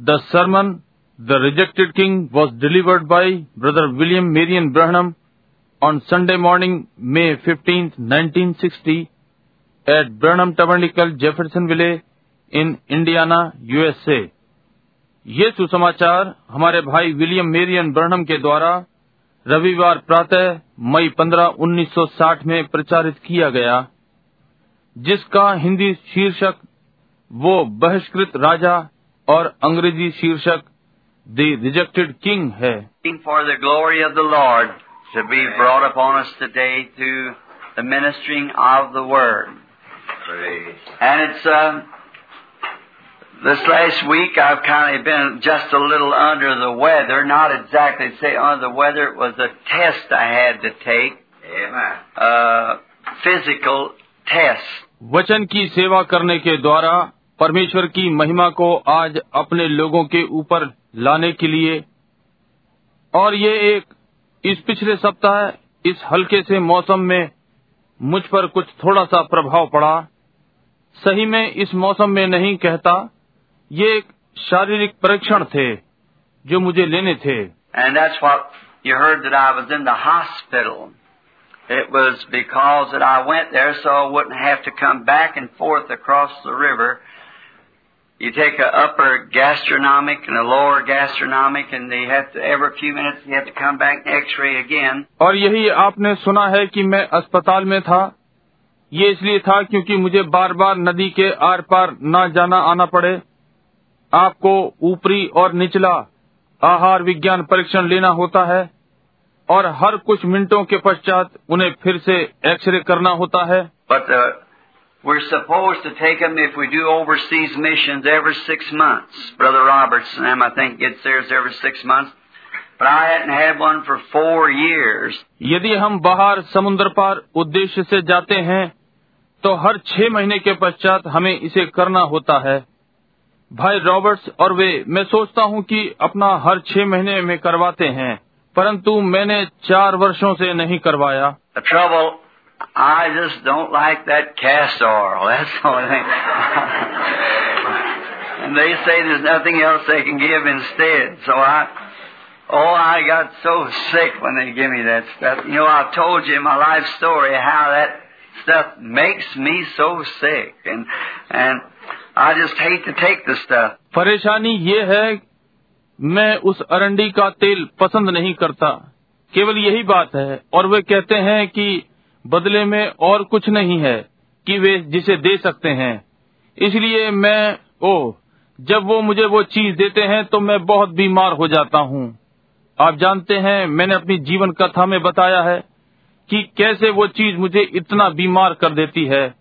The sermon, the rejected king was delivered by brother William Marrion Branham on Sunday morning, May fifteenth, nineteen sixty, at Branham tabernacle Jeffersonville in Indiana, USA. ये सुसमाचार हमारे भाई William Marrion ब्रहणम के द्वारा रविवार प्रातः, मई पंद्रह, उन्नीस सौ साठ में प्रचारित किया गया, जिसका हिंदी शीर्षक, वो बहिष्कृत राजा और अंग्रेजी शीर्षक द रिजेक्टेड किंग है for the glory of the Lord to be brought upon us today through the ministering of the Word. And it's uh, this last week I've kind of been just a little under the weather, not exactly to say under the weather. It was a test I had to take, Amen. a physical test. वचन की सेवा करने के द्वारा परमेश्वर की महिमा को आज अपने लोगों के ऊपर लाने के लिए और ये एक इस पिछले सप्ताह इस हल्के से मौसम में मुझ पर कुछ थोड़ा सा प्रभाव पड़ा सही में इस मौसम में नहीं कहता ये एक शारीरिक परीक्षण थे जो मुझे लेने थे And that's what you heard that I was in the hospital. It was because that I went there so I wouldn't have to come back and forth across the river. You take a upper gastronomic and a lower gastronomic and they have to, every few minutes you have to come back and x-ray again. और यही आपने सुना है कि मैं अस्पताल में था। ये इसलिए था क्योंकि मुझे बार बार नदी के आर पार न जाना आना पड़े। आपको ऊपरी और निचला आहार विज्ञान परीक्षण लेना होता है और हर कुछ मिनटों के पश्चात उन्हें फिर से एक्सरे करना होता है। But uh, we're supposed to take them if we do overseas missions every six months. Brother Roberts and them, I think, gets theirs every six months. But I hadn't had one for four years. यदि हम बाहर समुद्र पार उद्देश्य से जाते हैं तो हर छह महीने के पश्चात हमें इसे करना होता है भाई रॉबर्ट्स और वे मैं सोचता हूँ कि अपना हर छह महीने में करवाते हैं परंतु मैंने चार वर्षों से नहीं करवाया I just don't like that castor oil. That's the only thing. and they say there's nothing else they can give instead. So I, oh, I got so sick when they give me that stuff. You know, I've told you in my life story how that stuff makes me so sick, and and I just hate to take the stuff. परेशानी ये है मैं उस अरंडी का तेल पसंद नहीं करता केवल यही बात है और वे कहते हैं कि बदले में और कुछ नहीं है कि वे जिसे दे सकते हैं। इसलिए मैं ओ जब वो मुझे वो चीज़ देते हैं तो मैं बहुत बीमार हो जाता हूँ। आप जानते हैं मैंने अपनी जीवन कथा में बताया है कि कैसे वो चीज़ मुझे इतना बीमार कर देती है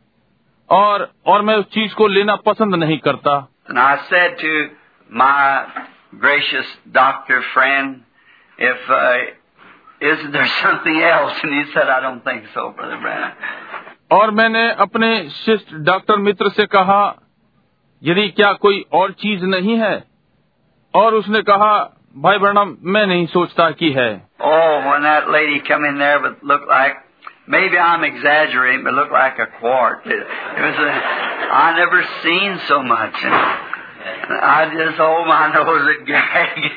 और और मैं उस चीज़ को लेना पसंद नहीं करता। Uh, isn't there something else? And he said, I don't think so, Brother Branham. और मैंने अपने शिष्ट डॉक्टर मित्र से कहा यदि क्या कोई और चीज नहीं है और उसने कहा भाई ब्रणम मैं नहीं सोचता कि है Oh, when that lady come in there, but looked like maybe I'm exaggerating, but looked like a quart. It, it was a, I never seen so much, and I just oh my nose it gag.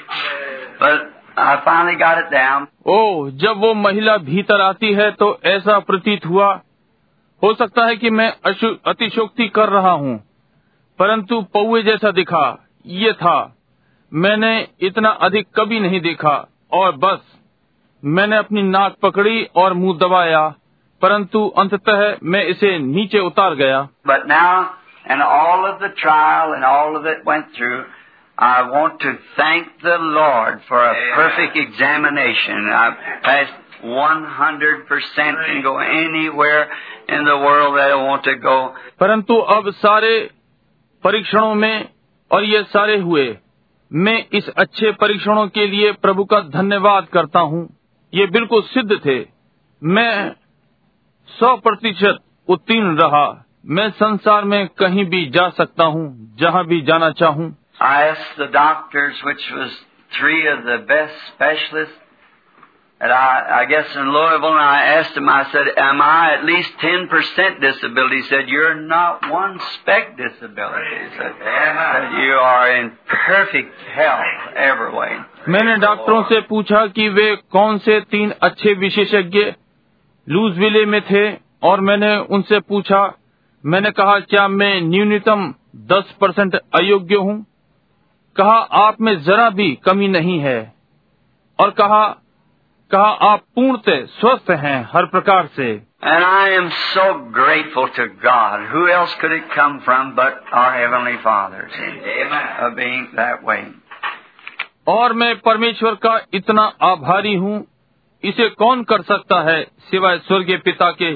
But I finally got it down. ओ जब वो महिला भीतर आती है तो ऐसा प्रतीत हुआ। हो सकता है कि मैं अतिशोक्ति कर रहा हूँ परंतु पौए जैसा दिखा ये था। मैंने इतना अधिक कभी नहीं देखा और बस मैंने अपनी नाक पकड़ी और मुँह दबाया परंतु अंततः मैं इसे नीचे उतार गया। But now, and all of the trial and all of it went through, I want to thank the Lord for a perfect examination. I've passed 100% and go anywhere in the world that I want to go. परंतु अब सारे परीक्षणों में और ये सारे हुए मैं इस अच्छे परीक्षणों के लिए प्रभु का धन्यवाद करता हूँ। ये बिल्कुल सिद्ध थे। मैं सौ प्रतिशत उत्तीर्ण रहा। मैं संसार में कहीं भी जा सकता हूँ जहाँ भी जाना चाहूँ। I asked the doctors, which was three of the best specialists, And I, I guess in Louisville, and I asked him, I said, Am I at least 10% disability? He said, You're not one speck disability. He said, that You are in perfect health every way. मैंने डॉक्टरों से पूछा कि वे कौन से तीन अच्छे विशेषज्ञ लूजविले में थे और मैंने उनसे पूछा मैंने कहा क्या मैं न्यूनतम 10 परसेंट अयोग्य हूँ कहा आप में जरा भी कमी नहीं है और कहा कहा आप पूर्णतः स्वस्थ हैं हर प्रकार से And I am so grateful to God. Who else could it come from but our Heavenly Father? see, Of being that way. और मैं परमेश्वर का इतना आभारी हूँ इसे कौन कर सकता है सिवाय स्वर्गीय पिता के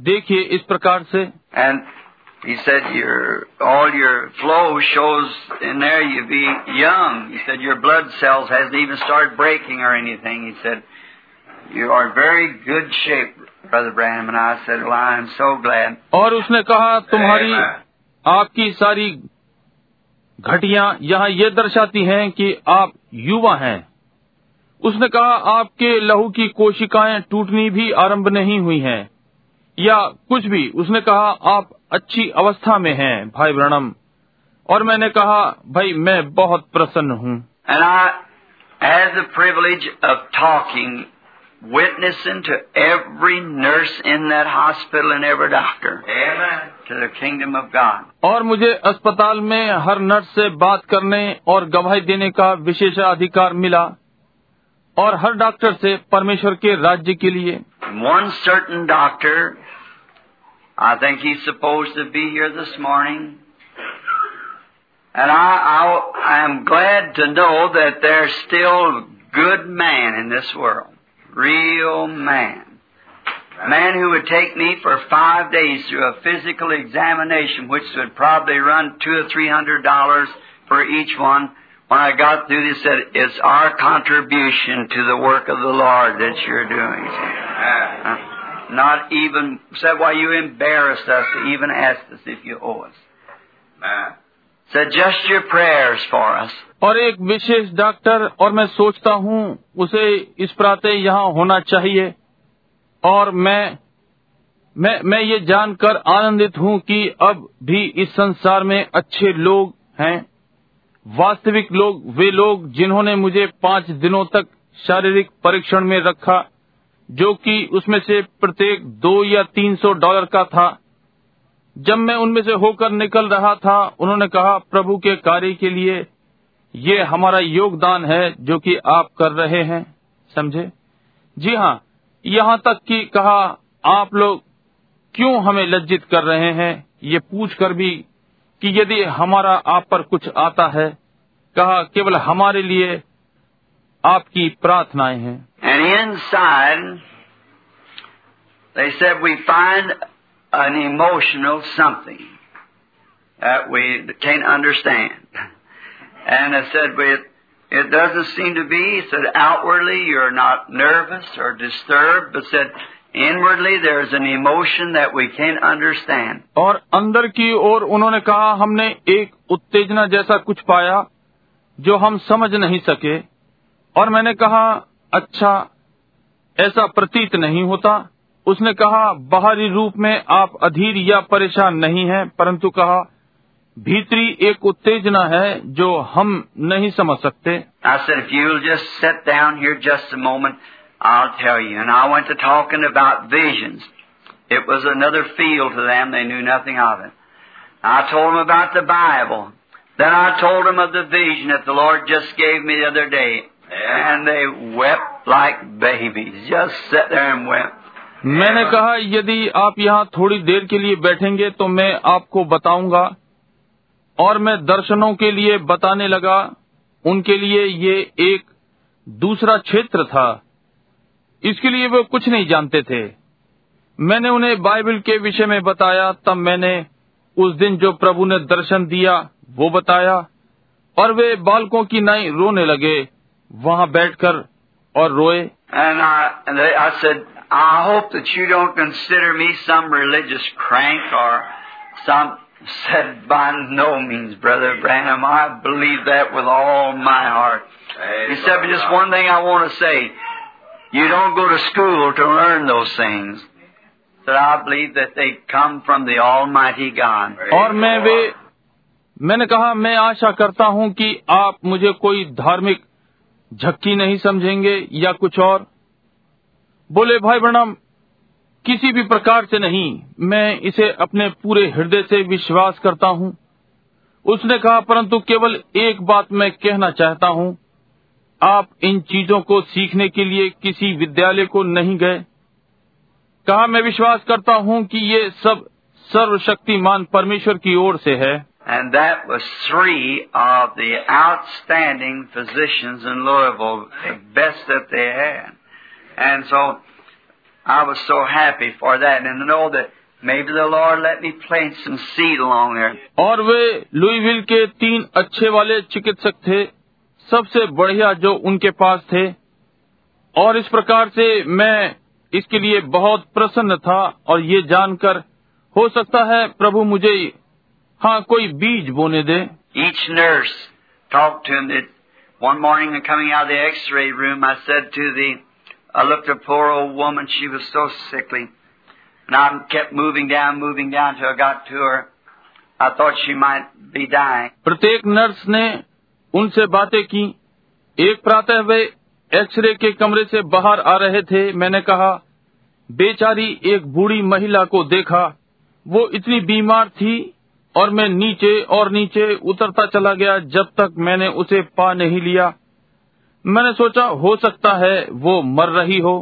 देखिए इस प्रकार से And he said your all your flow shows in there you be young. He said your blood cells hasn't even started breaking or anything. He said you are in very good shape, Brother Branham. And I said, Well, I am so glad. और उसने कहा तुम्हारी आपकी सारी घटियां यहाँ ये दर्शाती हैं कि आप युवा हैं उसने कहा आपके लहू की कोशिकाएं टूटनी भी आरंभ नहीं हुई हैं या कुछ भी उसने कहा आप अच्छी अवस्था में हैं भाई ब्रणम और मैंने कहा भाई मैं बहुत प्रसन्न हूँ And I had the privilege of talking, witnessing to every nurse in that hospital and every doctor. Amen. To the kingdom of God. और मुझे अस्पताल में हर नर्स से बात करने और गवाही देने का विशेषाधिकार मिला और हर डॉक्टर से परमेश्वर के राज्य के लिए One certain doctor, I think he's supposed to be here this morning. And I, I, I am glad to know that there's still good man in this world. Real man. Man who would take me for five days through a physical examination, which would probably run two or three hundred dollars for each one. When I got through, they said, it's our contribution to the work of the Lord that you're doing. Not even, said, why you embarrassed us to even ask us if you owe us. Said, just your prayers for us. और एक विशेष doctor और मैं सोचता हूँ उसे इस प्रातः यहाँ होना चाहिए और मैं मैं मैं ये जानकर आनंदित हूँ कि अब भी इस संसार में अच्छे लोग हैं वास्तविक लोग वे लोग जिन्होंने मुझे पाँच दिनों तक शारीरिक परीक्षण में रखा जो कि उसमें से प्रत्येक दो या तीन सौ डॉलर का था। जब मैं उनमें से होकर निकल रहा था, उन्होंने कहा, प्रभु के कार्य के लिए ये हमारा योगदान है जो कि आप कर रहे हैं। समझे? जी हाँ यहाँ तक कि कहा, आप लोग क्यों हमें लज्जित कर रहे हैं? ये पूछ कर भी कि यदि हमारा आप पर कुछ आता है, कहा, केवल हमारे लिए आपकी प्रार्थनाएँ हैं And inside, they said we find an emotional something that we can't understand. And they said we, it doesn't seem to be, he said outwardly you're not nervous or disturbed, but said inwardly there's an emotion that we can't understand. और अंदर की ओर उन्होंने कहा हमने एक उत्तेजना जैसा कुछ पाया जो हम समझ नहीं सके और मैंने कहा अच्छा ऐसा प्रतीत नहीं होता उसने कहा बाहरी रूप में आप अधीर या परेशान नहीं हैं परंतु कहा भीतरी एक उत्तेजना है जो हम नहीं समझ सकते I said, if you'll just sit down here just a moment, I'll tell you. And I went to talking about visions. It was another field to them. They knew nothing of it. I told them about the Bible. Then I told them of the vision that the Lord just gave me the other day. And they wept like babies. Just sat there and wept. मैंने कहा यदि आप यहाँ थोड़ी देर के लिए बैठेंगे तो मैं आपको बताऊँगा। और मैं दर्शनों के लिए बताने लगा। उनके लिए ये एक दूसरा क्षेत्र था। इसके लिए वो कुछ नहीं जानते थे। मैंने उन्हें बाइबल के विषय में बताया तब मैंने उस दिन जो प्रभु ने दर्शन दिया वो बताया। और वे बालकों की नाई रोने लगे। वहां बैठकर और रोए And I, and they, I said, I hope that you don't consider me some religious crank or some. Said, by no means, Brother Branham. I believe that with all my heart. He said, but just one thing I want to say. You don't go to school to learn those things. That I believe that they come from the Almighty God. और मैं वे मैंने कहा मैं आशा करता हूं कि आप मुझे कोई धार्मिक झक्की नहीं समझेंगे या कुछ और? बोले, भाई प्रणाम किसी भी प्रकार से नहीं, मैं इसे अपने पूरे हृदय से विश्वास करता हूँ। उसने कहा, परंतु केवल एक बात मैं कहना चाहता हूँ, आप इन चीज़ों को सीखने के लिए किसी विद्यालय को नहीं गए। कहा, मैं विश्वास करता हूँ कि ये सब सर्वशक्तिमान परमेश्वर की ओर से है। And that was three of the outstanding physicians in Louisville, the best that they had. And so I was so happy for that and to know that maybe the Lord let me plant some seed along there. और वे लुईविल के तीन अच्छे वाले चिकित्सक थे सबसे बढ़िया जो उनके पास थे और इस प्रकार से मैं इसके लिए बहुत प्रसन्न था और ये जानकर हो सकता है प्रभु मुझे हाँ कोई बीज बोने दे। Each nurse talk to that one morning coming out the x ray room I said to the I looked a poor old woman she was so sickly and I kept moving down moving down I got to I thought she might be dying प्रत्येक nurse ने उनसे बातें की। एक प्रातः वे x ray के कमरे से बाहर आ रहे थे। मैंने कहा बेचारी एक बूढ़ी महिला को देखा। वो इतनी बीमार थी और मैं नीचे और नीचे उतरता चला गया जब तक मैंने उसे पा नहीं लिया मैंने सोचा हो सकता है वो मर रही हो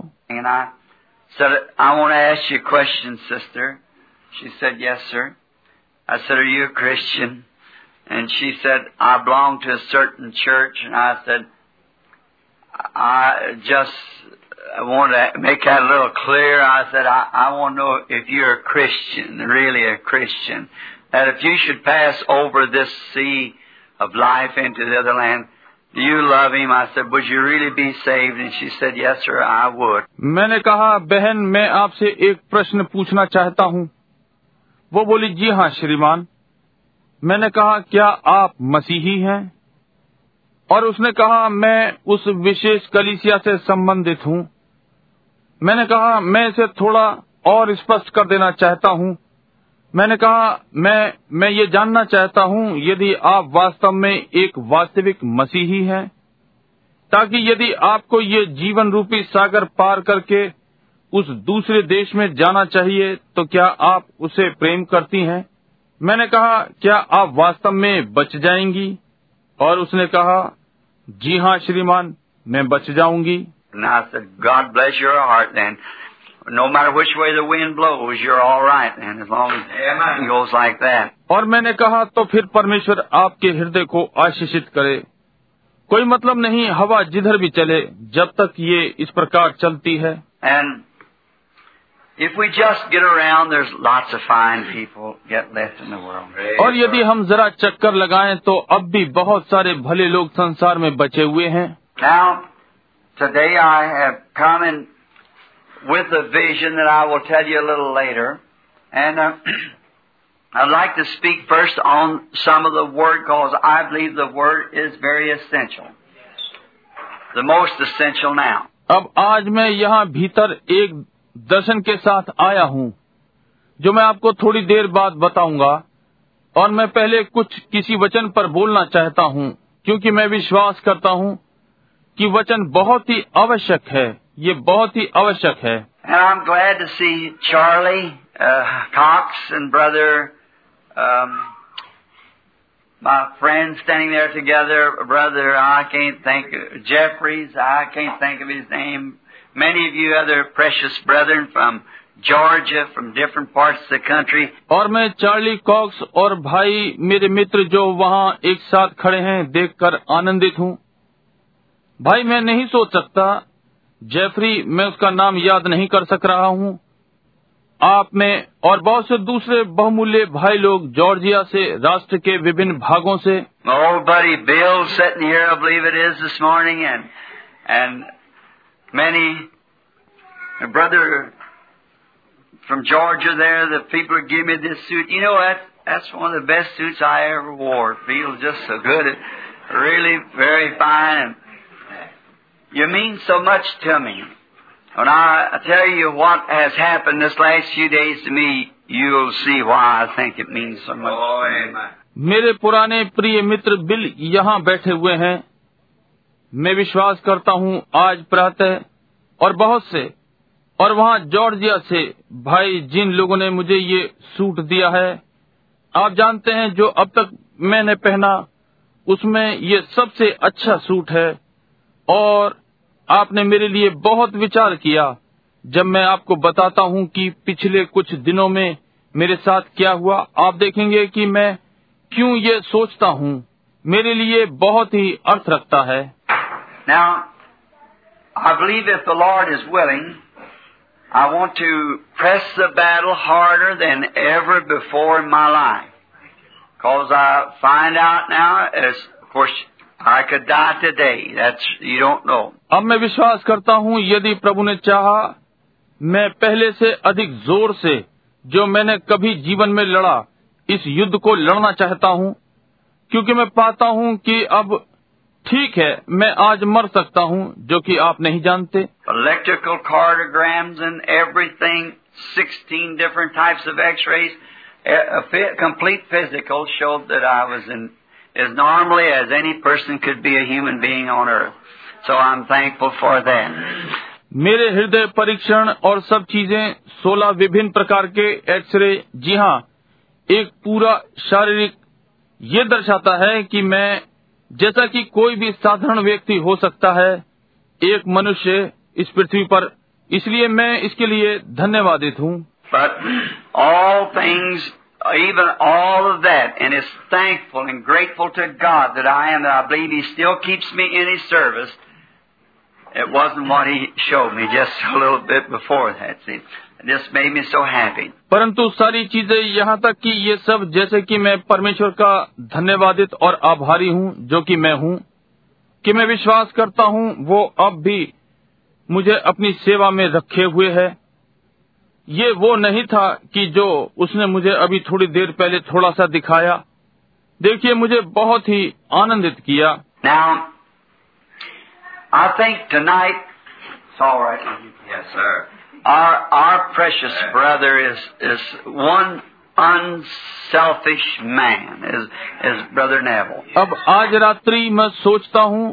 said, I want to ask you a question, sister. She said, yes, sir. I said, are you a Christian? And she said, I belong to a certain church. And I said, I just want to make that a little clear. I said, I, I want to know if you're a Christian, really a Christian. That if you should pass over this sea of life into the other land, do you love him? I said, would you really be saved? And she said, yes, sir, I would. मैंने कहा बहन मैं आपसे एक प्रश्न पूछना चाहता हूँ वो बोली जी हाँ श्रीमान मैंने कहा क्या आप मसीही हैं और उसने कहा मैं उस विशेष कलीसिया से संबंधित हूँ मैंने कहा मैं इसे थोड़ा और स्पष्ट कर देना चाहता हूँ मैंने कहा, मैं मैं ये जानना चाहता हूँ, यदि आप वास्तव में एक वास्तविक मसीही हैं, ताकि यदि आपको ये जीवन रूपी सागर पार करके उस दूसरे देश में जाना चाहिए तो क्या आप उसे प्रेम करती हैं? मैंने कहा, क्या आप वास्तव में बच जाएँगी? और उसने कहा, जी हाँ श्रीमान, मैं बच जाऊँगी. No matter which way the wind blows, you're all right then, as long as it goes like that. और मैंने कहा तो फिर परमेश्वर आपके हृदय को आशीषित करे कोई मतलब नहीं हवा जिधर भी चले जब तक ये इस प्रकार चलती है And if we just get around, there's lots of fine people get left in the world. और यदि हम जरा चक्कर लगाएँ तो अब भी बहुत सारे भले लोग संसार में बचे हुए हैं Now, today I have come in with a vision that I will tell you a little later. And uh, I'd like to speak first on some of the Word because I believe the Word is very essential. The most essential now. अब आज मैं यहाँ भीतर एक दर्शन के साथ आया हूँ जो मैं आपको थोड़ी देर बाद बताऊँगा और मैं पहले कुछ किसी वचन पर बोलना चाहता हूँ क्योंकि मैं विश्वास करता हूँ कि वचन बहुत ही आवश्यक है ये बहुत ही आवश्यक है And I'm glad to see Charlie uh, Cox and brother, um, my friends standing there together. Brother, I can't think of Jeffries. I can't think of his name. Many of you other precious brethren from Georgia, from different parts of the country. और मैं Charlie COX और भाई मेरे मित्र जो वहाँ एक साथ खड़े हैं देखकर आनंदित हूँ भाई मैं नहीं सोच सकता जेफरी, मैं उसका नाम याद नहीं कर सक रहा हूँ। आप में और बहुत से दूसरे बहुमूल्य भाई लोग जॉर्जिया से, राष्ट्र के विभिन्न भागों से। Best suit I ever wore feel just good really very fine and you mean so much to me. When I tell you what has happened this last few days to me, you'll see why I think it means so much. Oh, amen. मेरे पुराने प्रिय मित्र bill यहाँ बैठे हुए हैं मैं विश्वास करता हूँ आज प्रातः और बहुत से और वहाँ जॉर्जिया से भाई जिन लोगों ने मुझे ये सूट दिया है आप जानते हैं जो अब तक मैंने पहना उसमें ये सबसे अच्छा सूट है और आपने मेरे लिए बहुत विचार किया जब मैं आपको बताता हूँ कि पिछले कुछ दिनों में मेरे साथ क्या हुआ आप देखेंगे कि मैं क्यों ये सोचता हूँ मेरे लिए बहुत ही अर्थ रखता है Now, I believe if the Lord is willing, I want to press the battle harder than ever before in my life. Because I find out now, as of course, अब मैं विश्वास करता हूँ यदि प्रभु ने चाहा मैं पहले से अधिक ज़ोर से जो मैंने कभी जीवन में लड़ा इस युद्ध को लड़ना चाहता हूँ क्योंकि मैं पाता हूँ कि अब ठीक है मैं आज मर सकता हूँ जो कि आप नहीं जानते। Electrical everything 16 different types of x rays complete physical show that I was in as normally as any person could be a human being on earth. So I'm thankful for that. मेरे हृदय परीक्षण और सब चीज़ें सोलह विभिन्न प्रकार के एक्सरे जी हाँ एक पूरा शारीरिक ये दर्शाता है कि मैं जैसा कि कोई भी साधारण व्यक्ति हो सकता है एक मनुष्य इस पृथ्वी पर इसलिए मैं इसके लिए धन्यवादित हूँ But all things, even all of that, and is thankful and grateful to God that I am, that I believe He still keeps me in His service. It wasn't what He showed me just a little bit before that. See, just made me so happy. परंतु सारी चीज़ें यहाँ तक कि ये सब जैसे कि मैं परमेश्वर का धन्यवादित और आभारी हूँ जो कि मैं हूँ कि मैं विश्वास करता हूँ वो अब भी मुझे अपनी सेवा में रखे हुए है ये वो नहीं था कि जो उसने मुझे अभी थोड़ी देर पहले थोड़ा सा दिखाया देखिए मुझे बहुत ही आनंदित किया Now, I think tonight, it's all right. Yes, sir. Our our precious brother is is one unselfish man, is is Brother Neville. अब आज रात्रि मैं सोचता हूँ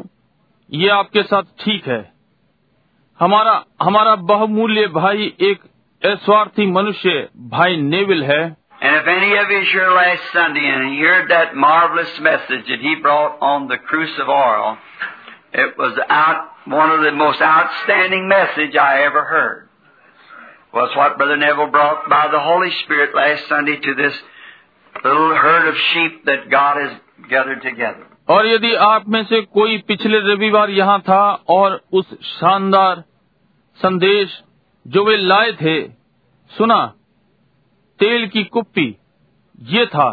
ये आपके साथ ठीक है हमारा हमारा बहुमूल्य भाई एक अस्वार्थी मनुष्य भाई नेविल है And if any of you is here last Sunday and heard that marvelous message that he brought on the cruse of oil, it was out one of the most outstanding message I ever heard. Was what Brother Neville brought by the Holy Spirit last Sunday to this little herd of sheep that God has gathered together. और यदि आप में से कोई पिछले रविवार यहाँ था और उस शानदार संदेश जो वे लाए थे सुना तेल की कुप्पी ये था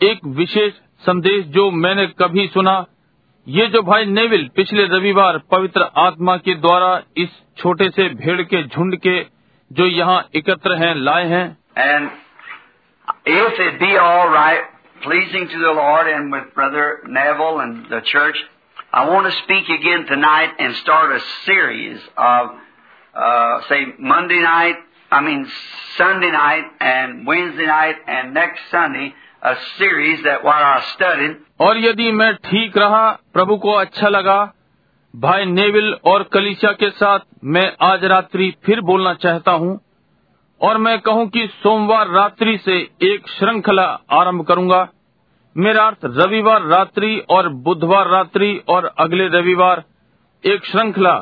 एक विशेष संदेश जो मैंने कभी सुना ये जो भाई नेविल पिछले रविवार पवित्र आत्मा के द्वारा इस छोटे से भेड़ के झुंड के जो यहाँ एकत्र हैं लाए हैं And if it be all right, pleasing to the Lord and with Brother Neville and the church, I want to speak again tonight and start a series of, uh, say, Monday night, I mean, Sunday night and Wednesday night and next Sunday, a series that while I studied, और यदि मैं ठीक रहा प्रभु को अच्छा लगा भाई Neville और कलिशा के साथ मैं आज रात्रि फिर बोलना चाहता हूँ और मैं कहूँ कि सोमवार रात्रि से एक श्रृंखला आरंभ करूँगा। मेरा अर्थ रविवार रात्रि और बुधवार रात्रि और अगले रविवार एक श्रृंखला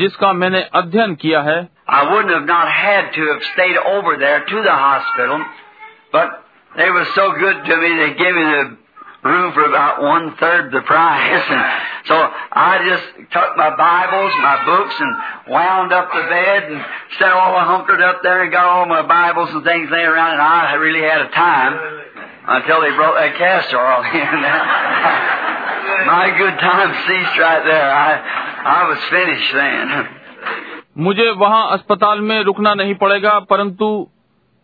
जिसका मैंने अध्ययन किया है I wouldn't have not had to have stayed over there to the hospital, but they were so good to me, they gave me the room for about one third the price. And so I just took my Bibles, my books, and wound up the bed and sat all hunkered up there and got all my Bibles and things laying around, and I really had a time Until they brought that castor oil in. my good time ceased right there. I I was finished then. मुझे वहाँ अस्पताल में रुकना नहीं पड़ेगा, परंतु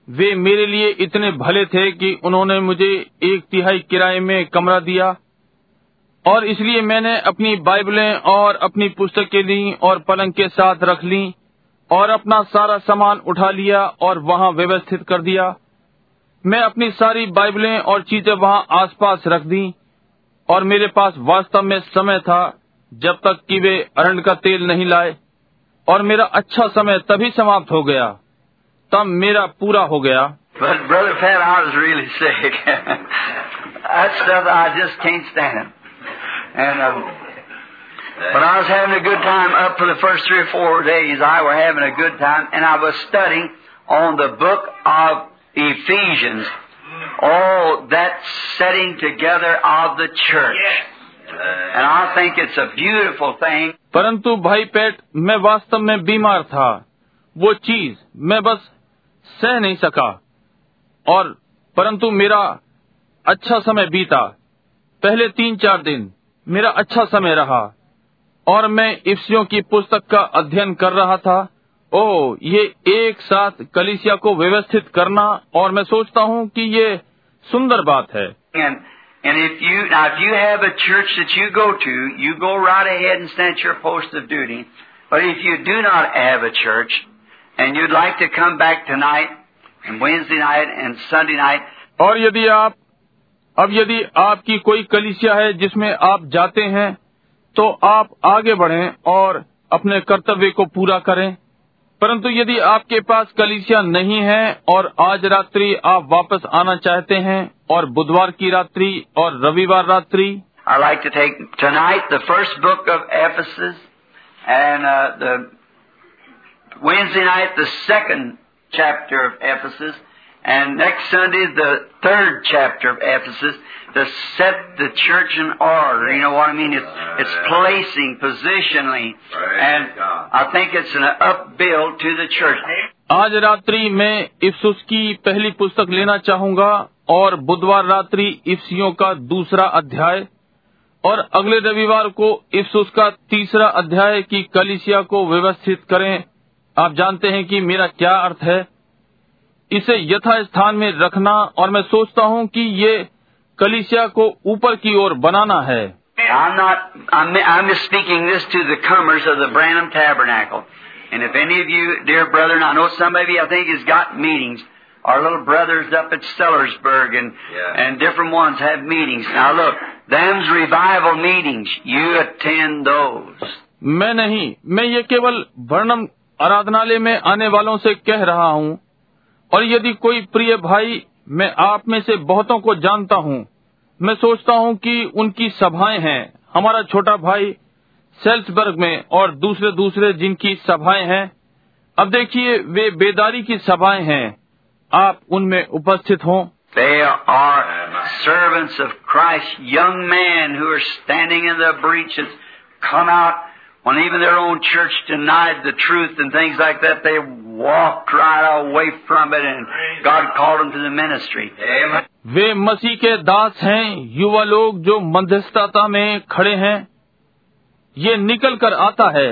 वे मेरे लिए इतने भले थे कि उन्होंने मुझे एक तिहाई किराए में कमरा दिया और इसलिए मैंने अपनी बाइबलें और अपनी पुस्तकें ली और पलंग के साथ रख ली और अपना सारा सामान उठा लिया और वहाँ व्यवस्थित कर दिया मैं अपनी सारी बाइबलें और चीज़ें वहाँ आसपास रख दी और मेरे पास वास्तव में समय था जब तक कि वे अरंड का तेल नहीं लाए और मेरा अच्छा समय तभी समाप्त हो गया तब मेरा पूरा हो गया But Brother Pat, I was really sick. that stuff, I just can't stand. And um, but I was having a good time up for the first three or four days. I were having a good time, and I was studying on the book of Ephesians. Oh, that setting together of the church. And I think it's a beautiful thing. परंतु भाई पेट मैं वास्तव में बीमार था वो चीज़ मैं बस सह नहीं सका और परंतु मेरा अच्छा समय बीता पहले तीन चार दिन मेरा अच्छा समय रहा और मैं इफ्सियों की पुस्तक का अध्ययन कर रहा था ओ ये एक साथ कलिसिया को व्यवस्थित करना और मैं सोचता हूँ कि ये सुंदर बात है। और यदि आप अब यदि आपकी कोई कलिसिया है जिसमें आप जाते हैं तो आप आगे बढ़ें और अपने कर्तव्य को पूरा करें। परंतु यदि आपके पास कलिसिया नहीं है और आज रात्रि आप वापस आना चाहते हैं और बुधवार की रात्रि और रविवार रात्रि। Wednesday night, the second chapter of Ephesus, and next Sunday the third chapter of Ephesus to set the church in order. You know what I mean? It's, it's placing, positionally, and I think it's an upbuild to the church. आज रात्रि मैं Ephesus की पहली पुस्तक लेना चाहूंगा और बुधवार रात्रि इफ्सियों का दूसरा अध्याय और अगले रविवार को इफ्सुस का तीसरा अध्याय की कलिसिया को व्यवस्थित करें आप जानते हैं कि मेरा क्या अर्थ है इसे यथा स्थान में रखना और मैं सोचता हूँ कि ये कलिसिया को ऊपर की ओर बनाना है I'm not, I'm, I'm speaking this to the comers of the Branham Tabernacle. And if any of you, dear brethren, I know some of you, I think, has got meetings. Our little brothers up at Sellersburg and, yeah. and different ones have meetings. Now look, them's revival meetings. You attend those. मैं नहीं मैं ये केवल वर्णम आराधनालय में आने वालों से कह रहा हूँ और यदि कोई प्रिय भाई मैं आप में से बहुतों को जानता हूँ मैं सोचता हूँ कि उनकी सभाएँ हैं हमारा छोटा भाई सेल्सबर्ग में और दूसरे दूसरे जिनकी सभाएँ हैं अब देखिए वे बेदारी की सभाएँ हैं आप उनमें उपस्थित हों They are servants of Christ, young men who are standing in the breaches, come out when even their own church denied the truth and things like that. They walked right away from it, and God called them to the ministry. Amen. वे मसीह के दास हैं युवा लोग जो मध्यस्थता में खड़े हैं ये निकल कर आता है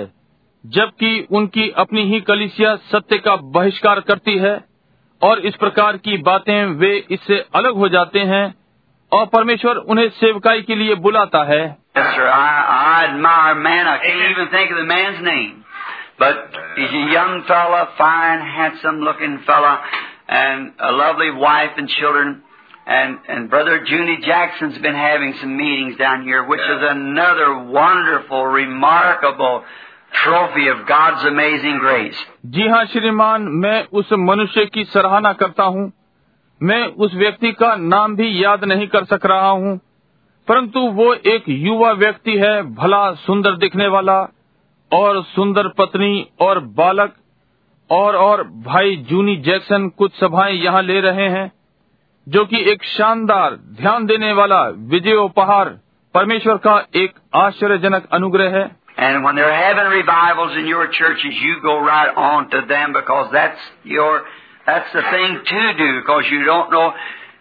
जबकि उनकी अपनी ही कलिसिया सत्य का बहिष्कार करती है और इस प्रकार की बातें वे इससे अलग हो जाते हैं और परमेश्वर उन्हें सेवकाई के लिए बुलाता है Yes, sir. I, I But he's a young fella, fine, handsome looking fella, and a lovely wife and children. And, and Brother Junie Jackson's been having some meetings down here, which is another wonderful, remarkable trophy of God's amazing grace. जी हाँ श्रीमान मैं उस मनुष्य की सराहना करता हूँ मैं उस व्यक्ति का नाम भी याद नहीं कर सक रहा हूँ परंतु वो एक युवा व्यक्ति है भला सुंदर दिखने वाला और सुंदर पत्नी और बालक और और भाई जूनी जैक्सन कुछ सभाएँ यहाँ ले रहे हैं जो कि एक शानदार ध्यान देने वाला विजयोपहार परमेश्वर का एक आश्चर्यजनक अनुग्रह है And when they're having revivals in your churches, you go right on to them because that's your, that's the thing to do because you don't know,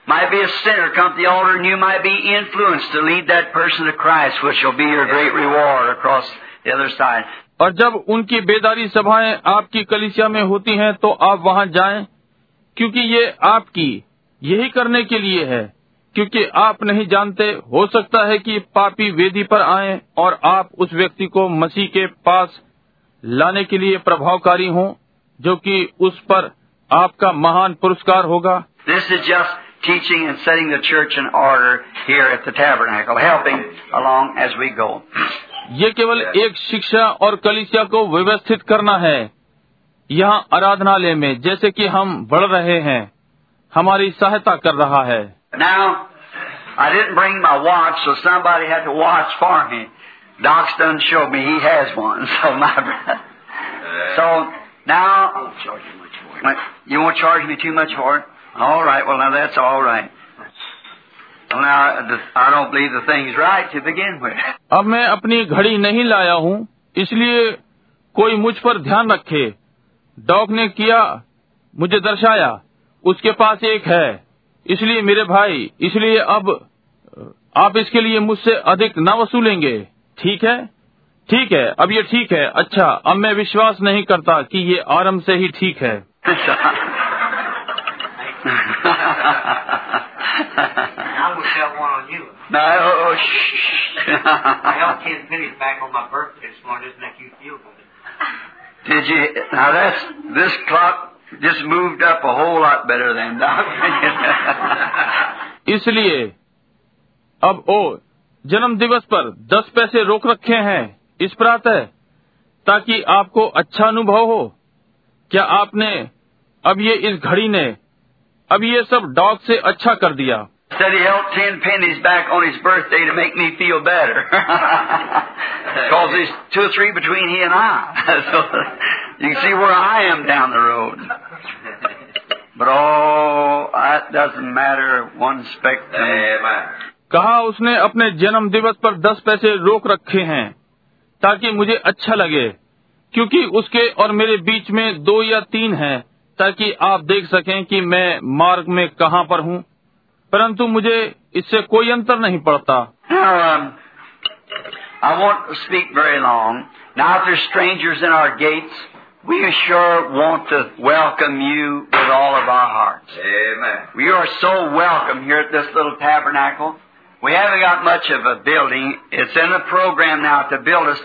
might be a sinner come to the altar and you might be influenced to lead that person to Christ, which will be your great reward across the other side. और जब उनकी बेदारी सभाएँ आपकी कलिसिया में होती हैं तो आप वहाँ जाएँ क्योंकि ये आपकी यही करने के लिए है क्योंकि आप नहीं जानते हो सकता है कि पापी वेदी पर आए और आप उस व्यक्ति को मसीह के पास लाने के लिए प्रभावकारी हों जो कि उस पर आपका महान पुरस्कार होगा This is just teaching and setting the church in order here at the tabernacle, helping along as we go. ये केवल एक शिक्षा और कलिसिया को व्यवस्थित करना है यहाँ आराधनालय में जैसे कि हम बढ़ रहे हैं हमारी सहायता कर रहा है Now, I didn't bring my watch, so somebody had to watch for me. Doc's done showed me he has one, so my so now you won't charge me too much for it. All right, well now that's all right. Well, now the, I don't believe the thing's right. अब मैं अपनी घड़ी नहीं लाया हूँ इसलिए कोई मुझ पर ध्यान रखे। डॉग ने किया मुझे दर्शाया उसके पास एक है। इसलिए मेरे भाई इसलिए अब आप इसके लिए मुझसे अधिक न वसूलेंगे। ठीक है? ठीक है अब ये ठीक है। अच्छा अब मैं विश्वास नहीं करता कि ये आरंभ से ही ठीक है। I would sell one on you. no, oh, shh. I held ten pennies back on my birthday this morning. Doesn't make you feel good. Did you? Now that's this clock just moved up a whole lot better than Doc. इसलिए अब ओ जन्म दिवस पर दस पैसे रोक रखे हैं इस प्रातः ताकि आपको अच्छा अनुभव हो क्या आपने अब ये इस घड़ी ने अब ये सब डॉग से अच्छा कर दिया। कहा उसने अपने जन्म दिवस पर दस पैसे रोक रखे हैं ताकि मुझे अच्छा लगे क्योंकि उसके और मेरे बीच में दो या तीन हैं। ताकि आप देख सकें कि मैं मार्ग में कहाँ पर हूँ परंतु मुझे इससे कोई अंतर नहीं पड़ता Now, um, I won't speak very long. Now, if there's strangers in our gates, we sure want to welcome you with all of our hearts. Amen. We are so welcome here at this little tabernacle. We haven't got much of a building. It's in the program now to build us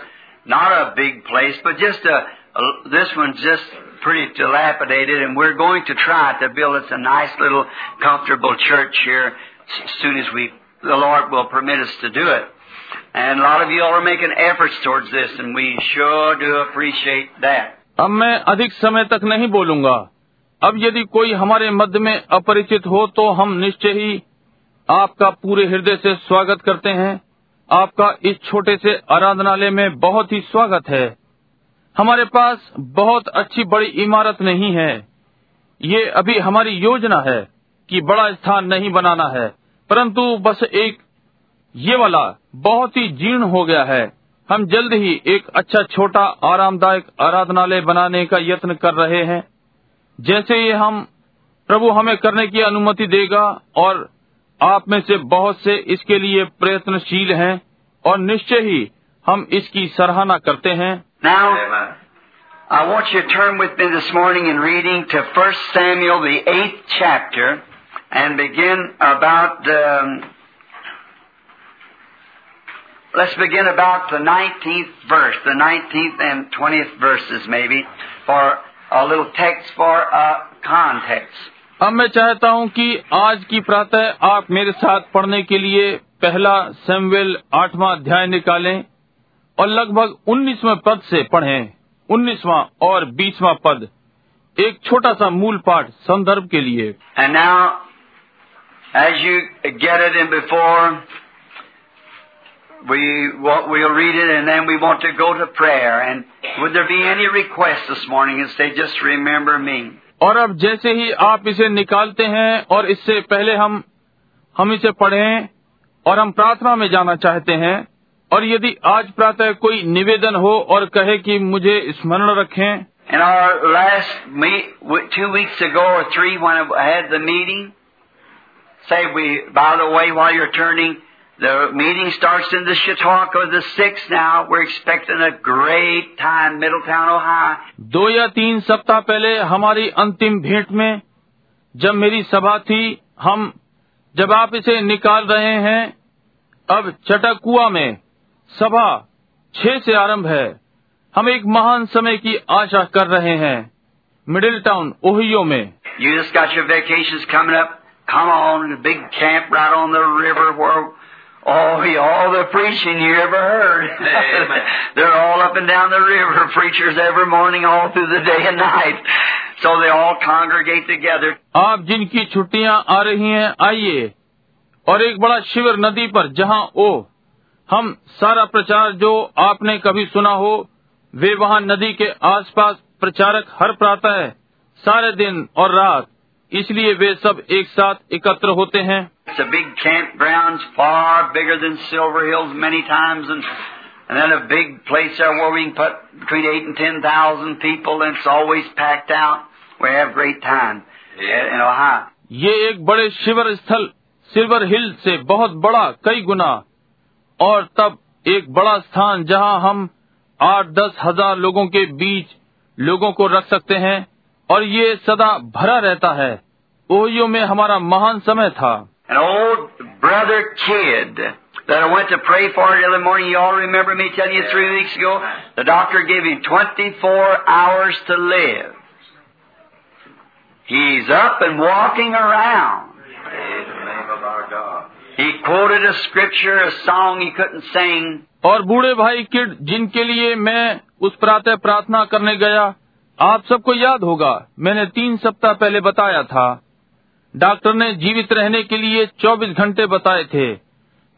not a big place, but just a, a this one's just pretty dilapidated, and we're going to try to build us a nice little comfortable church here as soon as we the Lord will permit us to do it. And a lot of you all are making efforts towards this, and we sure do appreciate that. अब मैं अधिक समय तक नहीं बोलूंगा अब यदि कोई हमारे मध्य में अपरिचित हो तो हम निश्चय ही आपका पूरे हृदय से स्वागत करते हैं आपका इस छोटे से आराधनालय में बहुत ही स्वागत है हमारे पास बहुत अच्छी बड़ी इमारत नहीं है। ये अभी हमारी योजना है कि बड़ा स्थान नहीं बनाना है, परंतु बस एक, ये वाला बहुत ही जीर्ण हो गया है। हम जल्द ही एक अच्छा छोटा आरामदायक आराधनालय बनाने का यत्न कर रहे हैं। जैसे ये हम, प्रभु हमें करने की अनुमति देगा और आप में से बहुत से इसके लिए प्रयत्नशील हैं और निश्चय ही हम इसकी सराहना करते हैं। Now, Amen. I want you to turn with me this morning in reading to 1 Samuel, the eighth chapter, and begin about, um, let's begin about the 19th verse, the 19th and 20th verses maybe, for a little text for a context. अब मैं चाहता हूं कि आज की प्रातः आप मेरे साथ पढ़ने के लिए पहला सैमुएल आठवां अध्याय निकालें और लगभग उन्नीसवें पद से पढ़ें उन्नीसवा और बीसवा पद एक छोटा सा मूल पाठ संदर्भ के लिए। और अब जैसे ही आप इसे निकालते हैं और इससे पहले हम हम इसे पढ़ें और हम प्रार्थना में जाना चाहते हैं और यदि आज प्रातः कोई निवेदन हो और कहे कि मुझे स्मरण रखें In our last meet, two weeks ago or three, when I had the meeting, say we, by the way, while you're turning, the meeting starts in the Chautauqua the 6th now. We're expecting a great time, Middletown, Ohio. दो या तीन सप्ताह पहले हमारी अंतिम भेंट में जब मेरी सभा थी हम जब आप इसे निकाल रहे हैं अब चटकुआ में सभा छह से आरंभ है हम एक महान समय की आशा कर रहे हैं मिडिल टाउन ओहियो में You just got your vacations coming up. Come on, the big camp right on the river where, oh, yeah, all the preaching you ever heard. They're all up and down the river, preachers every morning, all through the day and night. So they all congregate together. आप जिनकी छुट्टियाँ आ रही हैं आइए और एक बड़ा शिविर नदी पर जहाँ ओ हम सारा प्रचार जो आपने कभी सुना हो वे वहाँ नदी के आसपास प्रचारक हर प्रातः सारे दिन और रात इसलिए वे सब एक साथ एकत्र होते हैं It's a big campground, far bigger than Silver Hills many times, and, and then a big place there where we can put between eight and ten thousand people, and it's always packed out. We have great time in Ohio. ये एक बड़े शिविर स्थल silver हिल से बहुत बड़ा कई गुना और तब एक बड़ा स्थान जहाँ हम आठ दस हज़ार लोगों के बीच लोगों को रख सकते हैं और ये सदा भरा रहता है ओहियो में हमारा महान समय था brother kid that I went to pray for the other morning. You all remember me telling you three weeks ago? The doctor gave him 24 hours to live. He's up and walking around. Praise the name of our God. He quoted a scripture, a song he couldn't sing. और बूढ़े भाई kid जिनके लिए मैं उस प्रातः प्रार्थना करने गया आप सबको याद होगा मैंने तीन सप्ताह पहले बताया था। डॉक्टर ने जीवित रहने के लिए 24 घंटे बताए थे।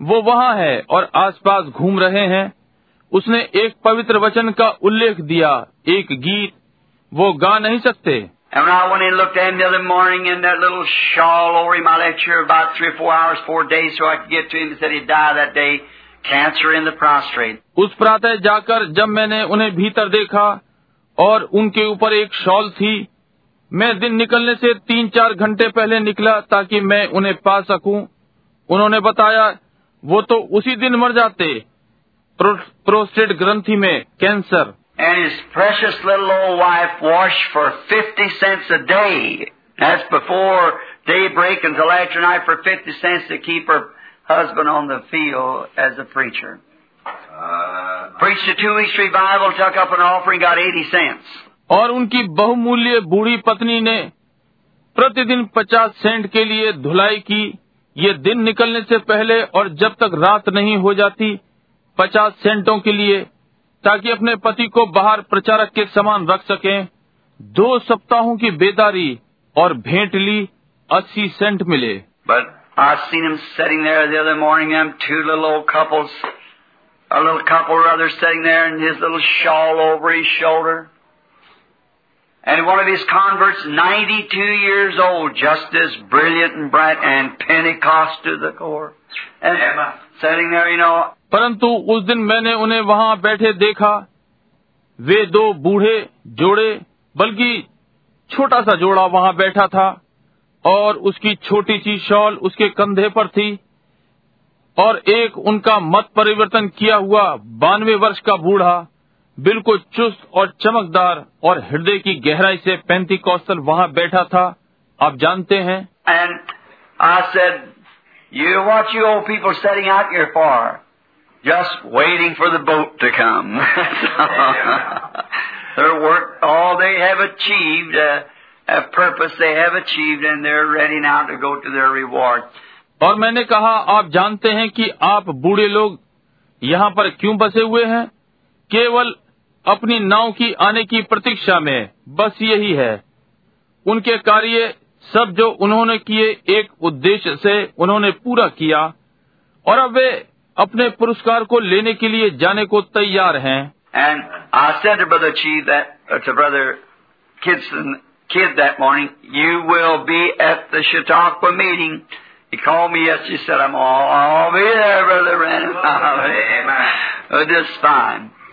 वो वहाँ है और आसपास घूम रहे हैं। उसने एक पवित्र वचन का उल्लेख दिया एक गीत। वो गा नहीं सकते। And when I went in and looked at him the other morning in that little shawl over him, I left here about three or four hours, four days so I could get to him. He said he'd die that day, cancer in the prostrate. उस प्रातः जाकर जब मैंने उन्हें भीतर देखा और उनके ऊपर एक शॉल थी मैं दिन निकलने से तीन चार घंटे पहले निकला ताकि मैं उन्हें पा सकूँ उन्होंने बताया वो तो उसी दिन मर जाते प्रो, प्रोस्टेट ग्रंथि में cancer And his precious little old wife washed for 50 cents a day. That's before daybreak until after night for 50 cents to keep her husband on the field as a preacher. Uh, Preached a two weeks revival, took up an offering, got 80 cents. और उनकी बहुमूल्य बूढ़ी पत्नी ने प्रतिदिन पचास Saint के लिए धुलाई की ये दिन निकलने से पहले और जब तक रात नहीं हो जाती पचास सेंटों के लिए ताकि अपने पति को बाहर प्रचारक के समान रख सकें दो सप्ताहों की बेदारी और भेंट ली अस्सी सेंट मिले But I seen him sitting there the other morning, them two little old couples, a little couple rather sitting there and his little shawl over his shoulder. And one of his converts, 92 years old, just as brilliant and bright and Pentecost to the core. And Amen. Sitting there, you know, परंतु उस दिन मैंने उन्हें वहाँ बैठे देखा। वे दो बूढ़े जोड़े बल्कि छोटा सा जोड़ा वहाँ बैठा था और उसकी छोटी सी शॉल उसके कंधे पर थी और एक उनका मत परिवर्तन किया हुआ बानवे वर्ष का बूढ़ा बिल्कुल चुस्त और चमकदार और हृदय की गहराई से पैंती कौशल वहाँ बैठा था। आप जानते हैं? And I said, you what you old people sitting out here for? Just waiting for the boat to come. Their work, all they have achieved, uh, a purpose they have achieved, and they're ready now to go to their reward. और मैंने कहा आप जानते हैं कि आप बूढ़े लोग यहाँ पर क्यों बसे हुए हैं केवल अपनी नाव की आने की प्रतीक्षा में बस यही है उनके कार्य सब जो उन्होंने किए एक उद्देश्य से उन्होंने पूरा किया और अब वे अपने पुरस्कार को लेने के लिए जाने को तैयार हैं। And I said to brother Chi brother Kidd's Kidd morning you will be at the Chautauqua meeting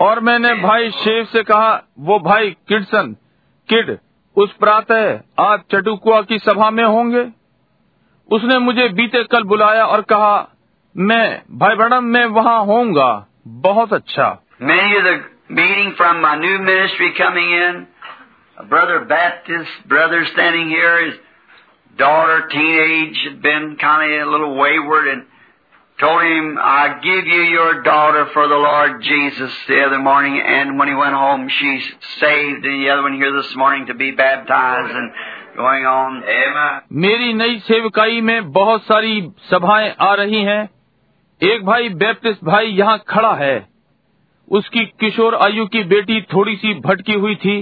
और मैंने भाई शेख से कहा वो भाई किडसन किड उस प्रातः आप चटुकुआ की सभा में होंगे। उसने मुझे बीते कल बुलाया और कहा, मैं भाई बड़म मैं वहाँ होंगे बहुत अच्छा। Meeting from new ministry coming brother Baptist brother standing told him, I give you your daughter for the Lord Jesus the other morning, and when he went home, she's saved, and the other one here this morning to be baptized and going on. Amen. मेरी नई सेवकाई में बहुत सारी सभाएँ आ रही हैं एक भाई बैप्टिस्ट भाई यहाँ खड़ा है उसकी किशोर आयु की बेटी थोड़ी सी भटकी हुई थी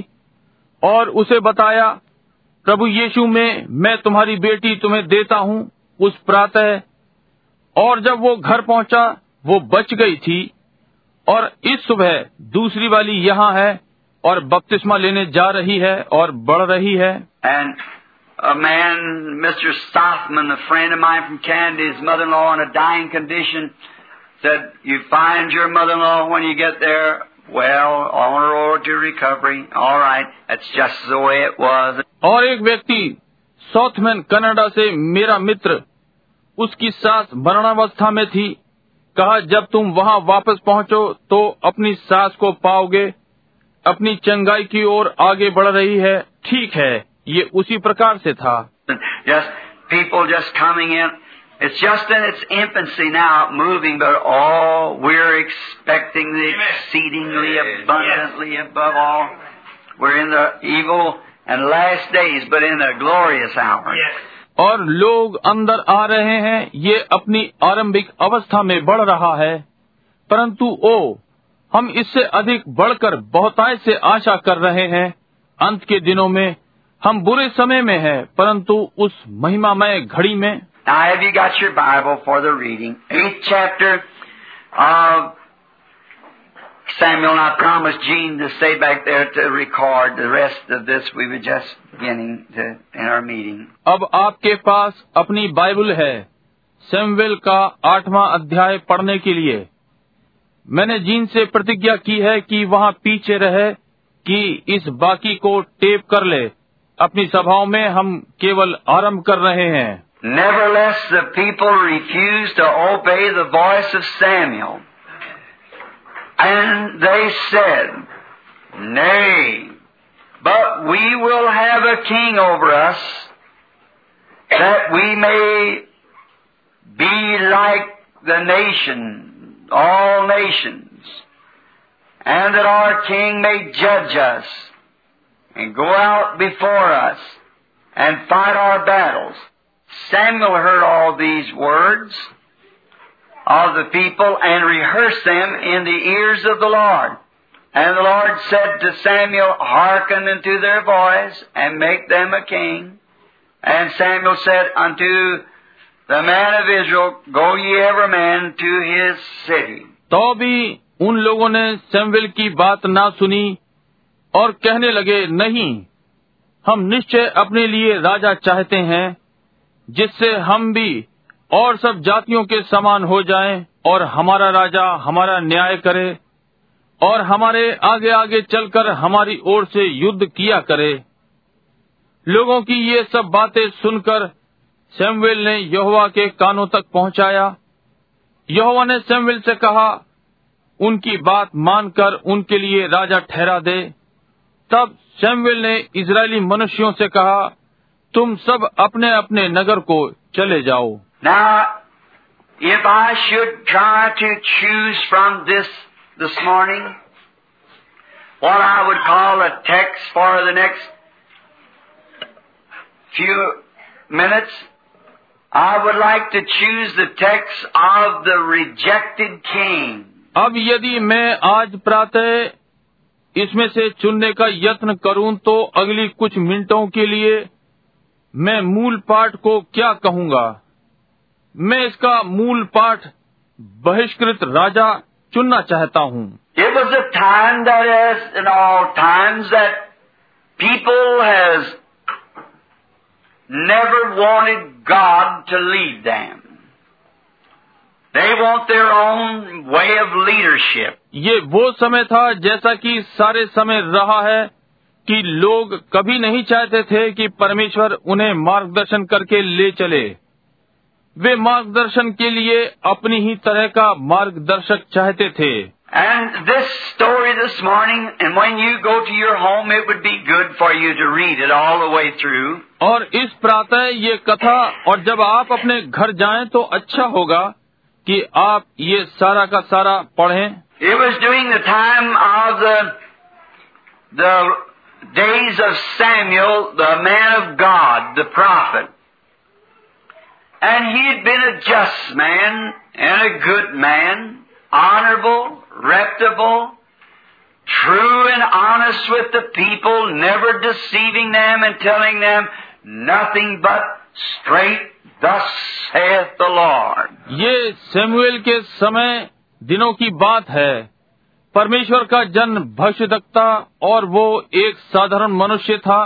और उसे बताया प्रभु यीशु में मैं तुम्हारी बेटी तुम्हें देता हूँ उस प्रातः और जब वो घर पहुँचा वो बच गई थी और इस सुबह दूसरी वाली यहाँ है और बपतिस्मा लेने जा रही है और बढ़ रही है And a man, Mr. Stothman, a friend of mine from Canada, his mother-in-law in a dying condition, said, you find your mother-in-law when you get there, well, on her road to recovery. All right, that's just the way it was. और एक व्यक्ति साउथमैन Canada से मेरा मित्र उसकी सास मरणावस्था में थी कहा जब तुम वहाँ वापस पहुंचो तो अपनी सास को पाओगे अपनी चंगाई की ओर आगे बढ़ रही है ठीक है ये उसी प्रकार से था Just people just coming in. It's just in its infancy now, moving, but oh, we're expecting the exceedingly abundantly above all. We're in the evil and last days, but in the glorious hour. और लोग अंदर आ रहे हैं ये अपनी आरंभिक अवस्था में बढ़ रहा है परंतु ओ हम इससे अधिक बढ़कर बहुतायत से आशा कर रहे हैं अंत के दिनों में हम बुरे समय में हैं परंतु उस महिमामय घड़ी में Now, have you got your Bible for the reading? Eighth chapter of Samuel, and I promised Gene to stay back there to record the rest of this. We were just beginning to, in our meeting. अब आपके पास अपनी Bible है Samuel का आठवां अध्याय पढ़ने के लिए मैंने जीन से प्रतिज्ञा की है कि वहाँ पीछे रहे कि इस बाकी को टेप कर ले अपनी सभाओं में हम केवल आरंभ कर रहे हैं Nevertheless, the people refused to obey the voice of Samuel. And they said, Nay, but we will have a king over us, that we may be like the nation, all nations, and that our king may judge us, and go out before us, and fight our battles. Samuel heard all these words of the people and rehearsed them in the ears of the Lord. And the Lord said to Samuel, Hearken unto their voice, and make them a king. And Samuel said unto the man of Israel, Go ye every man to his city. तो भी उन लोगों ने Samuel की बात ना सुनी और कहने लगे नहीं हम निश्चय अपने लिए राजा चाहते हैं जिससे हम भी और सब जातियों के समान हो जाएँ और हमारा राजा हमारा न्याय करे और हमारे आगे आगे चलकर हमारी ओर से युद्ध किया करे। लोगों की ये सब बातें सुनकर सैमुएल ने यहोवा के कानों तक पहुँचाया। यहोवा ने सैमुएल से कहा, उनकी बात मानकर उनके लिए राजा ठहरा दे। तब सैमुएल ने इज़राइली मनुष्यों से कहा, तुम सब अपने अपने नगर को चले जाओ। Now, if I should try to choose from this this morning, what I would call a text for the next few minutes, I would like to choose the text of the rejected king. अब यदि मैं आज प्रातः इसमें से चुनने का यत्न करूँ तो अगली कुछ मिनटों के लिए मैं मूल पाठ को क्या कहूँगा मैं इसका मूल पाठ बहिष्कृत राजा चुनना चाहता हूँ। ये वो समय था जैसा कि सारे समय रहा है कि लोग कभी नहीं चाहते थे कि परमेश्वर उन्हें मार्गदर्शन करके ले चले। वे मार्गदर्शन के लिए अपनी ही तरह का मार्गदर्शक चाहते थे And this story this morning, and when you go to your home, it would be good for you to read it all the way through. और इस प्रातः ये कथा और जब आप अपने घर जाएँ तो अच्छा होगा कि आप ये सारा का सारा पढ़ें It was during the time of the, the days of Samuel, the man of God, the prophet. And he had been a just man and a good man, honorable, reputable, true and honest with the people, never deceiving them and telling them nothing but straight, thus saith the Lord. ये Samuel के समय दिनों की बात है परमेश्वर का जन भविष्यदक्ता और वो एक साधारण मनुष्य था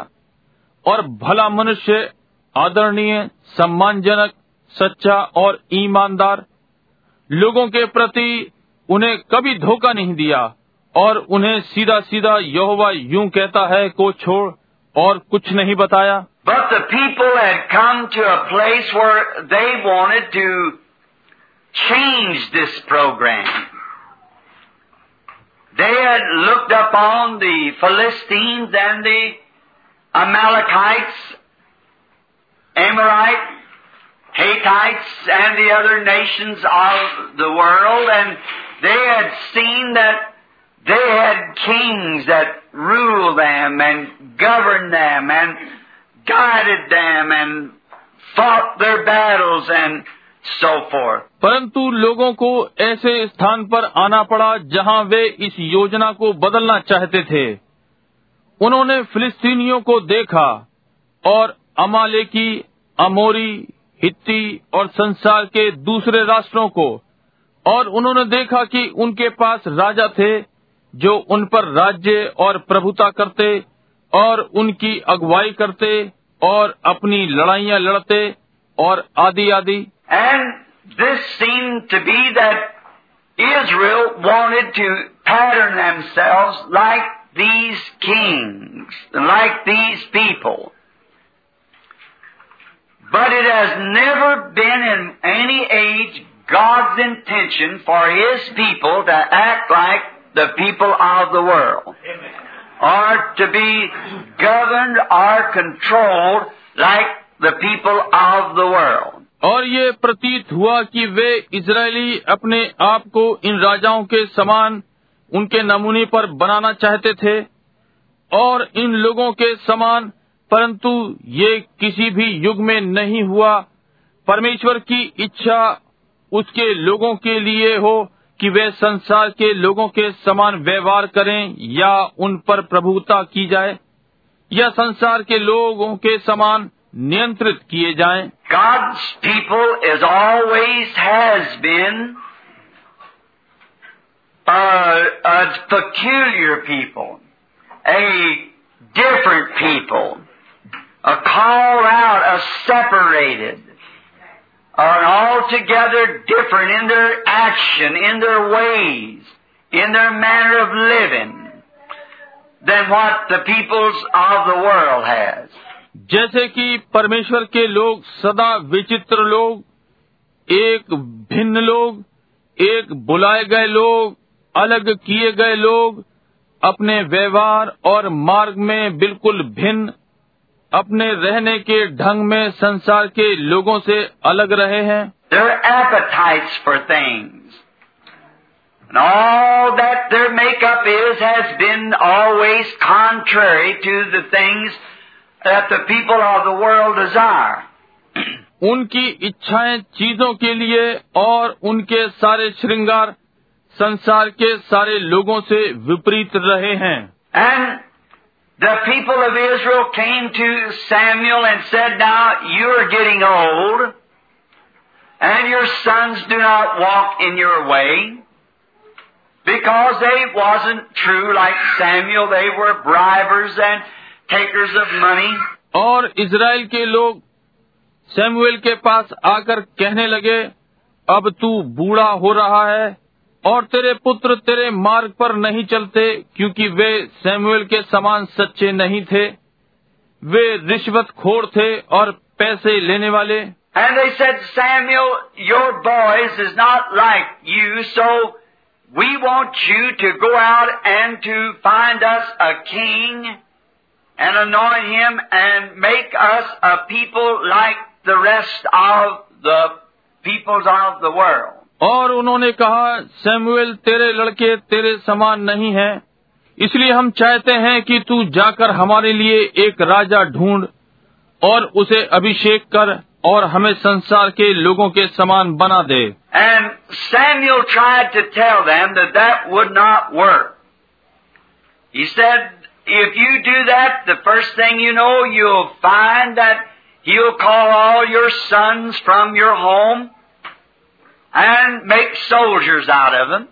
और भला मनुष्य आदरणीय सम्मानजनक सच्चा और ईमानदार लोगों के प्रति उन्हें कभी धोखा नहीं दिया और उन्हें सीधा सीधा यहोवा यूँ कहता है को छोड़ और कुछ नहीं बताया But the people had come to a place where they wanted to change this program. They had looked upon the Philistines and the Amalekites, Amorite, Hittites, and the other nations of the world, and they had seen that they had kings that ruled them and governed them and guided them and fought their battles and so forth. परंतु लोगों को ऐसे स्थान पर आना पड़ा जहां वे इस योजना को बदलना चाहते थे उन्होंने फिलिस्तीनियों को देखा और अमालेकी अमोरी हित्ती और संसार के दूसरे राष्ट्रों को और उन्होंने देखा कि उनके पास राजा थे, जो उन पर राज्य और प्रभुता करते, और उनकी अगुवाई करते, और अपनी लड़ाइयाँ लड़ते, और आदि आदि And this seemed to be that Israel wanted to pattern themselves like. But it has never been in any age God's intention for His people to act like the people of the world. Or to be governed or controlled like the people of the world. और ये प्रतीत हुआ कि वे Israeli अपने आप को इन राजाओं के समान उनके नमूने पर बनाना चाहते थे और इन लोगों के समान परंतु ये किसी भी युग में नहीं हुआ परमेश्वर की इच्छा उसके लोगों के लिए हो कि वे संसार के लोगों के समान व्यवहार करें या उन पर प्रभुता की जाए या संसार के लोगों के समान नियंत्रित किए जाएँ। God's people always has been a, a peculiar people, a different people, a called out, a separated, an altogether different in their action, in their ways, in their manner of living than what the peoples of the world has. जैसे कि परमेश्वर के लोग सदा विचित्र लोग एक भिन्न लोग एक बुलाए गए लोग अलग किए गए लोग अपने व्यवहार और मार्ग में बिल्कुल भिन्न अपने रहने के ढंग में संसार के लोगों से अलग रहे हैं Their appetites for things. And all that their makeup is has been always contrary to the things that the people of the world desire. उनकी इच्छाएँ चीज़ों के लिए और उनके सारे श्रृंगार संसार के सारे लोगों से विपरीत रहे हैं And the people of Israel came to Samuel and said, Now you are getting old, and your sons do not walk in your way. Because they wasn't true like Samuel, they were bribers and takers of money. और Israel के लोग Samuel के पास आकर कहने लगे अब तू बूढ़ा हो रहा है और तेरे पुत्र तेरे मार्ग पर नहीं चलते क्योंकि वे सैमुएल के समान सच्चे नहीं थे वे रिश्वत खोर थे और पैसे लेने वाले said, like you, so and and like the rest of the peoples of the world. और उन्होंने कहा सैमुएल तेरे लड़के तेरे समान नहीं हैं इसलिए हम चाहते हैं कि तू जाकर हमारे लिए एक राजा ढूंढ और उसे अभिषेक कर और हमें संसार के लोगों के समान बना दे And Samuel tried to tell them that that would not work. He said, if you do that, the first thing you know, you'll find that he'll call all your sons from your home and make soldiers out of them,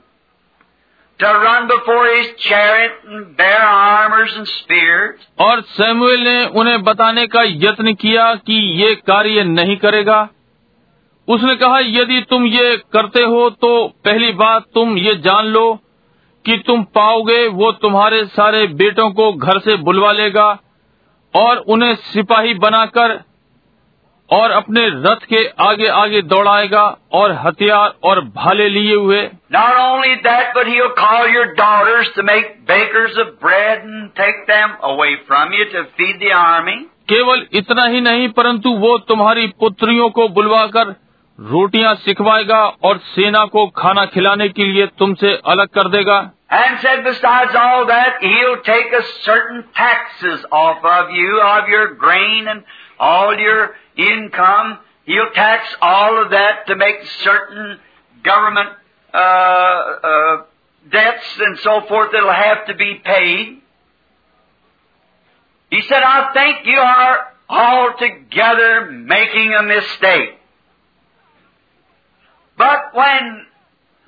to run before his chariot and bear armors and spears. और Samuel ने उन्हें बताने का यत्न किया कि ये कार्य नहीं करेगा उसने कहा, यदि तुम ये करते हो तो पहली बात तुम ये जान लो कि तुम पाओगे, वो तुम्हारे सारे बेटों को घर से बुलवा लेगा और उन्हें सिपाही बनाकर और अपने रथ के आगे आगे दौड़ाएगा और हथियार और भाले लिए हुए। केवल इतना ही नहीं परंतु वो तुम्हारी पुत्रियों को बुलवाकर रोटियाँ सिखवाएगा और सेना को खाना खिलाने के लिए तुमसे अलग कर देगा। And said besides all that, he'll take a certain taxes off of you, of your grain and all your income. He'll tax all of that to make certain government uh, uh, debts and so forth that'll have to be paid. He said, I think you are altogether making a mistake. But when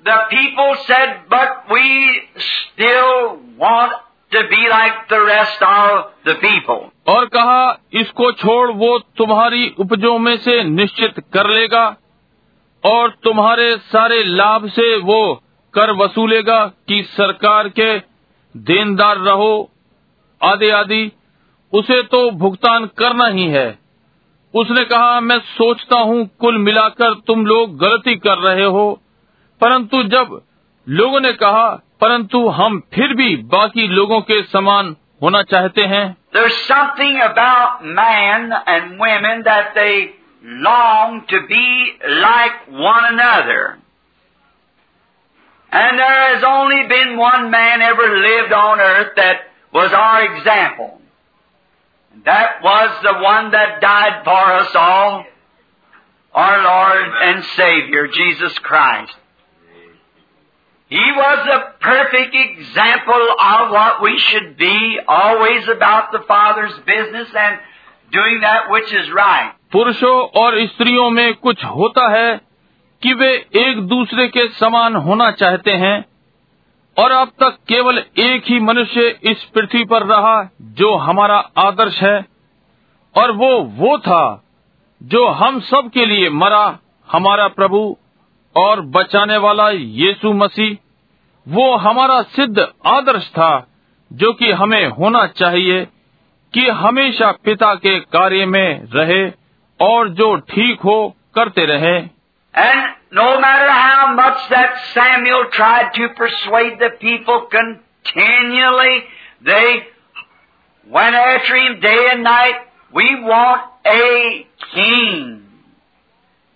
the people said, but we still want to be like the rest of the people. और कहा, इसको छोड़ वो तुम्हारी उपजों में से निश्चित कर लेगा, और तुम्हारे सारे लाभ से वो कर वसूलेगा कि सरकार के देनदार रहो। आदि आदि, उसे तो भुगतान करना ही है। उसने कहा, मैं सोचता हूँ कुल मिलाकर तुम लोग गलती कर रहे हो। परंतु जब लोगों ने कहा परंतु हम फिर भी बाकी लोगों के समान होना चाहते हैं There's something about man and women that they long to be like one another. And there has only been one man ever lived on earth that was our example. That was the one that died for us all, our Lord and Savior, Jesus Christ. He was a perfect example of what we should be, always about the Father's business and doing that which is right. पुरुषों और स्त्रियों में कुछ होता है कि वे एक दूसरे के समान होना चाहते हैं और अब तक केवल एक ही मनुष्य इस पृथ्वी पर रहा जो हमारा आदर्श है और वो वो था जो हम सब के लिए मरा हमारा प्रभु और बचाने वाला यीशु मसीह, वो हमारा सिद्ध आदर्श था, जो कि हमें होना चाहिए कि हमेशा पिता के कार्य में रहे और जो ठीक हो करते रहे। And no matter how much that Samuel tried to persuade night we want a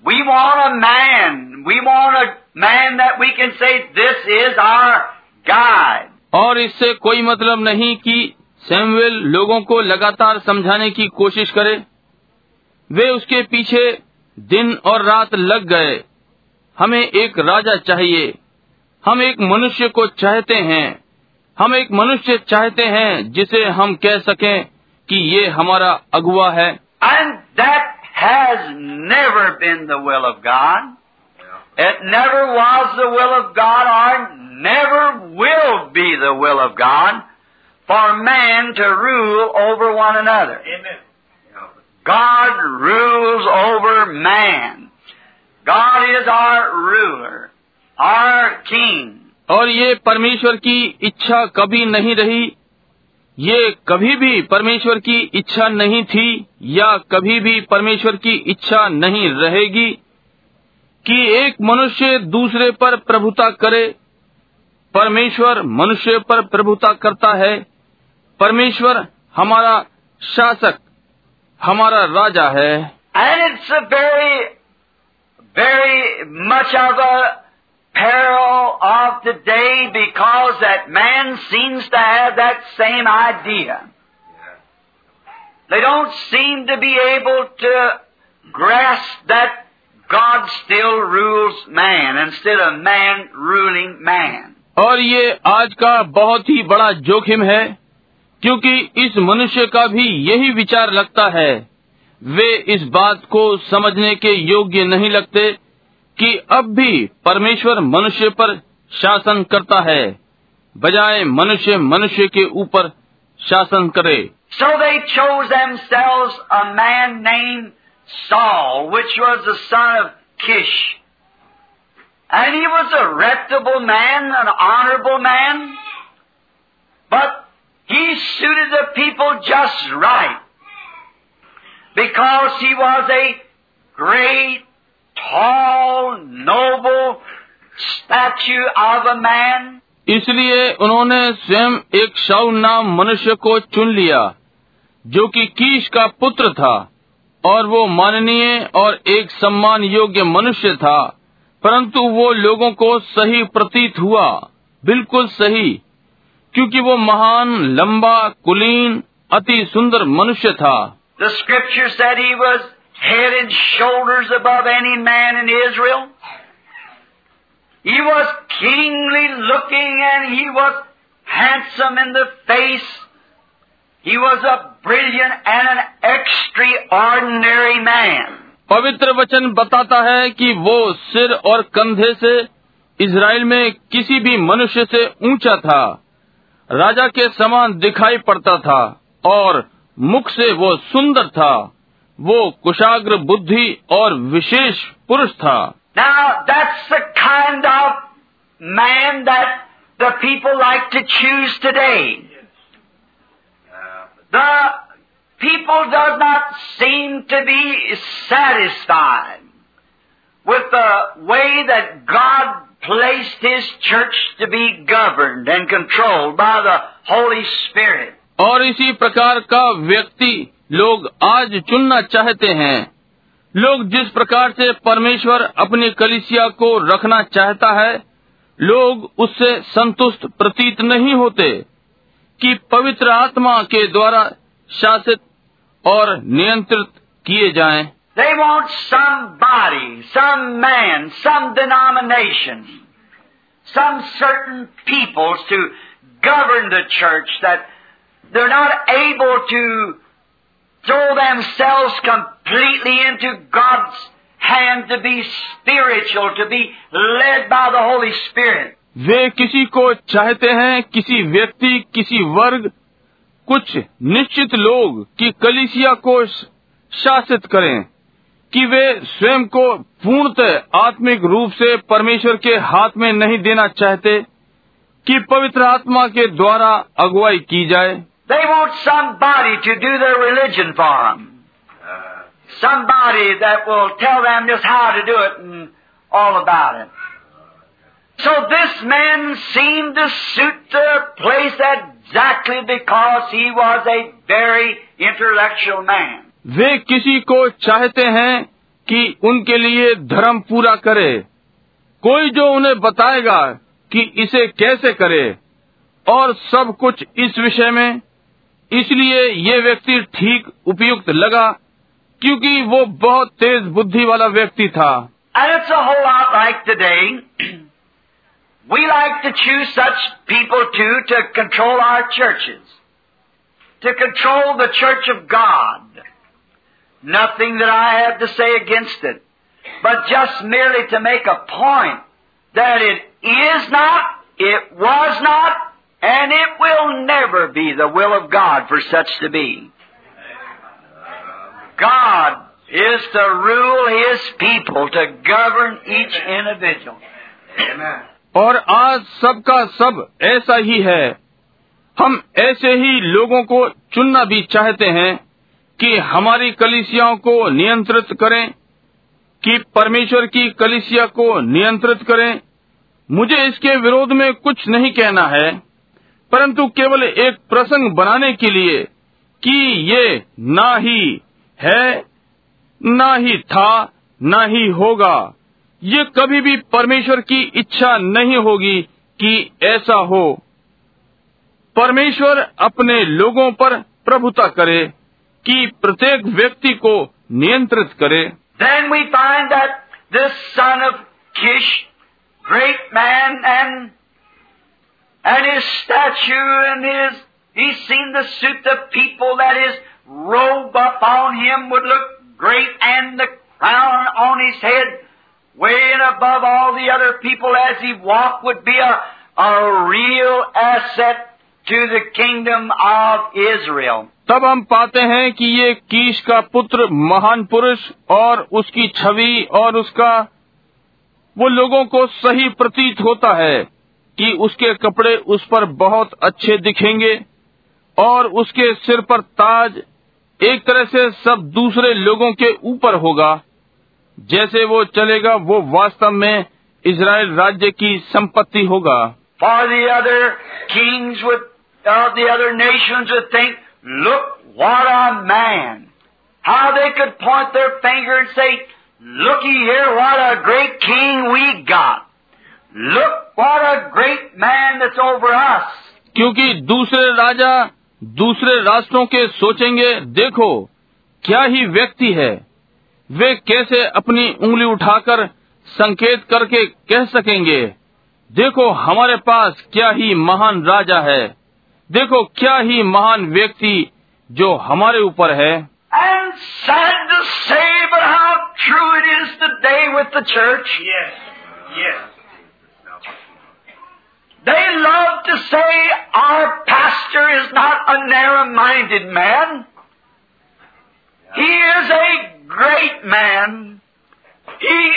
We want a man. We want a man that we can say, this is our God. और इससे कोई मतलब नहीं कि सैमुएल लोगों को लगातार समझाने की कोशिश करे। वे उसके पीछे दिन और रात लग गए। हमें एक राजा चाहिए। हम एक मनुष्य को चाहते हैं। हम एक मनुष्य चाहते हैं जिसे हम कह सकें कि ये हमारा अगुआ है। And that has never been the will of God. It never was the will of God or never will be the will of God for man to rule over one another. Amen. God rules over man. God is our ruler, our king. और ये परमेश्वर की इच्छा कभी नहीं रही ये कभी भी परमेश्वर की इच्छा नहीं थी या कभी भी परमेश्वर की इच्छा नहीं रहेगी कि एक मनुष्य दूसरे पर प्रभुता करे। परमेश्वर मनुष्य पर प्रभुता करता है। परमेश्वर हमारा शासक, हमारा राजा है। And it's peril of today because that man seems to have that same idea. They don't seem to be able to grasp that God still rules man instead of man ruling man. और ये आज का बहुत ही बड़ा जोखिम है क्योंकि इस मनुष्य का भी यही विचार लगता है वे इस बात को समझने के योग्य नहीं लगते कि अब भी परमेश्वर मनुष्य पर शासन करता है बजाय मनुष्य मनुष्य के ऊपर शासन करे So they chose themselves a man named Saul, which was the son of Kish. And he was a reputable man, an honorable man, but he suited the people just right. Because he was a great, tall, noble statue of a man. इसलिए उन्होंने स्वयं एक शाउल नाम मनुष्य को चुन लिया जो कि कीश का पुत्र था और वो माननीय और एक सम्मान योग्य मनुष्य था परंतु वो लोगों को सही प्रतीत हुआ बिल्कुल सही क्योंकि वो महान लंबा कुलीन अति सुंदर मनुष्य था The scripture said he was head and shoulders above any man in Israel. He was kingly looking and he was handsome in the face. He was a brilliant and an extraordinary man. पवित्र वचन बताता है कि वो सिर और कंधे से इज़राइल में किसी भी मनुष्य से ऊँचा था राजा के समान दिखाई पड़ता था और मुख से वो सुंदर था वो कुशाग्र बुद्धि और विशेष पुरुष था Now, that's the kind of man that the people like to choose today. The people does not seem to be satisfied with the way that God placed His church to be governed and controlled by the Holy Spirit. और इसी प्रकार का व्यक्ति लोग आज चुनना चाहते हैं लोग जिस प्रकार से परमेश्वर अपनी कलिसिया को रखना चाहता है लोग उससे संतुष्ट प्रतीत नहीं होते कि पवित्र आत्मा के द्वारा शासित और नियंत्रित किए जाएँ। They want somebody, some man, some denomination, some certain peoples to govern the church that they're not able to throw themselves completely into God's hand to be spiritual, to be led by the Holy Spirit. वे किसी को चाहते हैं किसी व्यक्ति किसी वर्ग कुछ निश्चित लोग कि कलिसिया को शासित करें कि वे स्वयं को पूर्णतः आत्मिक रूप से परमेश्वर के हाथ में नहीं देना चाहते कि पवित्र आत्मा के द्वारा अगुवाई की जाए They want somebody to do their religion for them. Somebody that will tell them just how to do it and all about it. So this man seemed to suit the place exactly because he was a very intellectual man. वे किसी को चाहते हैं कि उनके लिए धर्म पूरा करे कोई जो उन्हें बताएगा कि इसे कैसे करे और सब कुछ इस विषय में इसलिए ये व्यक्ति ठीक उपयुक्त लगा क्योंकि वो बहुत तेज बुद्धि वाला व्यक्ति था And it's a whole lot like today. We like to choose such people too to control our churches, to control the church of God. Nothing that I have to say against it, but just merely to make a point that it is not, it was not, And it will never be the will of God for such to be. God is to rule His people, to govern each individual. और आज सबका सब ऐसा ही है हम ऐसे ही लोगों को चुनना भी चाहते हैं कि हमारी कलिसियाओं को नियंत्रित करें कि परमेश्वर की कलिसिया को नियंत्रित करें मुझे इसके विरोध में कुछ नहीं कहना है परंतु केवल एक प्रसंग बनाने के लिए कि ये ना ही है ना ही था ना ही होगा। ये कभी भी परमेश्वर की इच्छा नहीं होगी कि ऐसा हो। परमेश्वर अपने लोगों पर प्रभुता करे कि प्रत्येक व्यक्ति को नियंत्रित करे। Then we find that this son of Kish, great man, and and his statue and his he's seen the suit of people that his robe upon him would look great, and the crown on his head, way and above all the other people as he walked, would be a a real asset to the kingdom of Israel. तब हम पाते हैं कि ये कीश का पुत्र महान पुरुष और उसकी छवि और उसका वो लोगों को सही प्रतीत होता है कि उसके कपड़े उस पर बहुत अच्छे दिखेंगे और उसके सिर पर ताज एक तरह से सब दूसरे लोगों के ऊपर होगा। जैसे वो चलेगा, वो वास्तव में इसराइल राज्य की संपत्ति होगा। Great king we got Look what a great man that's over us. क्योंकि दूसरे राजा दूसरे राष्ट्रों के सोचेंगे देखो क्या ही व्यक्ति है वे कैसे अपनी उंगली उठाकर संकेत करके कह सकेंगे देखो हमारे पास क्या ही महान राजा है देखो क्या ही महान व्यक्ति जो हमारे ऊपर है And sad to say, but how true it is today with the church. Yes. Yes. They love to say our pastor is not a narrow-minded man. He is a great man. He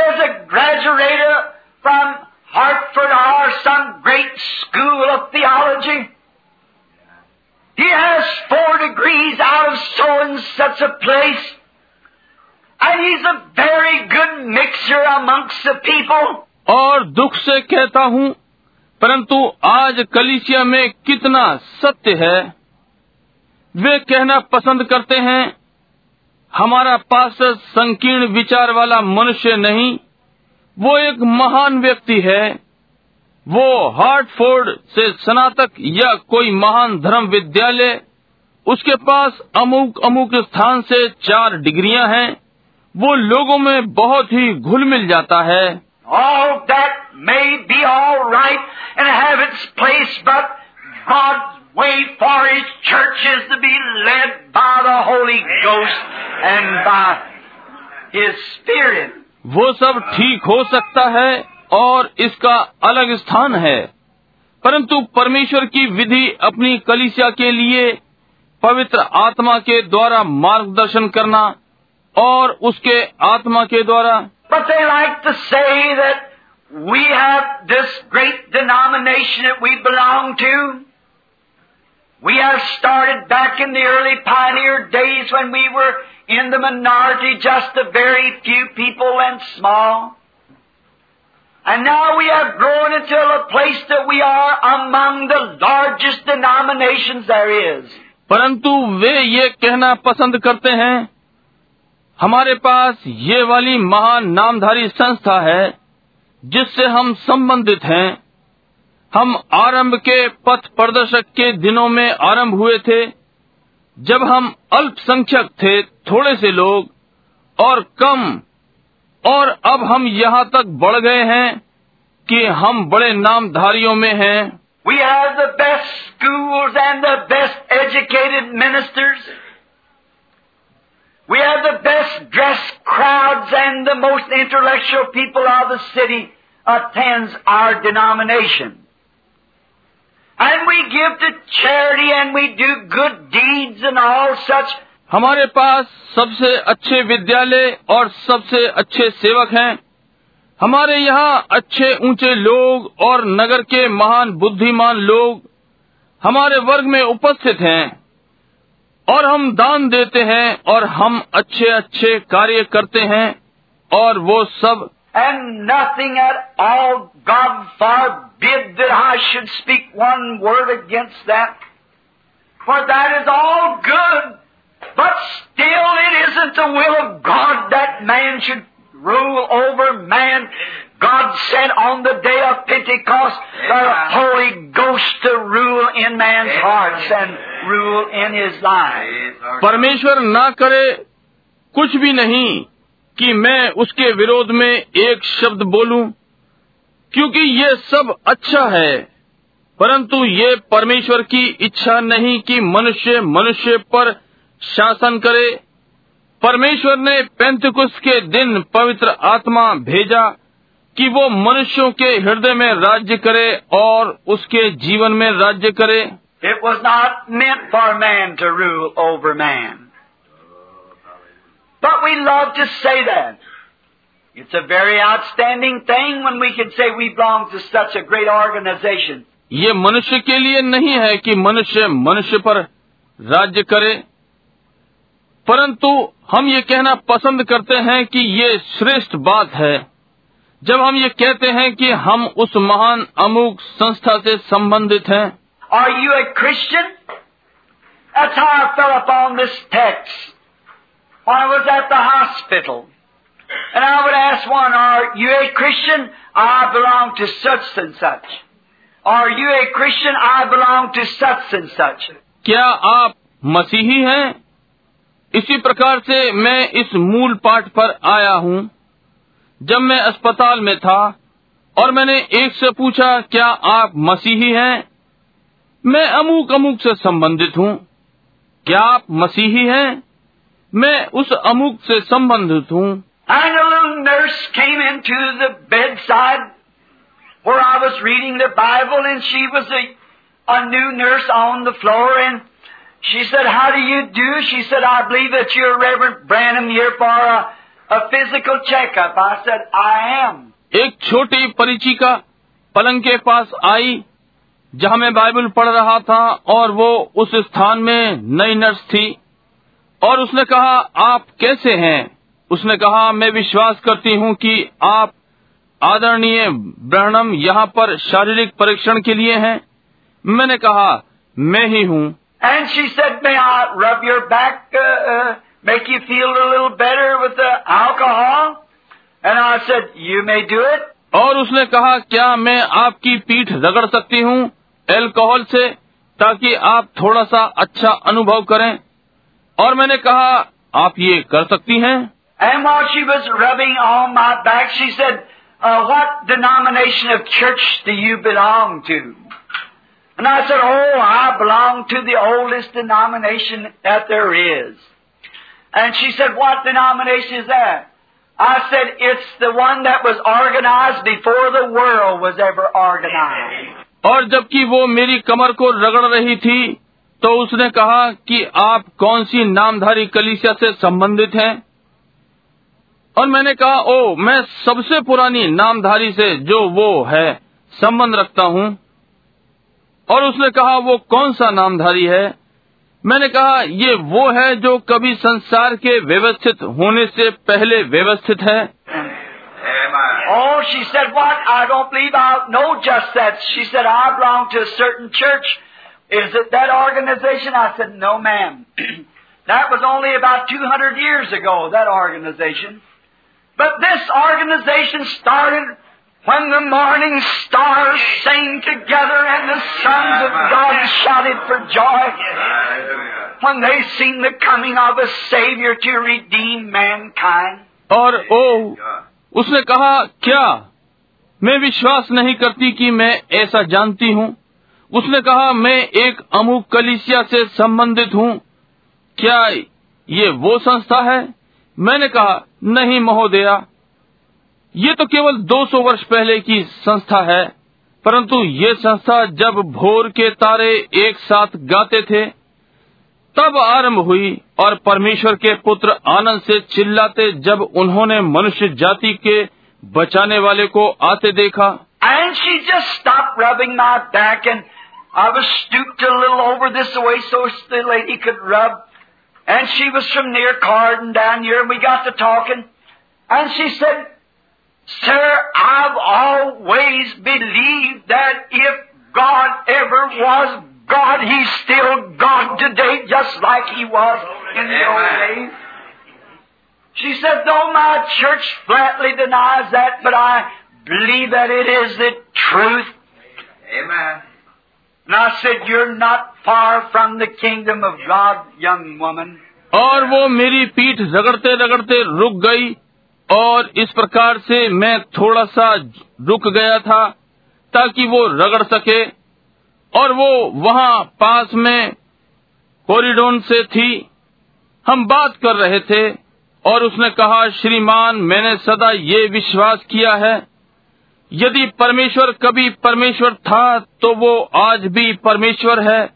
is a graduate from Hartford or some great school of theology. He has four degrees out of so and such a place. And he's a very good mixer amongst the people. और दुख से कहता हूँ परंतु आज कलिसिया में कितना सत्य है, वे कहना पसंद करते हैं, हमारा पास संकीर्ण विचार वाला मनुष्य नहीं, वो एक महान व्यक्ति है, वो हार्टफोर्ड से स्नातक या कोई महान धर्म विद्यालय, उसके पास अमुक अमुक स्थान से चार डिग्रियाँ हैं, वो लोगों में बहुत ही घुल मिल जाता है। All that may be all right and have its place, but God's way for His church is to be led by the Holy Ghost and by His Spirit. वो सब ठीक हो सकता है और इसका अलग स्थान है परंतु परमेश्वर की विधि अपनी कलिसिया के लिए पवित्र आत्मा के द्वारा मार्गदर्शन करना और उसके आत्मा के द्वारा But they like to say that we have this great denomination that we belong to. We have started back in the early pioneer days when we were in the minority, just a very few people and small. And now we have grown into a place that we are among the largest denominations there is. परंतु वे ये कहना पसंद करते हैं हमारे पास ये वाली महान नामधारी संस्था है, जिससे हम संबंधित हैं हम आरंभ के पथ प्रदर्शक के दिनों में आरंभ हुए थे, जब हम अल्पसंख्यक थे थोड़े से लोग, और कम, और अब हम यहाँ तक बढ़ गए हैं कि हम बड़े नामधारियों में हैं We have the best schools and the best educated ministers. We have the best dressed crowds and the most intellectual people of the city attends our denomination. And we give to charity and we do good deeds and all such. हमारे पास सबसे अच्छे विद्यालय और सबसे अच्छे सेवक हैं हमारे यहाँ अच्छे ऊंचे लोग और नगर के महान बुद्धिमान लोग हमारे वर्ग में उपस्थित हैं और हम दान देते हैं और हम अच्छे अच्छे कार्य करते हैं और वो सब and nothing at all God forbid should speak one word against that for that is all good but still it isn't the will of God that man should rule over man. God sent on the day of Pentecost the Holy Ghost to rule in man's hearts and rule in his life. परमेश्वर ना करे कुछ भी नहीं कि मैं उसके विरोध में एक शब्द बोलूँ क्योंकि ये सब अच्छा है परंतु ये परमेश्वर की इच्छा नहीं कि मनुष्य मनुष्य पर शासन करे परमेश्वर ने पेंतकुश के दिन पवित्र आत्मा भेजा कि वो मनुष्यों के हृदय में राज्य करे और उसके जीवन में राज्य करे। It was not meant for man to rule over man but we love to say it's a very outstanding thing one we can say we belong to such a great organisation ये मनुष्य के लिए नहीं है कि मनुष्य मनुष्य पर राज्य करे परंतु हम ये कहना पसंद करते हैं कि ये श्रेष्ठ बात है जब हम ये कहते हैं कि हम उस महान अमुक संस्था से संबंधित हैं Are you a Christian? That's how I fell upon this text when I was at the hospital. And I would ask one, are you a Christian? I belong to such and such. Are you a Christian? I belong to such and such. क्या आप मसीही हैं इसी प्रकार से मैं इस मूल पाठ पर आया हूँ जब मैं अस्पताल में था और मैंने एक से पूछा क्या आप मसीही हैं मैं अमुक अमुक से संबंधित हूँ क्या आप मसीही हैं मैं उस अमुक से संबंधित हूँ And a little nurse came into the bedside where I was reading the Bible and she was a, a new nurse on the floor and she said, how do you do? She said, I believe that you're Reverend Branham here for a, a physical checkup. I said, I am. एक छोटी परिचिका पलंग के पास आई जहाँ मैं Bible पढ़ रहा था और वो उस स्थान में नई नर्स थी और उसने कहा आप कैसे हैं उसने कहा मैं विश्वास करती हूँ कि आप आदरणीय ब्रहणम यहाँ पर शारीरिक परीक्षण के लिए हैं मैंने कहा मैं ही हूँ And she said, may I rub your back, uh, uh, make you feel a little better with the alcohol? And I said, you may do it. और उसने कहा क्या मैं आपकी पीठ रगड़ सकती हूँ एल्कोहल से ताकि आप थोड़ा सा अच्छा अनुभव करें और मैंने कहा आप ये कर सकती हैं And while she was rubbing on my back, she said, uh, what denomination of church do you belong to? And I said, oh, I belong to the oldest denomination that there is. And she said, what denomination is that? I said, it's the one that was organized before the world was ever organized. और जबकि वो मेरी कमर को रगड़ रही थी तो उसने कहा कि आप कौन सी नामधारी कलीसिया से संबंधित हैं और मैंने कहा ओ मैं सबसे पुरानी नामधारी से जो वो है संबंध रखता हूँ और उसने कहा वो कौन सा नामधारी है मैंने कहा ये वो है जो कभी संसार के व्यवस्थित होने से पहले व्यवस्थित है Oh, she said, what? I don't believe I know just that. She said, I belong to a certain church. Is it that organization? I said, no, ma'am. that was only about 200 years ago, that organization. But this organization started when the morning stars sang together and the sons of God shouted for joy when they seen the coming of a Savior to redeem mankind. और ओ उसने कहा क्या मैं विश्वास नहीं करती कि मैं ऐसा जानती हूँ उसने कहा मैं एक अमुक कलिसिया से संबंधित हूँ क्या ये वो संस्था है मैंने कहा नहीं महोदया ये तो केवल 200 वर्ष पहले की संस्था है, परंतु ये संस्था जब भोर के तारे एक साथ गाते थे, तब आरंभ हुई और परमेश्वर के पुत्र आनंद से चिल्लाते जब उन्होंने मनुष्य जाति के बचाने वाले को आते देखा। And she just stop rubbing my back and I was stooped a little over this way Sir, I've always believed that if God ever was God, He's still God today just like He was in the old days. She said, though my church flatly denies that, but I believe that it is the truth. Amen. And I said, you're not far from the kingdom of God, young woman. और वो मेरी पीठ रगड़ते रगड़ते रुक गई और इस प्रकार से मैं थोड़ा सा रुक गया था ताकि वो रगड़ सके और वो वहाँ पास में कॉरिडोन से थी। हम बात कर रहे थे और उसने कहा, श्रीमान, मैंने सदा ये विश्वास किया है, यदि परमेश्वर कभी परमेश्वर था तो वो आज भी परमेश्वर है।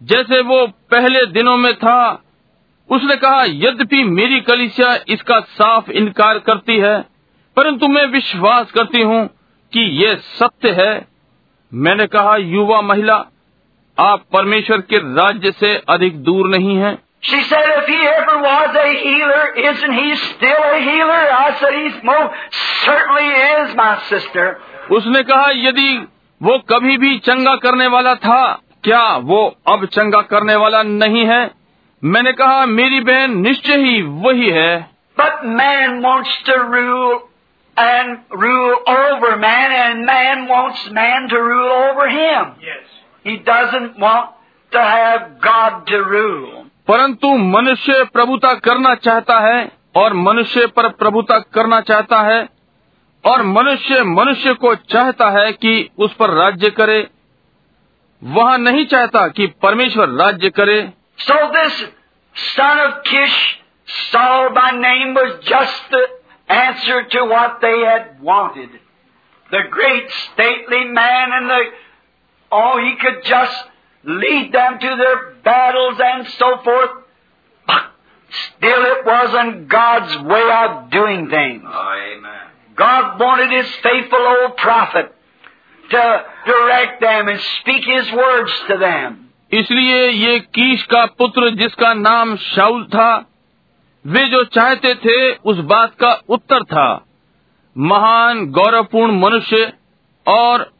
जैसे वो पहले दिनों में था उसने कहा यद्यपि मेरी कलिसिया इसका साफ़ इनकार करती है परंतु मैं विश्वास करती हूँ कि ये सत्य है मैंने कहा युवा महिला आप परमेश्वर के राज्य से अधिक दूर नहीं हैं She said, if he ever was a healer, isn't he still a healer? I said, he's most certainly is, my sister. उसने कहा यदि वो कभी भी चंगा करने वाला था क्या वो अब चंगा करने वाला नहीं है मैंने कहा मेरी बहन निश्चय ही वही है But man wants to rule and rule over man, and man wants man to rule over him. Yes. He doesn't want to have God to rule. परंतु मनुष्य प्रभुता करना चाहता है और मनुष्य पर प्रभुता करना चाहता है और मनुष्य मनुष्य को चाहता है कि उस पर राज्य करे वह नहीं चाहता कि परमेश्वर राज्य करे So this son of Kish, Saul by name, was just the answer to what they had wanted. The great stately man and the, oh, he could just lead them to their battles and so forth. But still it wasn't God's way of doing things. Amen. God wanted His faithful old prophet to direct them and speak His words to them. इसलिए ये कीश का पुत्र जिसका नाम शाउल था, वे जो चाहते थे उस बात का उत्तर था। महान गौरवपूर्ण मनुष्य और,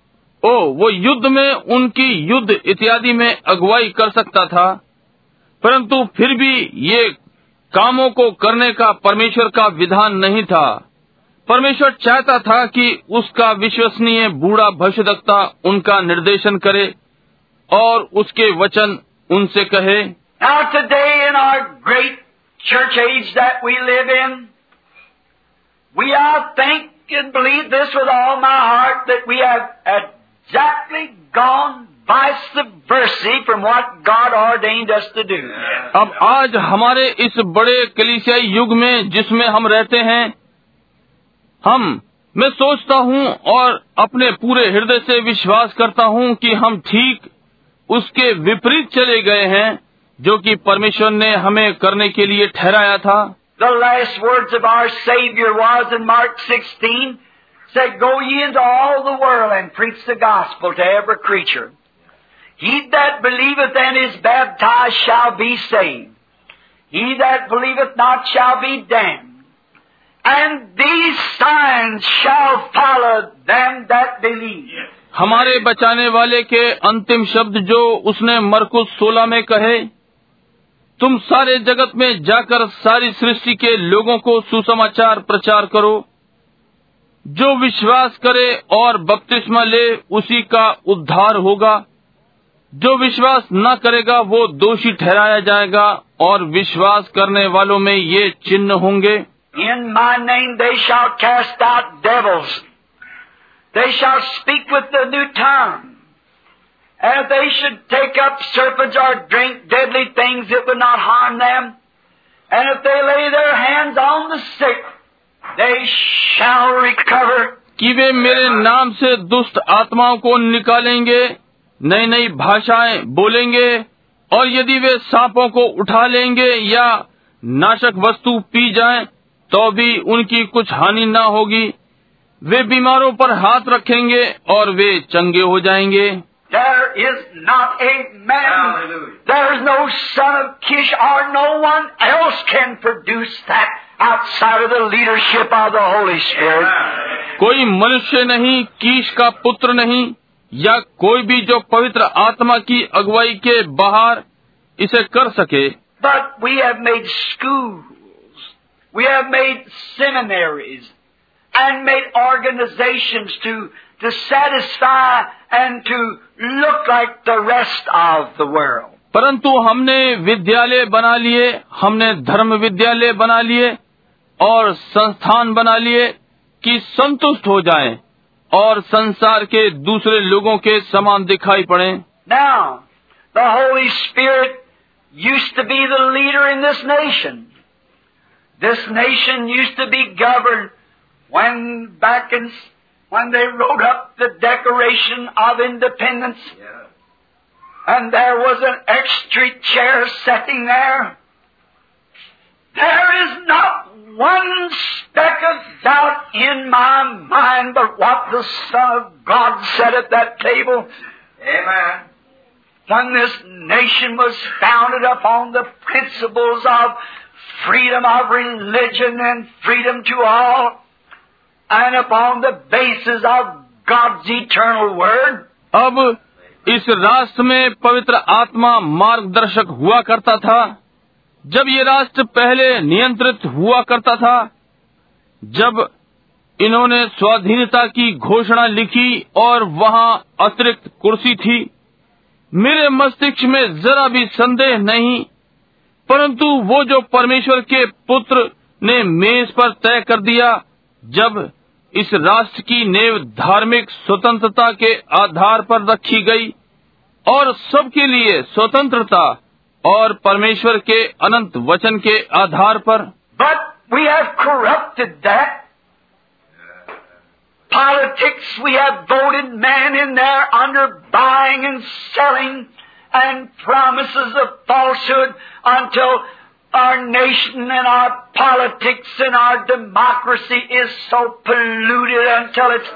ओ, वो युद्ध में उनकी युद्ध इत्यादि में अगुवाई कर सकता था, परंतु फिर भी ये कामों को करने का परमेश्वर का विधान नहीं था। परमेश्वर चाहता था कि उसका विश्वसनीय बूढ़ा भविष्यवक्ता उनका निर्देशन करे और उसके वचन उनसे कहे अब आज हमारे इस बड़े कलिसियाई युग में जिसमें हम रहते हैं हम मैं सोचता हूँ और अपने पूरे हृदय से विश्वास करता हूँ कि हम ठीक उसके विपरीत चले गए हैं जो कि परमेश्वर ने हमें करने के लिए ठहराया था The last words of our Savior was in Mark 16, said, Go ye into all the world and preach the gospel to every creature. He that believeth and is baptized shall be saved. He that believeth not shall be damned. And these signs shall follow them that believe. हमारे बचाने वाले के अंतिम शब्द जो उसने मरकुस सोलह में कहे, तुम सारे जगत में जाकर सारी सृष्टि के लोगों को सुसमाचार प्रचार करो। जो विश्वास करे और बपतिस्मा ले, उसी का उद्धार होगा। जो विश्वास न करेगा, वो दोषी ठहराया जाएगा और विश्वास करने वालों में ये चिन्ह होंगे। In my name they shall cast out devils. They shall speak with the new tongue. And if they should take up serpents or drink deadly things, it would not harm them. And if they lay their hands on the sick, they shall recover. कि वे मेरे नाम से दुष्ट आत्माओं को निकालेंगे नई नई भाषाएँ बोलेंगे और यदि वे सांपों को उठा लेंगे या नाशक वस्तु पी जाएँ, तो भी उनकी कुछ हानि न होगी वे बीमारों पर हाथ रखेंगे और वे चंगे हो जाएँगे There is not a man, Hallelujah. there is no son of Kish or no one else can produce that outside of the leadership of the Holy Spirit. कोई मनुष्य नहीं कीश का पुत्र नहीं या कोई भी जो पवित्र आत्मा की अगुवाई के बाहर इसे कर सके But we have made schools We have made seminaries and made organizations to, to satisfy and to look like the rest of the world. परंतु हमने विद्यालय बना लिए हमने धर्म विद्यालय बना लिए और संस्थान बना लिए कि संतुष्ट हो जाएं और संसार के दूसरे लोगों के समान दिखाई पड़े Now, the Holy Spirit used to be the leader in this nation. This nation used to be governed when back in, when they wrote up the Declaration of Independence, and there was an extra chair sitting there. There is not one speck of doubt in my mind but what the Son of God said at that table. Amen. When this nation was founded upon the principles of freedom of religion and freedom to all, and upon the basis of God's eternal Word. अब इस राष्ट्र में पवित्र आत्मा मार्गदर्शक हुआ करता था जब ये राष्ट्र पहले नियंत्रित हुआ करता था, जब इन्होंने स्वाधीनता की घोषणा लिखी और वहाँ अतिरिक्त कुर्सी थी, मेरे मस्तिष्क में जरा भी संदेह नहीं, परंतु वो जो परमेश्वर के पुत्र ने मेज पर तय कर दिया, जब इस राष्ट्र की नेव धार्मिक स्वतंत्रता के आधार पर रखी गई और सबके लिए स्वतंत्रता और परमेश्वर के अनंत वचन के आधार पर But we have corrupted that. Politics, we have voted men in there under buying and selling and promises of falsehood until our nation and our politics and our democracy is so polluted until it's,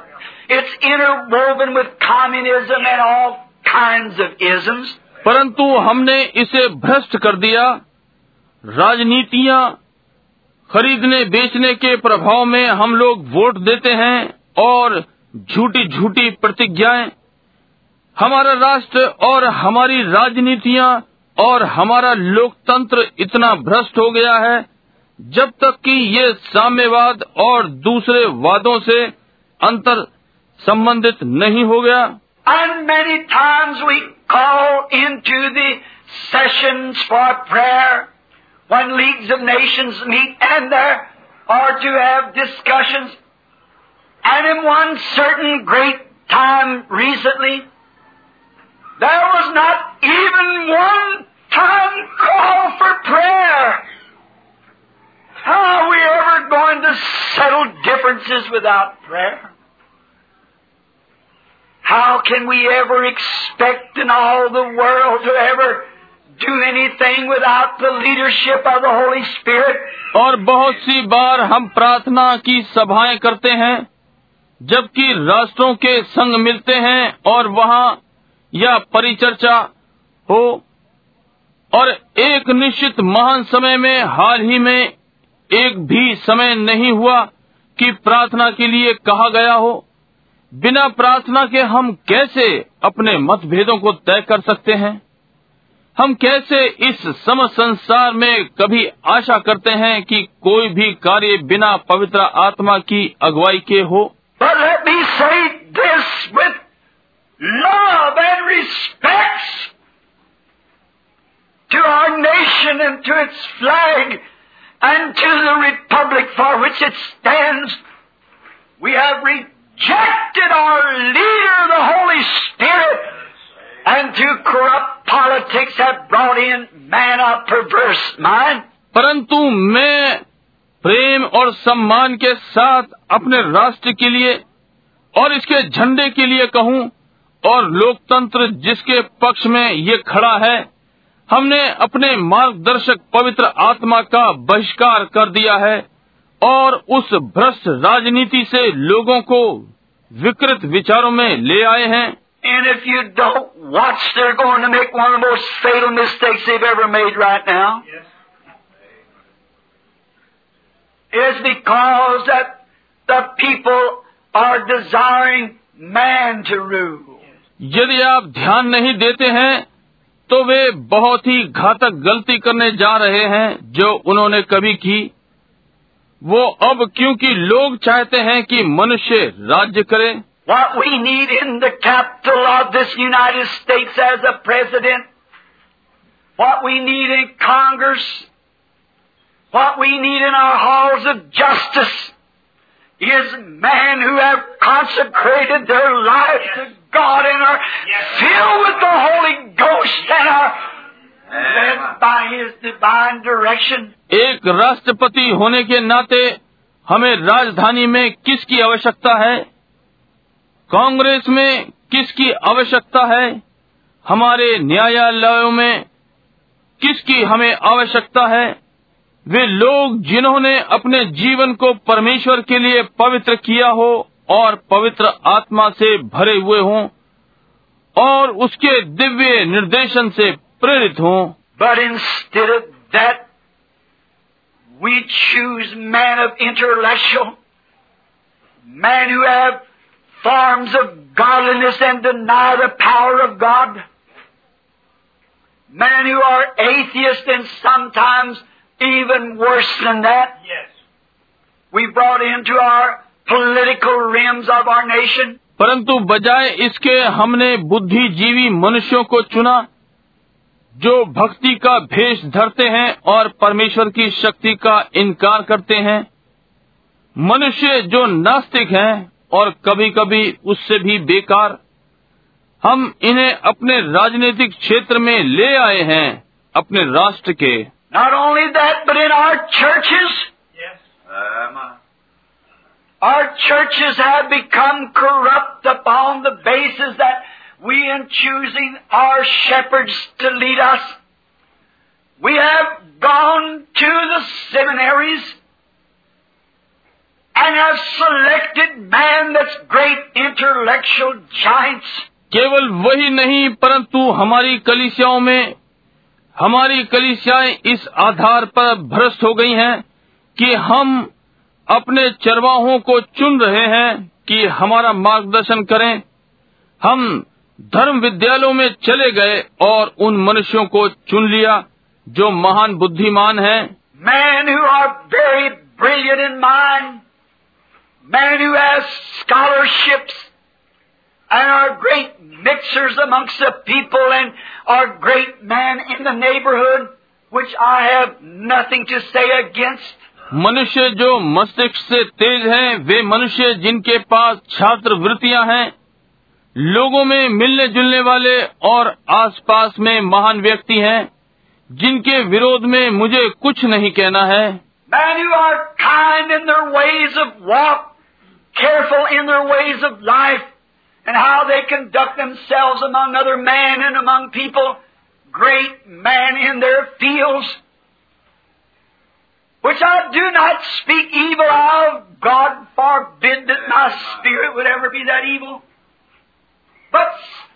it's interwoven with communism and all kinds of isms. परंतु हमने इसे भ्रष्ट कर दिया राजनीतियाँ खरीदने बेचने के प्रभाव में हम लोग वोट देते हैं और झूठी झूठी प्रतिज्ञाएँ हमारा राष्ट्र और हमारी राजनीतियाँ और हमारा लोकतंत्र इतना भ्रष्ट हो गया है जब तक कि ये साम्यवाद और दूसरे वादों से अंतर संबंधित नहीं हो गया। And in one certain great time recently, there was not even one time call for prayer. How are we ever going to settle differences without prayer? How can we ever expect in all the world to ever do anything without the leadership of the Holy Spirit? और बहुत सी बार हम प्रार्थना की सभाएं करते हैं जबकि राष्ट्रों के संग मिलते हैं और वहाँ या परिचर्चा हो, और एक निश्चित महान समय में, हाल ही में एक भी समय नहीं हुआ कि प्रार्थना के लिए कहा गया हो। बिना प्रार्थना के हम कैसे अपने मतभेदों को तय कर सकते हैं? हम कैसे इस सम संसार में कभी आशा करते हैं कि कोई भी कार्य बिना पवित्र आत्मा की अगुवाई के हो? But let me say this with love and respect to our nation and to its flag and to the republic for which it stands. We have rejected our leader, the Holy Spirit, and through corrupt politics have brought in man of perverse mind. परंतु मैं प्रेम और सम्मान के साथ अपने राष्ट्र के लिए और इसके झंडे के लिए कहूं और लोकतंत्र जिसके पक्ष में ये खड़ा है हमने अपने मार्गदर्शक पवित्र आत्मा का बहिष्कार कर दिया है और उस भ्रष्ट राजनीति से लोगों को विकृत विचारों में ले आए हैं And if you don't watch, they're going to make one of the most fatal mistakes they've ever made right now. Is because that the people are desiring man to rule. यदि आप ध्यान नहीं देते हैं तो वे बहुत ही घातक गलती करने जा रहे हैं जो उन्होंने कभी की वो अब क्योंकि लोग चाहते हैं कि मनुष्य राज्य करे What we need in the capital of this United States as a president, what we need in Congress, what we need in our halls of justice is men who have consecrated their lives to God and are filled with the Holy Ghost and are led by His divine direction. एक राष्ट्रपति होने के नाते हमें राजधानी में किसकी आवश्यकता है? कांग्रेस में किसकी आवश्यकता है? हमारे न्यायालयों में किसकी हमें आवश्यकता है? वे लोग जिन्होंने अपने जीवन को परमेश्वर के लिए पवित्र किया हो और पवित्र आत्मा से भरे हुए हों और उसके दिव्य निर्देशन से प्रेरित हों। But in that we choose man of intellectual man you have forms of godliness and the now the power of God man you are atheist and sometimes even worse than that we bore in to our political rims of our nation. परंतु बजाय इसके हमने बुद्धिजीवी मनुष्यों को चुना जो भक्ति का भेष धरते हैं और परमेश्वर की शक्ति का इनकार करते हैं मनुष्य जो नास्तिक हैं और कभी कभी उससे भी बेकार हम इन्हें अपने राजनीतिक क्षेत्र में ले आए हैं अपने राष्ट्र के Not only that, but in our churches, Yes. Our churches have become corrupt upon the basis that we, in choosing our shepherds to lead us, we have gone to the seminaries and have selected man that's great intellectual giants. केवल वही नहीं परंतु हमारी कलिसियाओं में हमारी कलिसियाएं इस आधार पर भ्रष्ट हो गई हैं कि हम अपने चरवाहों को चुन रहे हैं कि हमारा मार्गदर्शन करें। हम धर्म विद्यालयों में चले गए और उन मनुष्यों को चुन लिया जो महान बुद्धिमान है। Man you are very brilliant in man man you है scholarship and are great mixers amongst people and are great man in the neighbourhood which I have nothing to say against मनुष्य जो मस्तिष्क से तेज हैं, वे मनुष्य जिनके पास छात्रवृत्तियाँ हैं, लोगों में मिलने जुलने वाले और आसपास में महान व्यक्ति हैं, जिनके विरोध में मुझे कुछ नहीं कहना है Great man in their fields. which I do not speak evil of. God forbid that my spirit would ever be that evil. But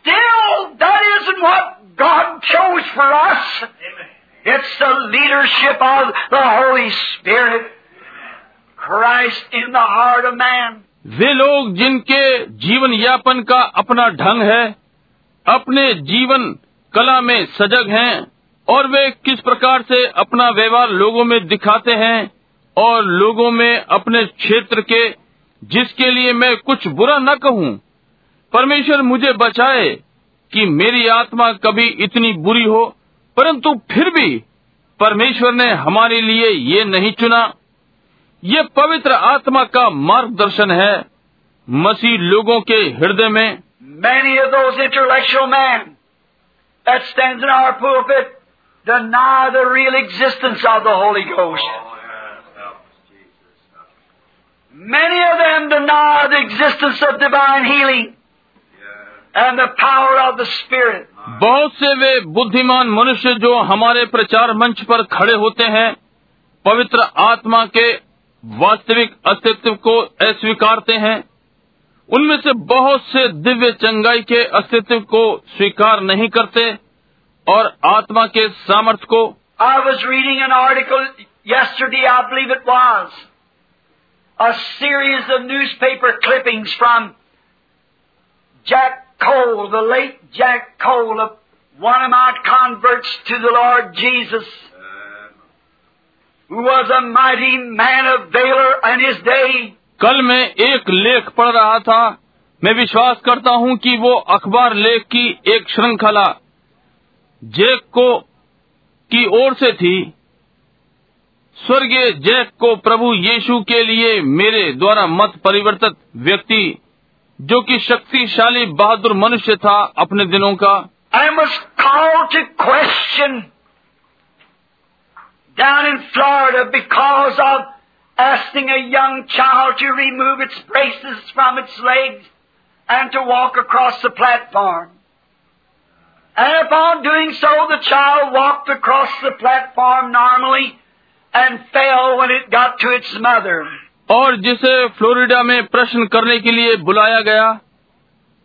still, that isn't what God chose for us. Amen. It's the leadership of the Holy Spirit. Christ in the heart of man. वे लोग जिनके जीवन यापन का अपना ढंग है अपने जीवन कला में सजग हैं और वे किस प्रकार से अपना व्यवहार लोगों में दिखाते हैं और लोगों में अपने क्षेत्र के, जिसके लिए मैं कुछ बुरा न कहूँ। परमेश्वर मुझे बचाए कि मेरी आत्मा कभी इतनी बुरी हो, परंतु फिर भी परमेश्वर ने हमारे लिए ये नहीं चुना। ये पवित्र आत्मा का मार्गदर्शन है मसीह लोगों के हृदय में। Many of those that stands in our pulpit deny the real existence of the Holy Ghost. Many of them deny the existence of divine healing and the power of the Spirit. बहुत से वे बुद्धिमान मनुष्य जो हमारे प्रचार मंच पर खड़े होते हैं पवित्र आत्मा के वास्तविक अस्तित्व को अस्वीकारते हैं उनमें से बहुत से दिव्य चंगाई के अस्तित्व को स्वीकार नहीं करते और आत्मा के सामर्थ को। I was reading an article believe it was a series of newspaper clipping from Jack Coe the late Jack Coe of one M at converts to the Lord Jesus कल मैं एक लेख पढ़ रहा था। मैं विश्वास करता हूँ कि वो अखबार लेख की एक श्रृंखला जैक को की ओर से थी स्वर्गीय जैक को प्रभु यीशु के लिए मेरे द्वारा मत परिवर्तित व्यक्ति, जो कि शक्तिशाली बहादुर मनुष्य था अपने दिनों का I must question down in Florida because of asking a young child to remove its braces from its legs and to walk across the. And upon doing so, the child walked across the platform normally and fell when it got to its mother. और जिसे Florida में प्रश्न करने के लिए बुलाया गया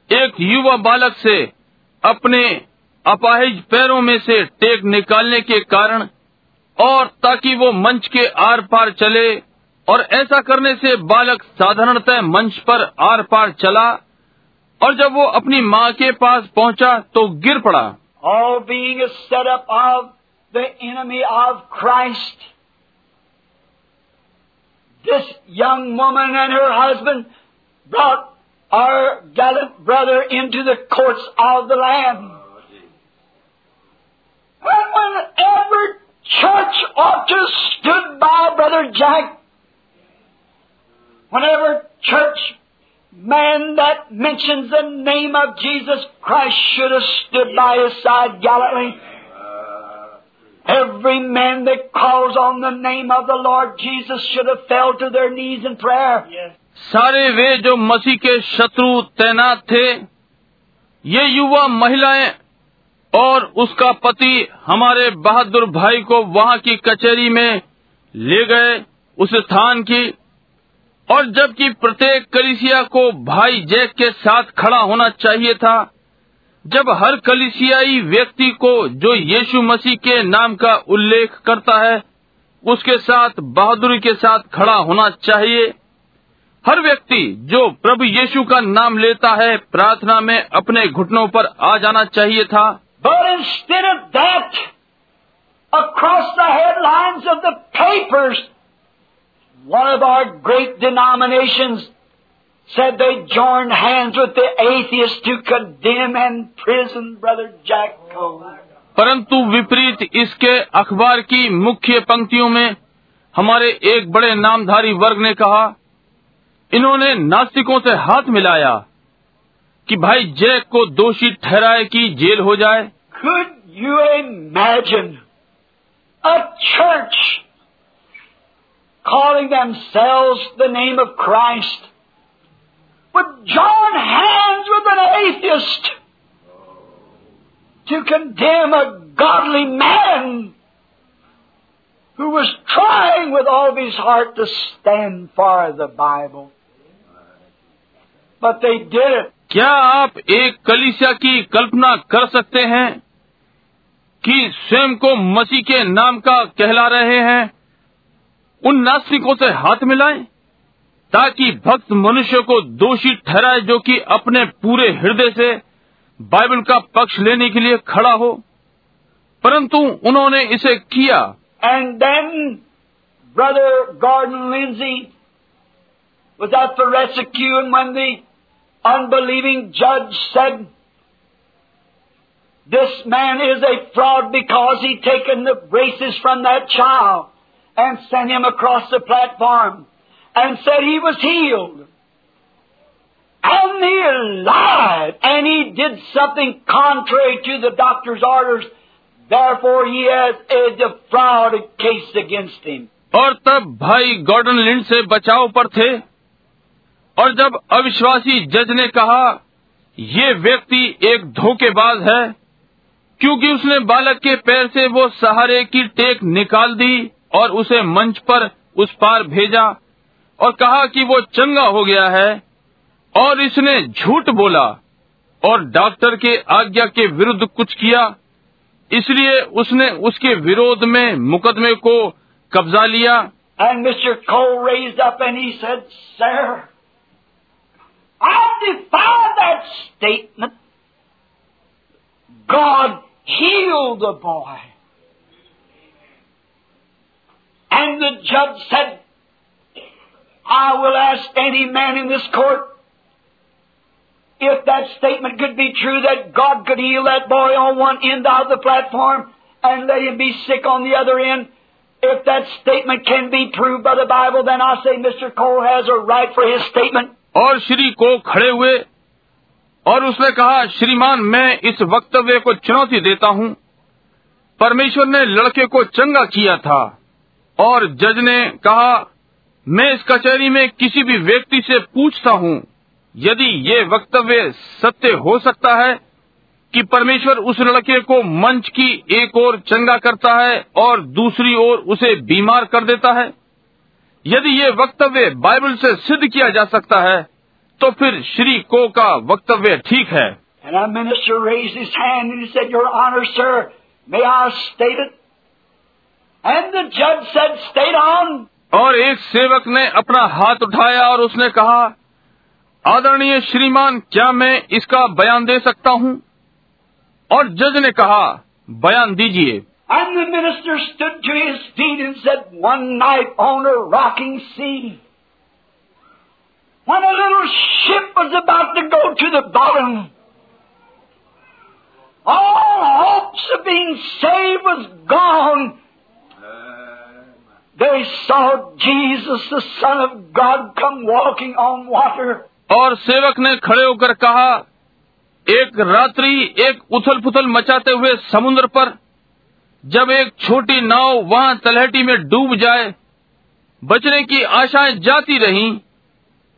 एक युवा बालक से अपने अपाहिज पैरों में से टेक निकालने के कारण और ताकि वो मंच के आर पार चले और ऐसा करने से बालक साधारणतः मंच पर आर पार चला और जब वो अपनी माँ के पास पहुंचा तो गिर पड़ा All being a setup of the enemy of Christ. This young woman and her husband brought our gallant brother into the courts of the Lamb. And whenever church ought to have stood by Brother Jack, whenever church man that mentions the name of Jesus Christ should have stood by his side gallantly. Every man that calls on the name of the Lord Jesus should have fell to their knees in prayer. सारे वे जो मसीह के शत्रु तैनात थे ये युवा महिलाएँ और उसका पति हमारे बहादुर भाई को वहाँ की कचहरी में ले गए उस स्थान की और जबकि प्रत्येक कलिसिया को भाई जैक के साथ खड़ा होना चाहिए था जब हर कलिसियाई व्यक्ति को जो यीशु मसीह के नाम का उल्लेख करता है उसके साथ बहादुरी के साथ खड़ा होना चाहिए। हर व्यक्ति जो प्रभु यीशु का नाम लेता है प्रार्थना में अपने घुटनों पर आ जाना चाहिए था। That, across the headlines of the papers, one of our great denominations said they joined hands with the atheists to condemn and imprison Brother Jack Cole. परंतु विपरीत इसके अखबार की मुख्य पंक्तियों में हमारे एक बड़े नामधारी वर्ग ने कहा इन्होंने नास्तिकों से हाथ मिलाया कि भाई जैक को दोषी ठहराए कि जेल हो जाए Could you imagine a church calling themselves the name of Christ would join hands with an atheist to condemn a godly man who was trying with all of his heart to stand for the Bible. But they did it. क्या आप एक कलिसिया की कल्पना कर सकते हैं कि स्वयं को मसीह के नाम का कहला रहे हैं उन नास्तिकों से हाथ मिलाए, ताकि भक्त मनुष्य को दोषी ठहराए जो कि अपने पूरे हृदय से बाइबल का पक्ष लेने के लिए खड़ा हो। परंतु उन्होंने इसे किया। And then brother Gordon Lindsay was at the rescue unbelieving जज said this man is a fraud because he taken the braces from that child and sent him across the platform and said he was healed. And he lied, and he did something contrary to the doctor's orders. Therefore, he has a defrauded case against him. और तब भाई Gordon लिंड से बचाव पर थे और जब अविश्वासी जज ने कहा ये व्यक्ति एक धोखेबाज है क्योंकि उसने बालक के पैर से वो सहारे की टेक निकाल दी और उसे मंच पर उस पार भेजा और कहा कि वो चंगा हो गया है और इसने झूठ बोला और डॉक्टर के आज्ञा के विरुद्ध कुछ किया इसलिए उसने उसके विरोध में मुकदमे को कब्जा लिया And Mr. Cole raised up and boy. And And the judge said, I will ask any man in this court if that statement could be true that God could heal that boy on one end of the platform and let him be sick on the other end. If that statement can be proved by the Bible, then I say Mr. Cole has a right for his statement. और श्री को खड़े हुए और उसने कहा श्रीमान मैं इस वक्तव्य को चुनौती देता हूँ परमेश्वर ने लड़के को चंगा किया था और जज ने कहा मैं इस कचहरी में किसी भी व्यक्ति से पूछता हूँ यदि ये वक्तव्य सत्य हो सकता है कि परमेश्वर उस लड़के को मंच की एक ओर चंगा करता है और दूसरी ओर उसे बीमार कर देता है यदि ये वक्तव्य बाइबल से सिद्ध किया जा सकता है तो फिर श्री को का वक्तव्य ठीक है And our minister raised his hand and he said, Your Honor, sir, may I state it? And the judge said, State on. और एक सेवक ने अपना हाथ उठाया और उसने कहा आदरणीय श्रीमान क्या मैं इसका बयान दे सकता हूँ और जज ने कहा बयान दीजिए And the minister stood to his feet and said, One night on a rocking sea, when a little ship was about to go to the bottom, all hopes of being saved was gone. They saw Jesus, the Son of God, come walking on water. और सेवक ने खड़े होकर कहा एक रात्रि एक उथल पुथल मचाते हुए समुद्र पर जब एक छोटी नाव वहाँ तलहटी में डूब जाए बचने की आशाएँ जाती रहीं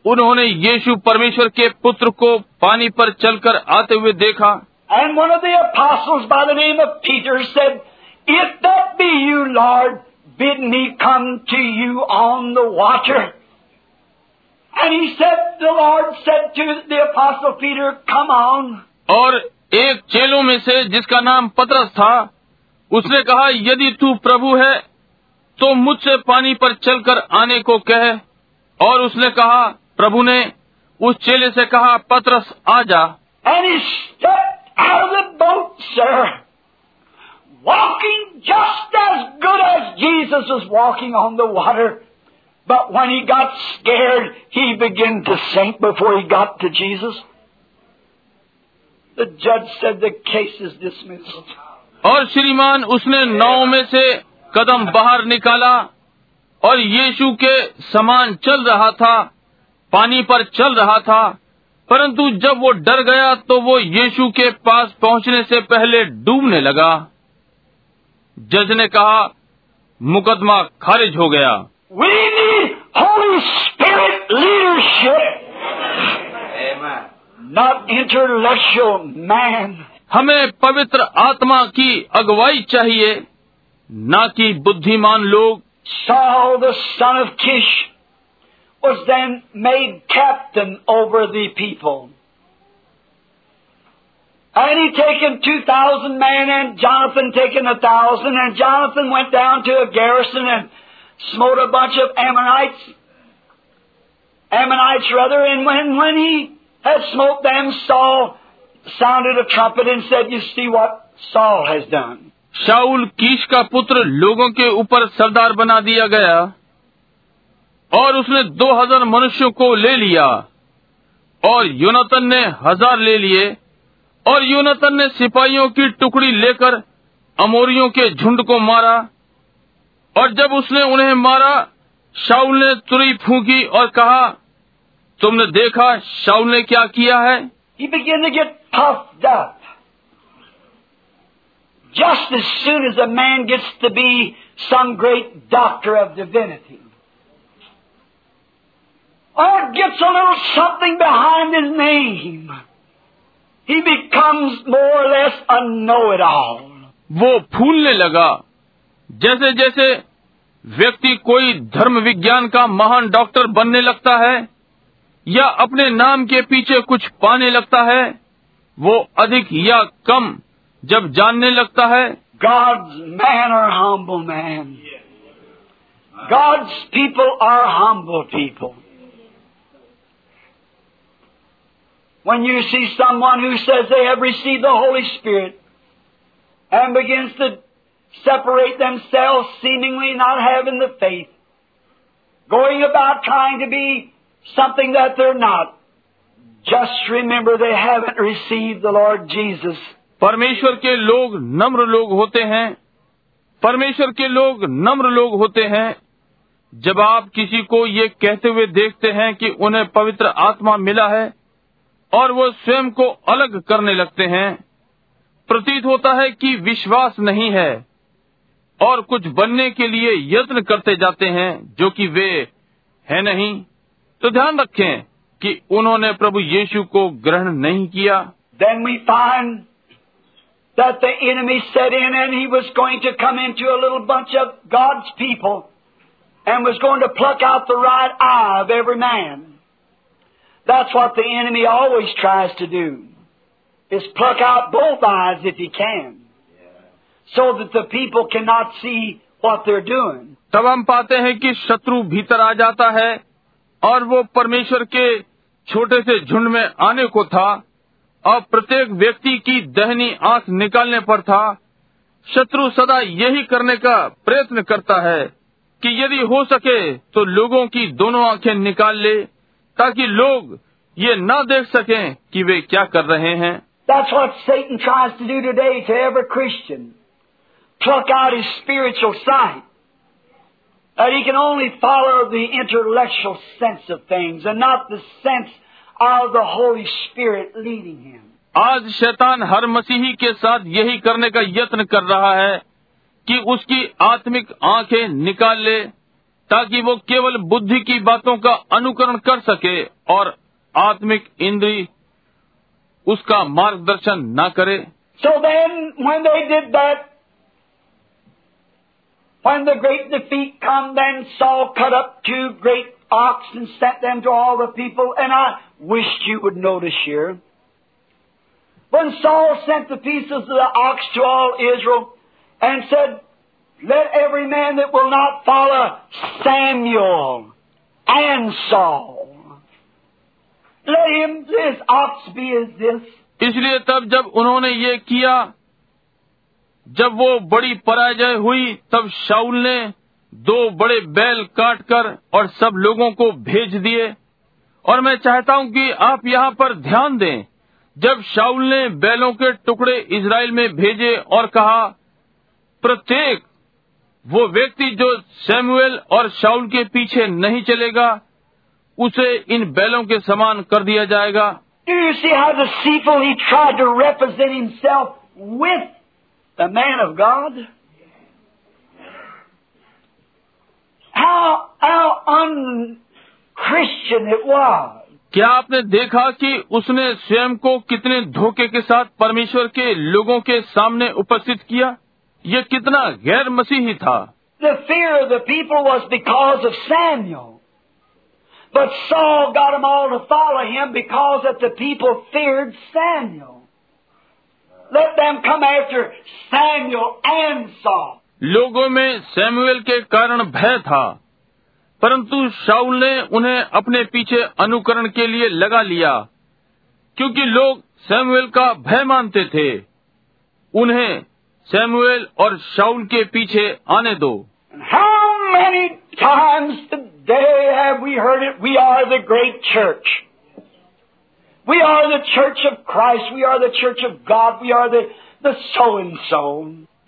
उन्होंने यीशु परमेश्वर के पुत्र को पानी पर चलकर आते हुए देखा And one of the apostles by the name of Peter said, If that be you, Lord, bidden he come to you on the water. And he said, the Lord said to the apostle Peter, come on. और एक चेलों में से जिसका नाम पतरस था उसने कहा यदि तू प्रभु है तो मुझसे पानी पर चलकर आने को कह और उसने कहा प्रभु ने उस चेले से कहा पतरस आ जा walking just as good as Jesus was walking on the water. But when he got scared, he began to sink before he got to Jesus. The judge said the case is dismissed. और श्रीमान उसने नाव में से कदम बाहर निकाला और यीशु के समान चल रहा था पानी पर चल रहा था परंतु जब वो डर गया तो वो यीशु के पास पहुँचने से पहले डूबने लगा जज ने कहा मुकदमा खारिज हो गया We need Holy Spirit leadership, Amen. not intellectual man. हमें पवित्र आत्मा की अगुवाई चाहिए न कि बुद्धिमान लोग Saul, the son of Kish, was then made captain over the people. And he taken two thousand men and Jonathan taken a thousand and Jonathan went down to a garrison and smote a bunch of Ammonites, Ammonites rather, and when, when he had smote them, Saul sounded a trumpet and said, you see what Saul has done. Saul Kish का पुत्र लोगों के ऊपर सरदार बना दिया गया और उसने दो हजार मनुष्यों को ले लिया और यूनातन ने हजार ले लिए और यूनातन ने सिपाहियों की टुकड़ी लेकर अमोरियों के झुंड को मारा और जब उसने उन्हें मारा शाउल ने तुरई फूकी और कहा तुमने देखा शाउल ने क्या किया है. Just as soon as a man gets to be some great doctor of divinity. Or gets a little something behind his name. He becomes more वो फूलने लगा। जैसे जैसे व्यक्ति कोई धर्म विज्ञान का महान डॉक्टर बनने लगता है या अपने नाम के पीछे कुछ पाने लगता है वो अधिक या कम जब जानने लगता है। God's man are humble man God's people are humble people When you see someone who says they have received the Holy Spirit and begins to separate themselves, seemingly not having the faith, going about trying to be something that they're not. Just remember they haven't received the Lord Jesus. परमेश्वर के लोग नम्र लोग होते हैं परमेश्वर के लोग नम्र लोग होते हैं जब आप किसी को ये कहते हुए देखते हैं कि उन्हें पवित्र आत्मा मिला है और वो स्वयं को अलग करने लगते हैं प्रतीत होता है कि विश्वास नहीं है और कुछ बनने के लिए यत्न करते जाते हैं जो कि वे है नहीं तो ध्यान रखें कि उन्होंने प्रभु यीशु को ग्रहण नहीं किया Then we find that the enemy set in and he was going to come into a little bunch of God's people and was going to pluck out the right eye of every man. That's what the enemy always tries to do, is pluck out both eyes if he can, so that the people cannot see what they're doing. तब हम पाते हैं कि शत्रु भीतर आ जाता है और वो परमेश्वर के छोटे से झुंड में आने को था और प्रत्येक व्यक्ति की दहनी आँख निकालने पर था शत्रु सदा यही करने का प्रयत्न करता है कि यदि हो सके तो लोगों की दोनों आँखें निकाल ले ताकि लोग ये न देख सकें कि वे क्या कर रहे हैं That's what Satan tries to do today to every Christian. Pluck out his spiritual sight. That he can only follow the intellectual sense of things and not the sense of the Holy Spirit leading him. आज शैतान हर मसीही के साथ यही करने का यत्न कर रहा है कि उसकी आत्मिक आँखें निकाल ले ताकि वो केवल बुद्धि की बातों का अनुकरण कर सके और आत्मिक इंद्री उसका मार्गदर्शन न करे So then, when they did that, when the great defeat come, then Saul cut up two great ox and sent them to all the people. And I wished you would notice here. When Saul sent the pieces of the ox to all Israel and said, Let every man that will not follow Samuel and Saul, let him, this ox be as this. इसलिए तब जब उन्होंने ये किया जब वो बड़ी पराजय हुई तब शाउल ने दो बड़े बैल काट कर और सब लोगों को भेज दिए। और मैं चाहता हूँ कि आप यहाँ पर ध्यान दें। जब शाउल ने बैलों के टुकड़े इसराइल में भेजे और कहा प्रत्येक वो व्यक्ति जो सैमुएल और शाउल के पीछे नहीं चलेगा उसे इन बैलों के समान कर दिया जाएगा। It was. क्या आपने देखा कि उसने स्वयं को कितने धोखे के साथ परमेश्वर के लोगों के सामने उपस्थित किया? ये कितना गैर मसीही था। लोगों में सैमुअल के कारण भय था परंतु शाह ने उन्हें अपने पीछे अनुकरण के लिए लगा लिया क्योंकि लोग सैमुअल का भय मानते थे। उन्हें सैमुएल और शाउल के पीछे आने दो।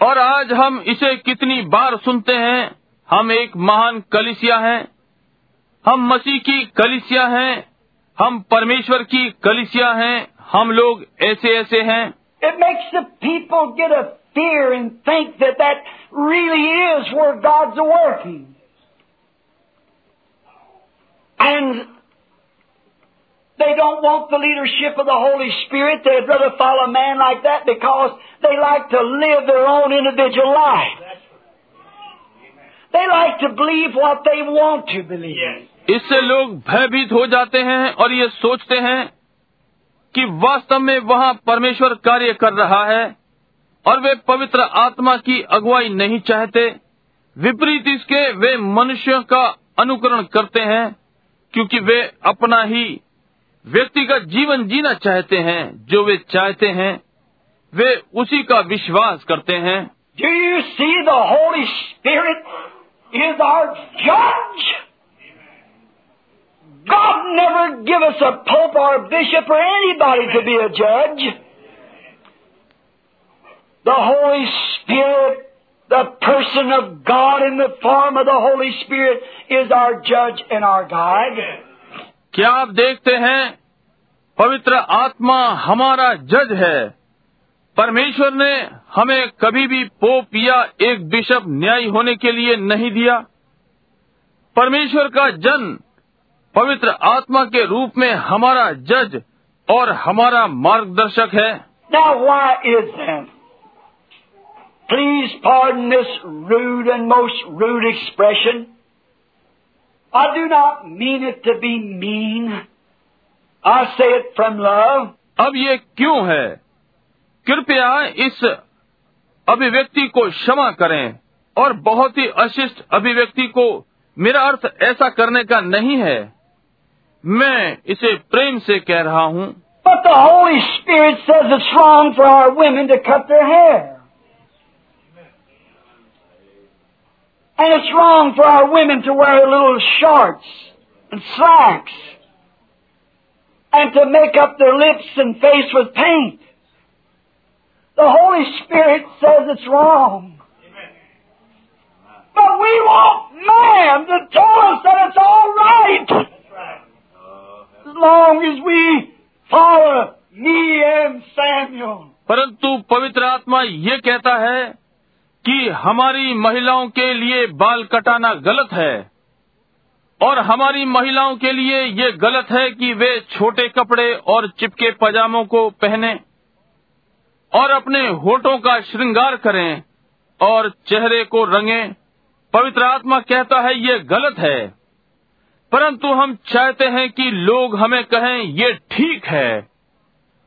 और आज हम इसे कितनी बार सुनते हैं? हम एक महान कलिसिया हैं, हम मसीह की कलिसिया हैं, हम परमेश्वर की कलिसिया हैं, हम लोग ऐसे ऐसे हैं। It makes the people get fear and think that that really is where God's working. And they don't want the leadership of the Holy Spirit. They'd rather follow a man like that because they like to live their own individual life. They like to believe what they want to believe. इससे लोग भयभीत हो जाते हैं और ये सोचते हैं कि वास्तव में वहाँ परमेश्वर कार्य कर रहा है और वे पवित्र आत्मा की अगुवाई नहीं चाहते, विपरीत इसके वे मनुष्यों का अनुकरण करते हैं, क्योंकि वे अपना ही व्यक्तिगत जीवन जीना चाहते हैं, जो वे चाहते हैं, वे उसी का विश्वास करते हैं Do you see the Holy Spirit is our judge? God never give us a pope or a bishop or anybody to be a judge. The Holy Spirit, the person of God in the form of the Holy Spirit is our judge and our guide. क्या आप देखते हैं पवित्र आत्मा हमारा जज है परमेश्वर ने हमें कभी भी पोप या एक बिशप न्यायी होने के लिए नहीं दिया परमेश्वर का जन पवित्र आत्मा के रूप में हमारा जज और हमारा मार्गदर्शक है Now why is that? Please pardon this rude and most rude expression. I do not mean it to be mean. I say it from love. अब ये क्यों है कृपया इस अभिव्यक्ति को क्षमा करें और बहुत ही अशिष्ट अभिव्यक्ति को मेरा अर्थ ऐसा करने का नहीं है मैं इसे प्रेम से कह रहा हूँ But the Holy Spirit says it's wrong for our women to cut their hair. And it's wrong for our women to wear little shorts and slacks and to make up their lips and face with paint. The Holy Spirit says it's wrong. But we want man to tell us that it's all right. As long as we follow me and Samuel. परंतु पवित्र आत्मा ये कहता है कि हमारी महिलाओं के लिए बाल कटाना गलत है और हमारी महिलाओं के लिए ये गलत है कि वे छोटे कपड़े और चिपके पजामों को पहने और अपने होठों का श्रृंगार करें और चेहरे को रंगें। पवित्र आत्मा कहता है, ये गलत है। परंतु हम चाहते हैं कि लोग हमें कहें, ये ठीक है।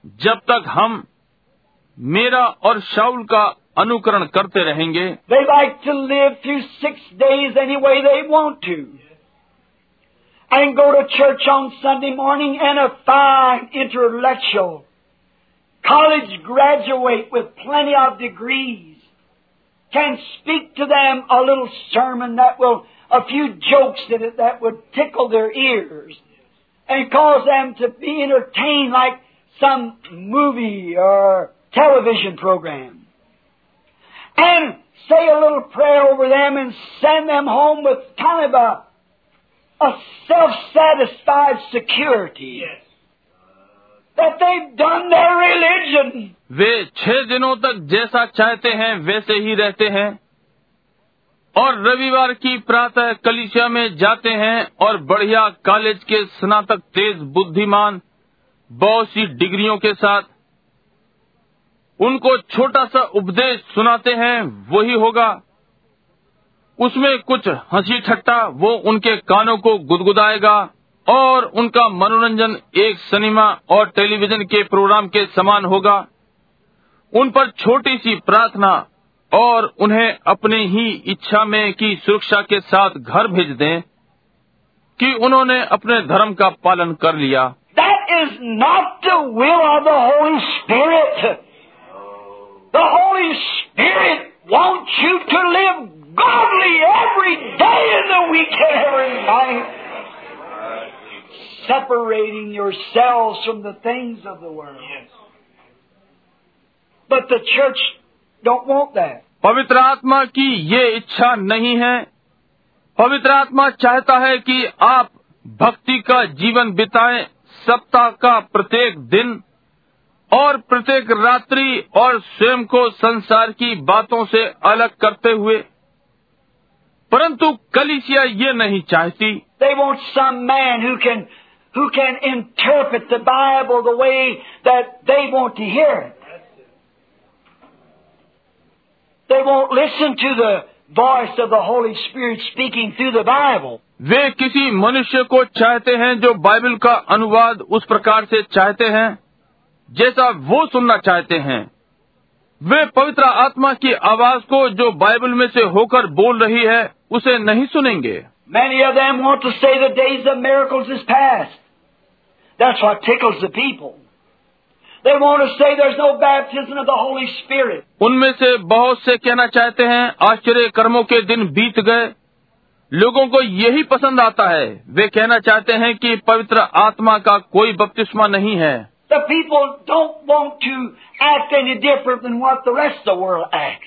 जब तक हम मेरा और शाउल का अनुकरण करते रहेंगे They like to live through six days any way they want to. And go to church on Sunday morning and a fine intellectual college graduate with plenty of degrees can speak to them a little sermon that will, a few jokes in it that would tickle their ears and cause them to be entertained like some movie or television program. And say a little prayer over them and send them home with kind of a, a self-satisfied security Yes. that they've done their religion. वे छह दिनों तक जैसा चाहते हैं वैसे ही रहते हैं और रविवार की प्रातः कलिसिया में जाते हैं और बढ़िया कॉलेज के स्नातक तेज बुद्धिमान बहुत सी डिग्रियों के साथ उनको छोटा सा उपदेश सुनाते हैं, वही होगा। उसमें कुछ हँसी ठट्टा वो उनके कानों को गुदगुदाएगा और उनका मनोरंजन एक सिनेमा और टेलीविज़न के प्रोग्राम के समान होगा। उन पर छोटी सी प्रार्थना और उन्हें अपने ही इच्छा में की सुरक्षा के साथ घर भेज दें कि उन्होंने अपने धर्म का पालन कर लिया. The Holy Spirit wants you to live godly every day in the week and every night. Separating yourselves from the things of the world. But the church don't want that. पवित्र आत्मा की ये इच्छा नहीं है पवित्र आत्मा चाहता है कि आप भक्ति का जीवन बिताएं सप्ताह का प्रत्येक दिन और प्रत्येक रात्रि और स्वयं को संसार की बातों से अलग करते हुए परंतु कलिसिया ये नहीं चाहती They want some man who can who can interpret the Bible the way that they want to hear it. They won't listen to the voice of the Holy Spirit speaking through the Bible. वे किसी मनुष्य को चाहते हैं जो Bible का अनुवाद उस प्रकार से चाहते हैं जैसा वो सुनना चाहते हैं वे पवित्र आत्मा की आवाज़ को जो बाइबल में से होकर बोल रही है उसे नहीं सुनेंगे Many of them want to say the days of miracles is past. That's what tickles the people. They want to say there's no baptism of the Holy Spirit. उनमें से बहुत से कहना चाहते हैं आश्चर्य कर्मों के दिन बीत गए लोगों को यही पसंद आता है वे कहना चाहते हैं कि पवित्र आत्मा का कोई बपतिस्मा नहीं है The people don't want to act any different than what the rest of the world acts.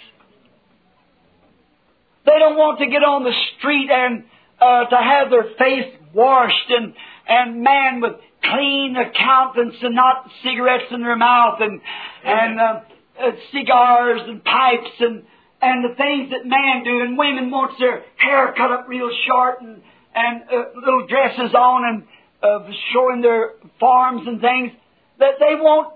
They don't want to get on the street and uh, to have their face washed and and man with clean accountants and not cigarettes in their mouth and and uh, uh, cigars and pipes and and the things that man do and women wants their hair cut up real short and and uh, little dresses on and uh, showing their forms and things that they want,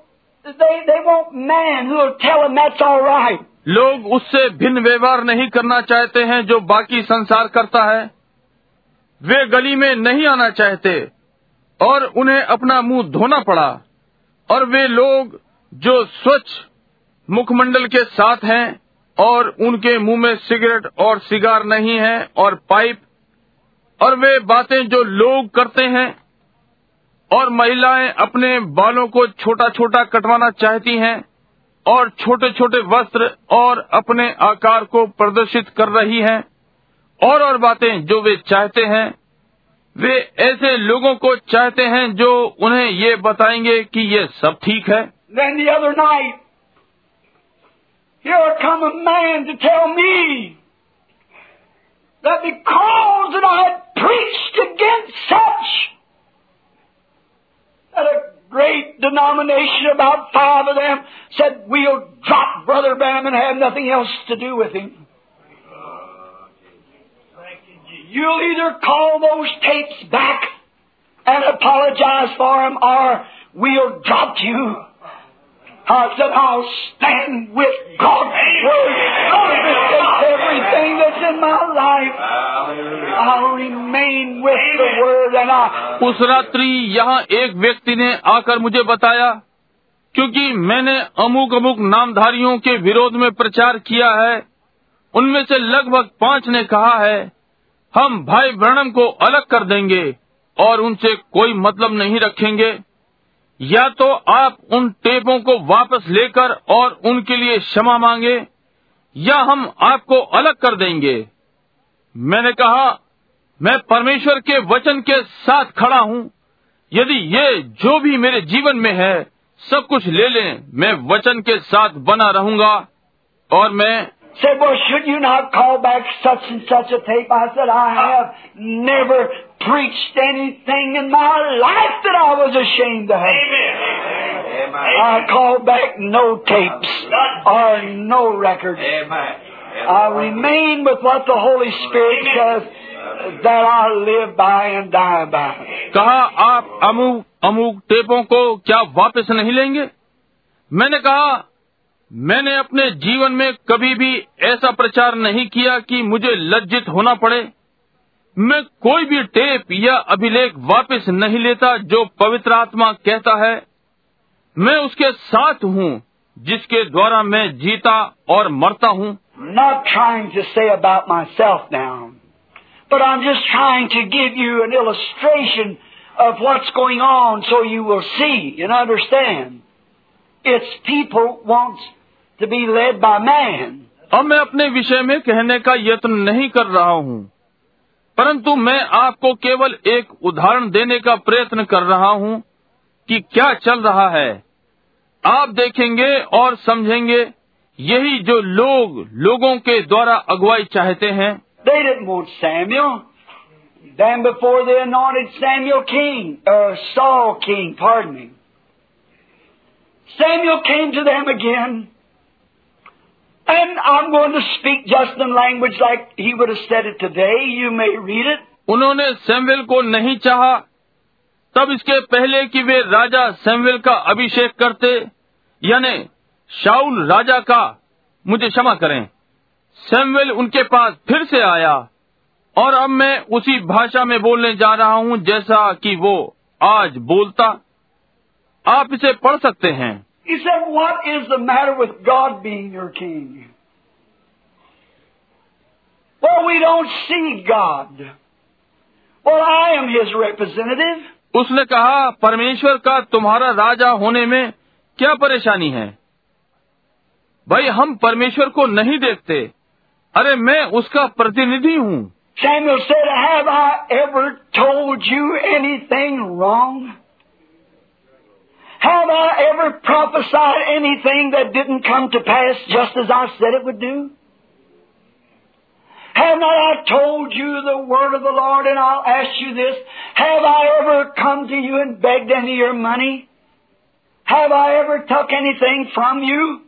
they they man who will tell them that's all right. लोग उससे भिन्न व्यवहार नहीं करना चाहते हैं जो बाकी संसार करता है वे गली में नहीं आना चाहते और उन्हें अपना मुँह धोना पड़ा और वे लोग जो स्वच्छ मुखमंडल के साथ हैं और उनके मुँह में सिगरेट और सिगार नहीं है और पाइप, और वे बातें जो लोग करते हैं और महिलाएँ अपने बालों को छोटा छोटा कटवाना चाहती हैं और छोटे छोटे वस्त्र और अपने आकार को प्रदर्शित कर रही हैं और और बातें जो वे चाहते हैं वे ऐसे लोगों को चाहते हैं जो उन्हें ये बताएँगे कि ये सब ठीक है। That because that I had preached against such, a great denomination, about five of them, said we'll drop Brother Branham and have nothing else to do with him. You'll either call those tapes back and apologize for them, or we'll drop you. I said, I'll stand with God's Word. Against everything that's in my life. I'll remain with the Word and I. उस रात्रि यहाँ एक व्यक्ति ने आकर मुझे बताया क्योंकि मैंने अमुक अमुक नामधारियों के विरोध में प्रचार किया है उनमें से लगभग पाँच ने कहा है हम भाई ब्रणम को अलग कर देंगे और उनसे कोई मतलब नहीं रखेंगे या तो आप उन टेपों को वापस लेकर और उनके लिए क्षमा मांगे, या हम आपको अलग कर देंगे। मैंने कहा, मैं परमेश्वर के वचन के साथ खड़ा हूँ। यदि ये जो भी मेरे जीवन में है, सब कुछ ले लें, मैं वचन के साथ बना रहूँगा और मैं Said, well, should you not call back such and such a tape? I said, I have never preached anything in my life that I was ashamed of. I call back no tapes or no record. I remain with what the Holy Spirit says that I live by and die by. कहा आप अमुक अमुक टेपों को क्या वापस नहीं लेंगे मैंने कहा मैंने अपने जीवन में कभी भी ऐसा प्रचार नहीं किया कि मुझे लज्जित होना पड़े मैं कोई भी टेप या अभिलेख वापस नहीं लेता जो पवित्र आत्मा कहता है मैं उसके साथ हूँ जिसके द्वारा मैं जीता और मरता हूँ Not trying to say about myself now, but I'm just trying to give you an illustration of what's going on so you will see and understand. It's people wants to be led by man. अब मैं अपने विषय में कहने का यत्न नहीं कर रहा हूँ परंतु मैं आपको केवल एक उदाहरण देने का प्रयत्न कर रहा हूँ कि क्या चल रहा है आप देखेंगे और समझेंगे यही जो लोग लोगों के द्वारा अगुवाई चाहते हैं They didn't want Samuel. Then before they anointed Samuel king, or Saul king, pardon me. Samuel came to them again. And I'm going to speak just in language like he would have said it today. You may read it. उन्होंने Samuel को नहीं चाहा तब इसके पहले कि वे राजा Samuel का अभिषेक करते, यानी शाउल राजा का मुझे क्षमा करें सैमुएल उनके पास फिर से आया, और अब मैं उसी भाषा में बोलने जा रहा हूँ जैसा कि वो आज बोलता आप इसे पढ़ सकते हैं He said, What is the matter with God being your king? Well, we don't see God. Well, I am his representative. उसने कहा परमेश्वर का तुम्हारा राजा होने में क्या परेशानी है भाई हम परमेश्वर को नहीं देखते अरे मैं उसका प्रतिनिधि हूँ Samuel said, Have I ever told you anything wrong? Have I ever prophesied anything that didn't come to pass just as I said it would do? Have not I told you the word of the Lord? And I'll ask you this. Have I ever come to you and begged any of your money? Have I ever took anything from you?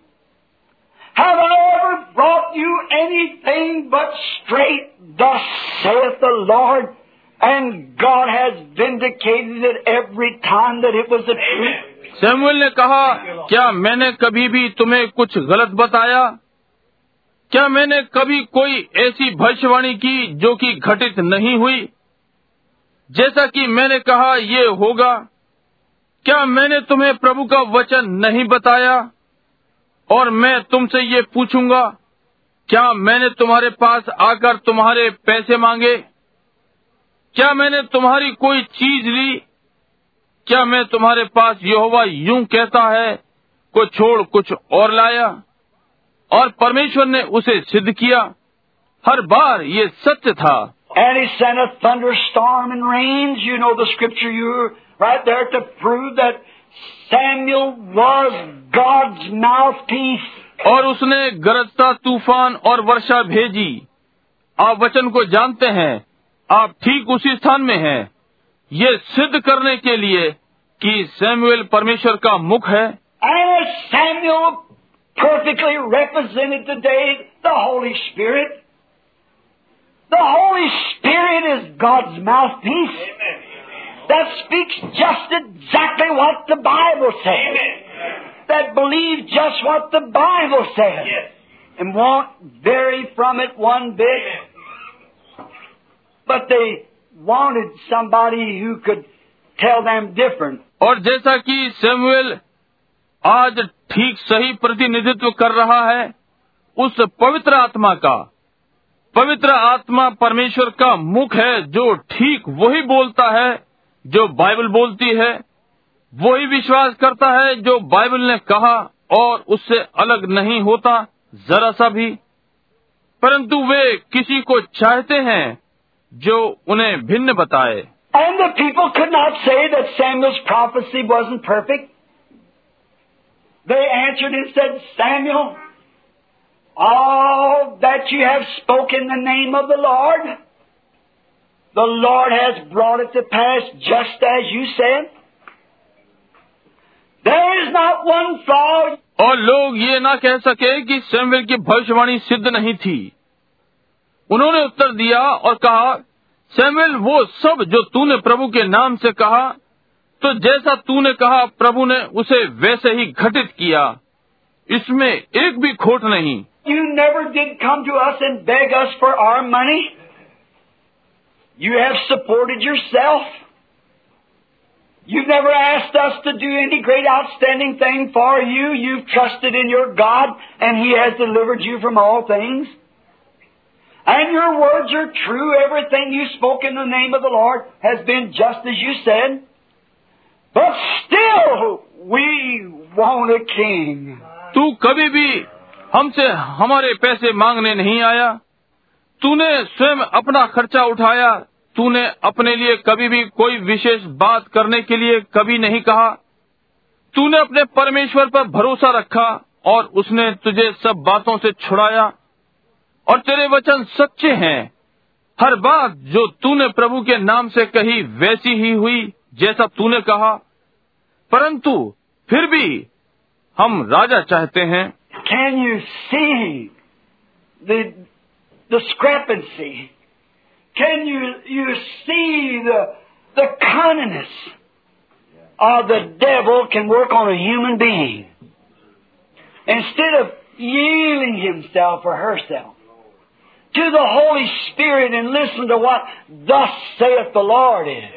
Have I ever brought you anything but straight? Thus saith the Lord. And God has vindicated it every time that it was the truth. Samuel ने कहा, क्या मैंने कभी भी तुम्हें कुछ गलत बताया? क्या मैंने कभी कोई ऐसी भविष्यवाणी की जो कि घटित नहीं हुई? जैसा कि मैंने कहा, ये होगा। क्या मैंने तुम्हें प्रभु का वचन नहीं बताया? और मैं तुमसे ये पूछूँगा, क्या मैंने तुम्हारे पास आकर तुम्हारे पैसे मांगे? क्या मैंने तुम्हारी कोई चीज़ ली क्या मैं तुम्हारे पास यहोवा यूँ कहता है को छोड़ कुछ और लाया और परमेश्वर ने उसे सिद्ध किया हर बार ये सत्य था And he sent a thunderstorm and rains. You know the scripture. You're right there to prove that Samuel was God's mouthpiece. और उसने गरजता तूफ़ान और वर्षा भेजी आप वचन को जानते हैं आप ठीक उसी स्थान में हैं ये सिद्ध करने के लिए कि सैमुएल परमेश्वर का मुख है And as Samuel perfectly represented today the Holy Spirit, the Holy Spirit is God's mouthpiece. That speaks just exactly what the Bible says. That believes just what the Bible says. And won't vary from it one bit. But they wanted somebody who could tell them different. और जैसा कि Samuel आज ठीक सही प्रतिनिधित्व कर रहा है, उस पवित्र आत्मा का, पवित्र आत्मा परमेश्वर का मुख है जो ठीक वही बोलता है जो बाइबल बोलती है, वही विश्वास करता है जो बाइबल ने कहा और उससे अलग नहीं होता, जरा सा भी परंतु वे किसी को चाहते हैं जो उन्हें भिन्न बताए And the people could not say that Samuel's prophecy wasn't perfect. They answered and said, Samuel, all that you have spoken in the name of the Lord, the Lord has brought it to pass just as you said. There is not one flaw. और लोग ये ना कह सके कि Samuel की भविष्यवाणी सिद्ध नहीं थी उन्होंने उत्तर दिया और कहा सैमुएल वो सब जो तूने प्रभु के नाम से कहा तो जैसा तूने कहा प्रभु ने उसे वैसे ही घटित किया इसमें एक भी खोट नहीं You never did come to us and beg us for our money. You have supported yourself. You've never asked us to do any great outstanding thing for you. You've trusted in your God and He has delivered you from all things. And your words are true. Everything you spoke in the name of the Lord has been just as you said. But still, we want a king. तू कभी भी हमसे हमारे पैसे मांगने नहीं आया तूने स्वयं अपना खर्चा उठाया तूने अपने लिए कभी भी कोई विशेष बात करने के लिए कभी नहीं कहा तूने अपने परमेश्वर पर भरोसा रखा और उसने तुझे सब बातों से छुड़ाया और तेरे वचन सच्चे हैं। हर बात जो तूने प्रभु के नाम से कही, वैसी ही हुई, जैसा तूने कहा। परंतु फिर भी हम राजा चाहते हैं। Can you see discrepancy can you you see दानस the devil can work on a human being instead of yielding himself or herself to the Holy Spirit and listen to what thus saith the Lord is.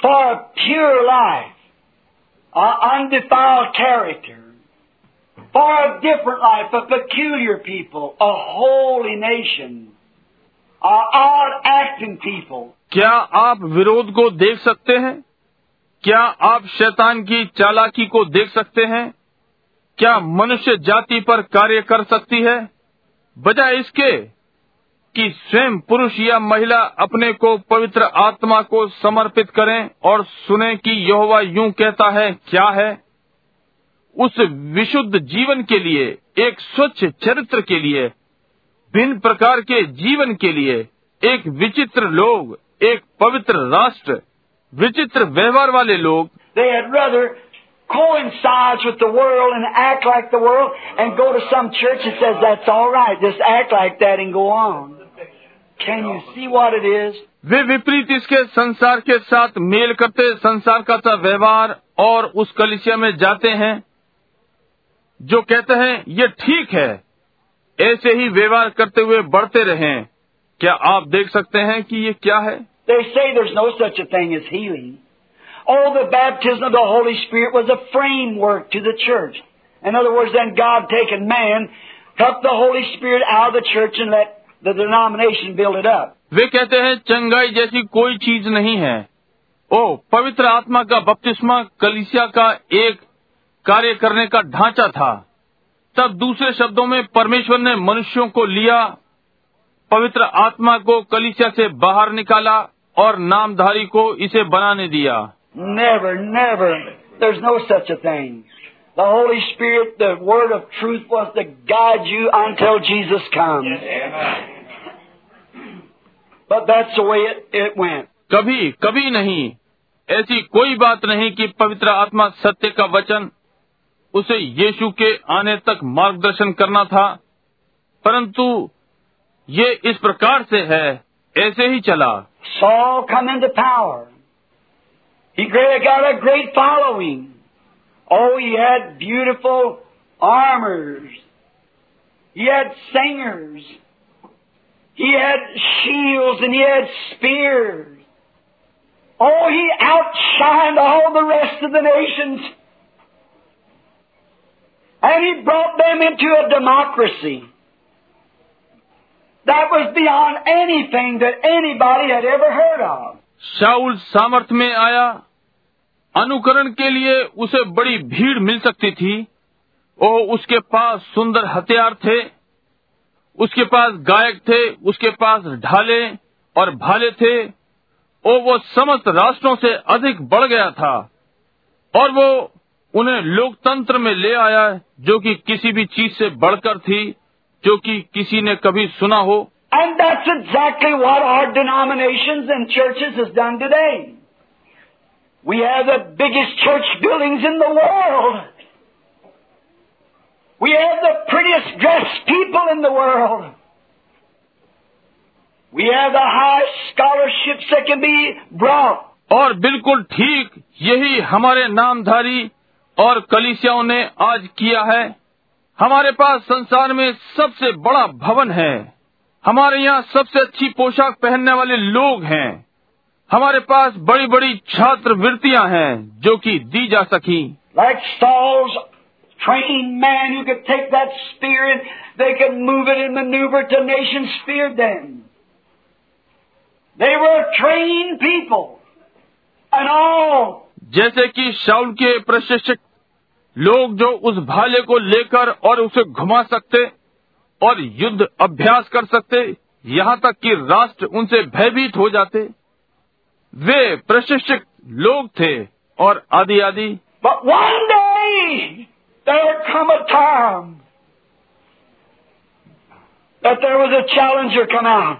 For a pure life, an undefiled character, for a different life, a peculiar people, a holy nation, a odd acting people. क्या आप विरोध को देख सकते हैं क्या आप शैतान की चालाकी को देख सकते हैं क्या मनुष्य जाति पर कार्य कर सकती है बजाय इसके कि स्वयं पुरुष या महिला अपने को पवित्र आत्मा को समर्पित करें और सुने कि यहोवा यूँ कहता है, क्या है? उस विशुद्ध जीवन के लिए, एक स्वच्छ चरित्र के लिए, भिन्न प्रकार के जीवन के लिए, एक विचित्र लोग, एक पवित्र राष्ट्र, विचित्र व्यवहार वाले लोग। Coincide with the world and act like the world and go to some church that says that's all right. Just act like that and go on. Can you see what it is? वे विपरीत इसके संसार के साथ mail करते संसार का सा व्यवहार और उस कलिसिया में जाते हैं जो कहते हैं ये ठीक है ऐसे ही व्यवहार करते हुए बढ़ते रहें क्या आप देख सकते हैं कि ये क्या है They say there's no such a thing as healing. Oh, the baptism of the Holy Spirit was a framework to the church. In other words, then God taken man, took the Holy Spirit out of the church and let the denomination build it up. वे कहते हैं चंगाई जैसी कोई चीज नहीं है ओ पवित्र आत्मा का बपतिस्मा कलिसिया का एक कार्य करने का ढांचा था तब दूसरे शब्दों में परमेश्वर ने मनुष्यों को लिया पवित्र आत्मा को कलिसिया से बाहर निकाला और नामधारी को इसे बनाने दिया Never, never. There's no such a thing. The Holy Spirit, the Word of truth was to guide you until Jesus comes. But that's the way it, it went. कभी कभी नहीं ऐसी कोई बात नहीं कि पवित्र आत्मा सत्य का वचन उसे यीशु के आने तक मार्गदर्शन करना था परंतु ये इस प्रकार से है ऐसे ही चला Saul come into power. He got a great following. Oh, he had beautiful armors. He had singers. He had shields and he had spears. Oh, he outshined all the rest of the nations. And he brought them into a democracy. That was beyond anything that anybody had ever heard of. Saul सामर्थ में आया। अनुकरण के लिए उसे बड़ी भीड़ मिल सकती थी। ओ उसके पास सुंदर हथियार थे, उसके पास गायक थे, उसके पास ढाले और भाले थे। ओ वो समस्त राष्ट्रों से अधिक बढ़ गया था और वो उन्हें लोकतंत्र में ले आया, जो कि किसी भी चीज़ से बढ़कर थी, जो कि किसी ने कभी सुना हो। And that's exactly what our denominations and churches has done today. We have the biggest church buildings in the world. We have the prettiest dressed people in the world. We have the highest scholarships that can be brought. और बिल्कुल ठीक यही हमारे नामधारी और कलिसियाओं ने आज किया है हमारे पास संसार में सबसे बड़ा भवन है हमारे यहाँ सबसे अच्छी पोशाक पहनने वाले लोग हैं हमारे पास बड़ी बड़ी छात्रवृत्तियाँ हैं जो कि दी जा सकी Like Saul's trained man who could take that spear and they could move it and maneuver. The nations feared them. They were trained people. And all जैसे कि शाउल के प्रशिक्षक लोग जो उस भाले को लेकर और उसे घुमा सकते और युद्ध अभ्यास कर सकते, यहाँ तक कि राष्ट्र उनसे भयभीत हो जाते। वे प्रशिक्षित लोग थे और आदि आदि challenger command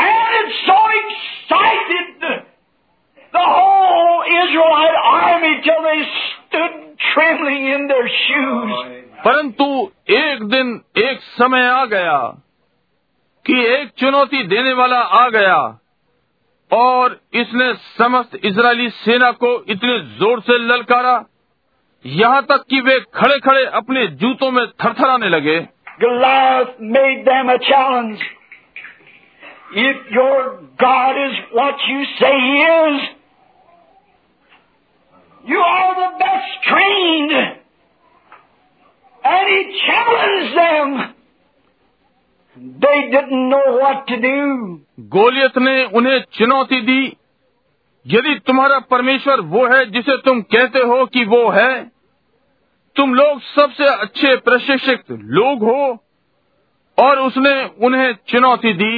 and it's stood trembling in their shoes. परंतु एक दिन एक समय आ गया कि एक चुनौती देने वाला आ गया और इसने समस्त इजरायली सेना को इतने ज़ोर से ललकारा यहाँ तक कि वे खड़े खड़े अपने जूतों में थरथराने लगे Goliath made them a challenge. If your God is what you say He is, you are the best trained. And He challenged them. They didn't know what to do. Goliath ने उन्हें चुनौती दी यदि तुम्हारा परमेश्वर वो है जिसे तुम कहते हो कि वो है तुम लोग सबसे अच्छे प्रशिक्षित लोग हो और उसने उन्हें चुनौती दी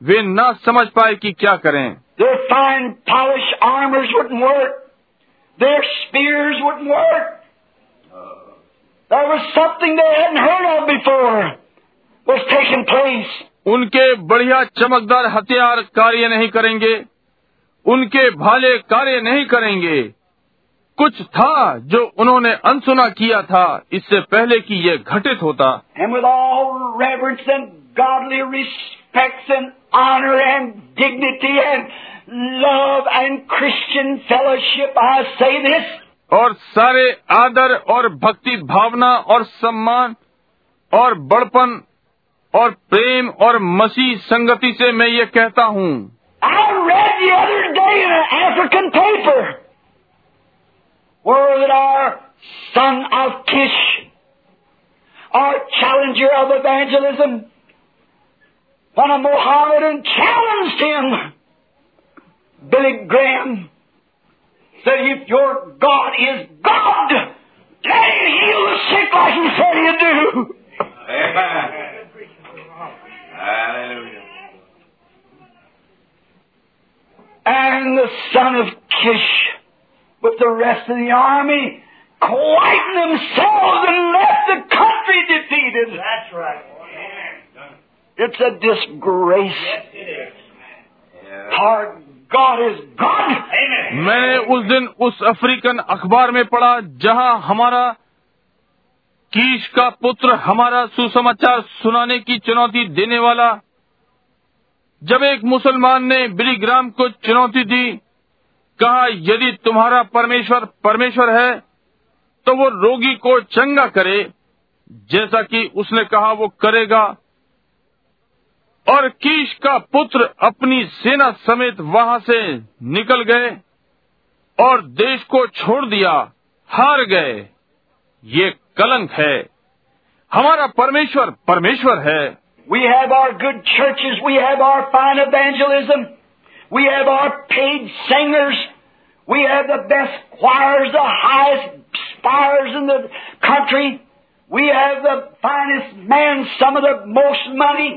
वे ना समझ पाए कि क्या करें Their fine polished armors wouldn't work. Their spears wouldn't work. There was something they hadn't heard of before was taking place. उनके बढ़िया चमकदार हथियार कार्य नहीं करेंगे उनके भाले कार्य नहीं करेंगे कुछ था जो उन्होंने अनसुना किया था इससे पहले कि यह घटित होता And with all reverence and godly respects and honor and dignity and love and Christian fellowship, I say this. और सारे आदर और भक्ति भावना और सम्मान और बड़पन और प्रेम और मसीह संगति से मैं ये कहता हूँ I read the other day in an African paper where that our son of Kish, our challenger of evangelism, when a Mohammedan challenged him, Billy Graham said, if your God is God, let him heal the sick like he said he'd do. Amen. Hallelujah. And the son of Kish, with the rest of the army, quieted themselves and left the country defeated. That's right. It's a disgrace. Yes, it is. Yeah. Our God is God. मैंने उस दिन उस African अखबार में पढ़ा जहाँ हमारा कीश का पुत्र हमारा सुसमाचार सुनाने की चुनौती देने वाला जब एक मुसलमान ने बिली ग्राम को चुनौती दी कहा यदि तुम्हारा परमेश्वर परमेश्वर है तो वो रोगी को चंगा करे जैसा कि उसने कहा वो करेगा और कीश का पुत्र अपनी सेना समेत वहाँ से निकल गए और देश को छोड़ दिया, हार गए। ये कलंक है। हमारा परमेश्वर परमेश्वर है। We have our good churches we have our fine evangelism we have our paid singers we have the best choirs the highest spires in the we have the finest man some most money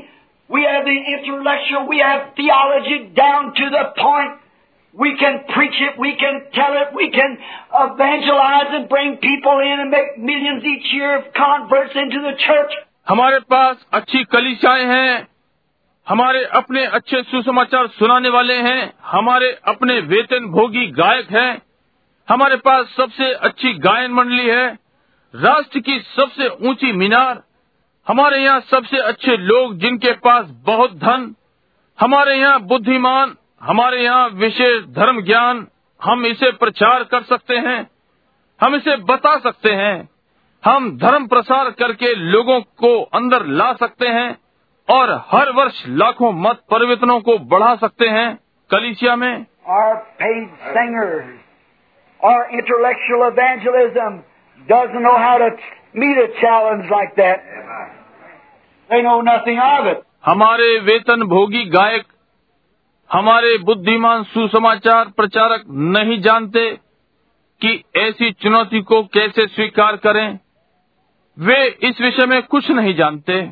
We have the intellectual. We have theology down to the point. We can preach it. We can tell it. We can evangelize and bring people in and make millions each year of converts into the church. हमारे पास अच्छी कलिशाएं हैं हमारे अपने अच्छे सुसमाचार सुनाने वाले हैं हमारे अपने वेतन भोगी गायक हैं हमारे पास सबसे अच्छी गायन मंडली है राष्ट्र की सबसे ऊंची मीनार हमारे यहाँ सबसे अच्छे लोग जिनके पास बहुत धन हमारे यहाँ बुद्धिमान हमारे यहाँ विशेष धर्म ज्ञान हम इसे प्रचार कर सकते हैं हम इसे बता सकते हैं हम धर्म प्रसार करके लोगों को अंदर ला सकते हैं और हर वर्ष लाखों मत परिवर्तनों को बढ़ा सकते हैं कलिसिया में our paid singers, our intellectual evangelism doesn't know how to meet a challenge like that. हमारे वेतन भोगी गायक हमारे बुद्धिमान सुसमाचार प्रचारक नहीं जानते कि ऐसी चुनौती को कैसे स्वीकार करें। वे इस विषय में कुछ नहीं जानते।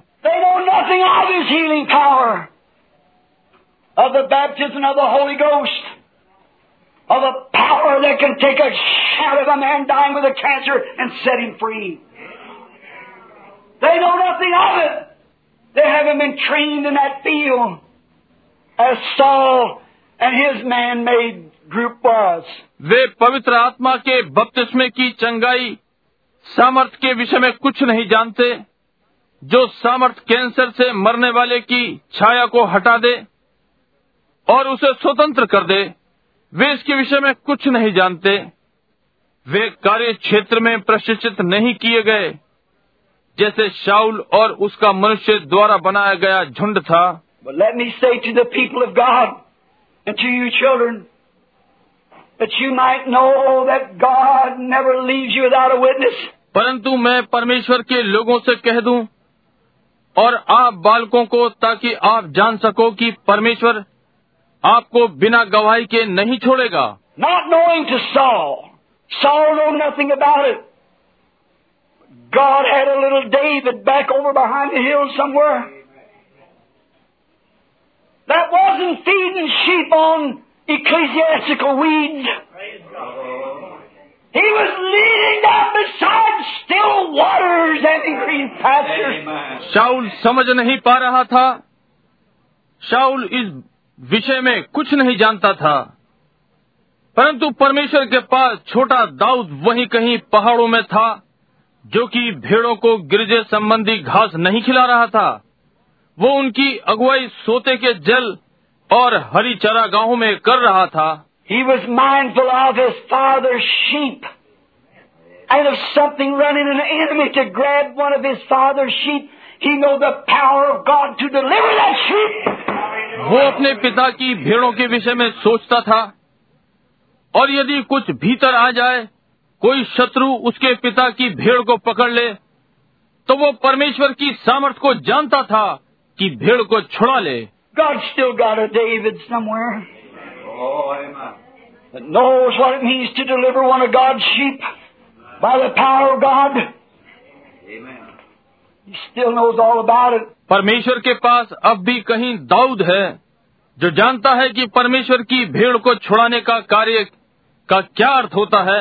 They know nothing of it. They haven't been trained in that field as Saul and his man-made group was. वे पवित्र आत्मा के बपतिस्मे की चंगाई सामर्थ के विषय में कुछ नहीं जानते, जो सामर्थ कैंसर से मरने वाले की छाया को हटा दे और उसे स्वतंत्र कर दे, वे इसके विषय में कुछ नहीं जानते वे कार्य क्षेत्र में प्रशिक्षित नहीं किए गए जैसे शाउल और उसका मनुष्य द्वारा बनाया गया झुंड था। परंतु मैं परमेश्वर के लोगों से कह दूँ और आप बालकों को ताकि आप जान सको कि परमेश्वर आपको बिना गवाही के नहीं छोड़ेगा। Not knowing to saw saw no nothing about God had a little David back over behind the hill somewhere that wasn't feeding sheep on ecclesiastical weeds. He was leading them beside still waters and in green pastures. Saul समझ नहीं पा रहा था शाउल इस विषय में कुछ नहीं जानता था परंतु परमेश्वर के पास छोटा दाऊद वहीं कहीं पहाड़ों में था जो कि भेड़ों को गिरजे संबंधी घास नहीं खिला रहा था वो उनकी अगुवाई सोते के जल और हरी चरागाहों में कर रहा था He was mindful of his father's sheep. And if something running an enemy to grab one of his father's sheep, he know the power of God to deliver that sheep. वो अपने पिता की भेड़ों के विषय में सोचता था और यदि कुछ भीतर आ जाए कोई शत्रु उसके पिता की भेड़ को पकड़ ले तो वो परमेश्वर की सामर्थ को जानता था कि भेड़ को छुड़ा ले God still got a David somewhere Oh, amen. that knows what it means to deliver one of God's sheep by the power of God. Amen. He still knows all about it. परमेश्वर के पास अब भी कहीं दाऊद है जो जानता है कि परमेश्वर की भेड़ को छुड़ाने का कार्य का क्या अर्थ होता है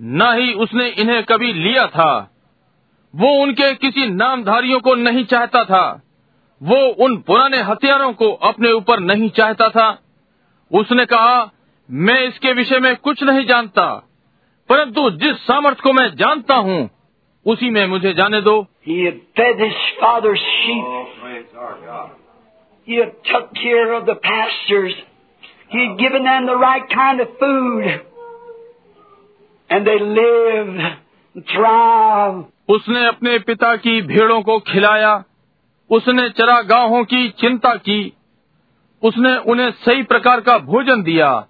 न ही उसने इन्हें कभी लिया था वो उनके किसी नामधारियों को नहीं चाहता था वो उन पुराने हथियारों को अपने ऊपर नहीं चाहता था उसने कहा मैं इसके विषय में कुछ नहीं जानता परंतु जिस सामर्थ को मैं जानता हूँ उसी में मुझे जाने दो He had fed his father's sheep. Oh. He had took care of the pastures. He had given them the right kind of food. And उसने अपने पिता की भेड़ों को खिलाया उसने चरा चरागाहों की चिंता की उसने उन्हें सही प्रकार का भोजन दिया।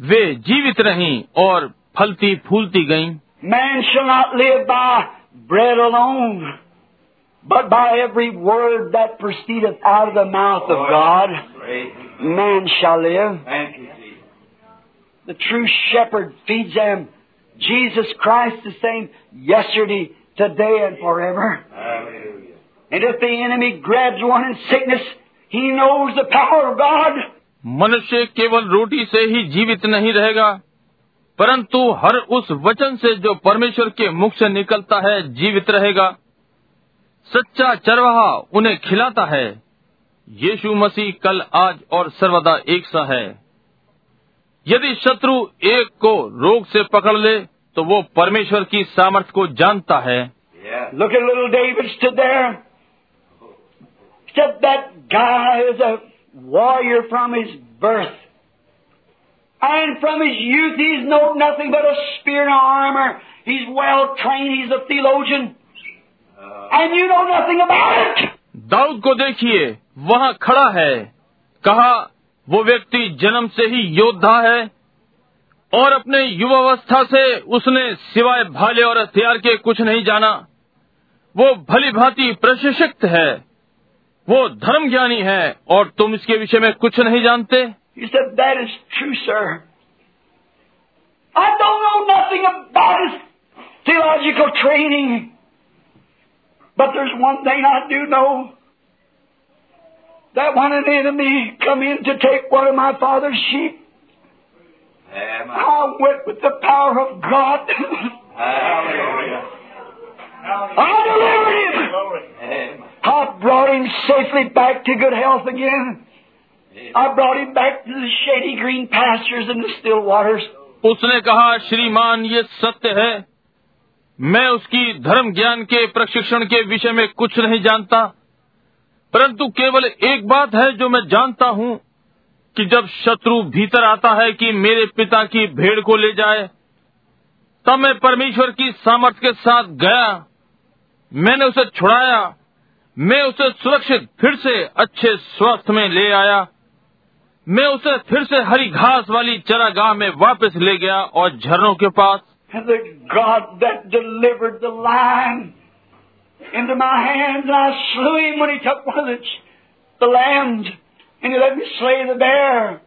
वे जीवित रही और फलती फूलती गई man mouth of God Jesus Christ the same yesterday, today, and forever. Hallelujah. And if the enemy grabs one in sickness, he knows the power of God. मनुष्य केवल रोटी से ही जीवित नहीं रहेगा परंतु हर उस वचन से जो परमेश्वर के मुख से निकलता है जीवित रहेगा सच्चा चरवाहा उन्हें खिलाता है यीशु मसीह कल आज और सर्वदा एक सा है यदि शत्रु एक को रोग से पकड़ ले तो वो परमेश्वर की सामर्थ्य को जानता है। दाऊद को देखिए वहाँ खड़ा है। कहा वो व्यक्ति जन्म से ही योद्धा है और अपने युवावस्था से उसने सिवाय भाले और हथियार के कुछ नहीं जाना। वो भली भांति प्रशिक्षित है, वो धर्म ज्ञानी है और तुम इसके विषय में कुछ नहीं जानते। But there's one thing I do know. That when an enemy come in to take one of my father's sheep, Amen. I went with the power of God. Hallelujah. I delivered him. Amen. I brought him safely back to good health again. I brought him back to the shady green pastures and the still waters. उसने कहा श्रीमान ये सत्य है मैं उसकी धर्म ज्ञान के प्रशिक्षण के विषय में कुछ नहीं जानता परंतु केवल एक बात है जो मैं जानता हूँ कि जब शत्रु भीतर आता है कि मेरे पिता की भेड़ को ले जाए, तब मैं परमेश्वर की सामर्थ्य के साथ गया। मैंने उसे छुड़ाया। मैं उसे सुरक्षित फिर से अच्छे स्वास्थ्य में ले आया। मैं उसे फिर से हरी घास वाली चरागाह में वापस ले गया और झरनों के पास। Into my hands, and I slew him when he took one of the, the lambs, and he let me slay the bear.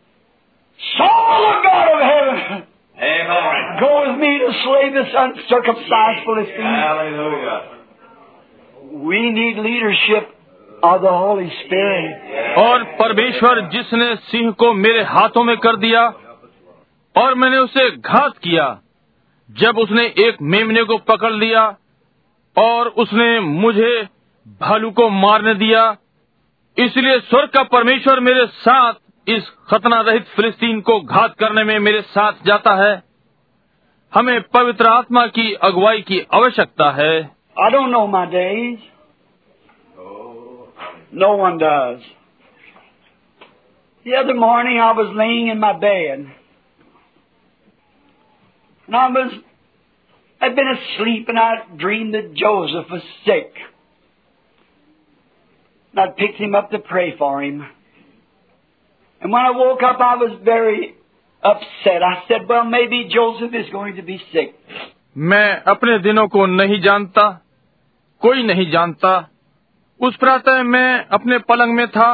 Saul, the God of heaven, Amen. go with me to slay this uncircumcised Philistine. Hallelujah. We need leadership of the Holy Spirit. और परमेश्वर जिसने सिंह को मेरे हाथों में कर दिया और मैंने उसे घात किया जब उसने एक मेमने को पकड़ लिया और उसने मुझे भालू को मारने दिया। इसलिए स्वर्ग का परमेश्वर मेरे साथ इस खतना रहित फिलिस्तीन को घात करने में मेरे साथ जाता है। हमें पवित्र आत्मा की अगुवाई की आवश्यकता है। Other morning I was laying in my bed. And I was, I'd been asleep and I dreamed that Joseph was sick. And I picked him up to pray for him. And when I woke up I was very upset. I said, well maybe Joseph is going to be sick. मैं अपने दिनों को नहीं जानता कोई नहीं जानता उस प्रातः मैं अपने पलंग में था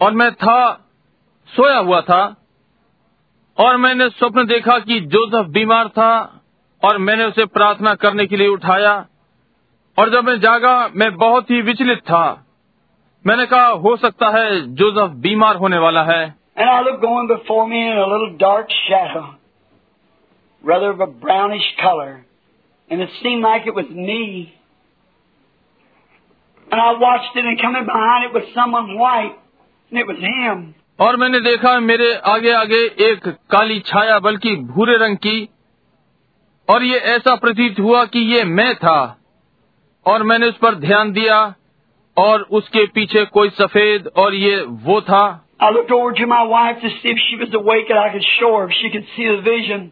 और मैं था सोया हुआ था और मैंने स्वप्न देखा कि जोसेफ बीमार था और मैंने उसे प्रार्थना करने के लिए उठाया। और जब मैं जागा मैं बहुत ही विचलित था। मैंने कहा हो सकता है जोजफ बीमार होने वाला है। और मैंने देखा मेरे आगे आगे एक काली छाया बल्कि भूरे रंग की और ये ऐसा प्रतीत हुआ कि ये मैं था और मैंने उस पर ध्यान दिया और उसके पीछे कोई सफ़ेद और ये वो था I looked over to my wife to see if she was awake and I could show her if she could see the vision,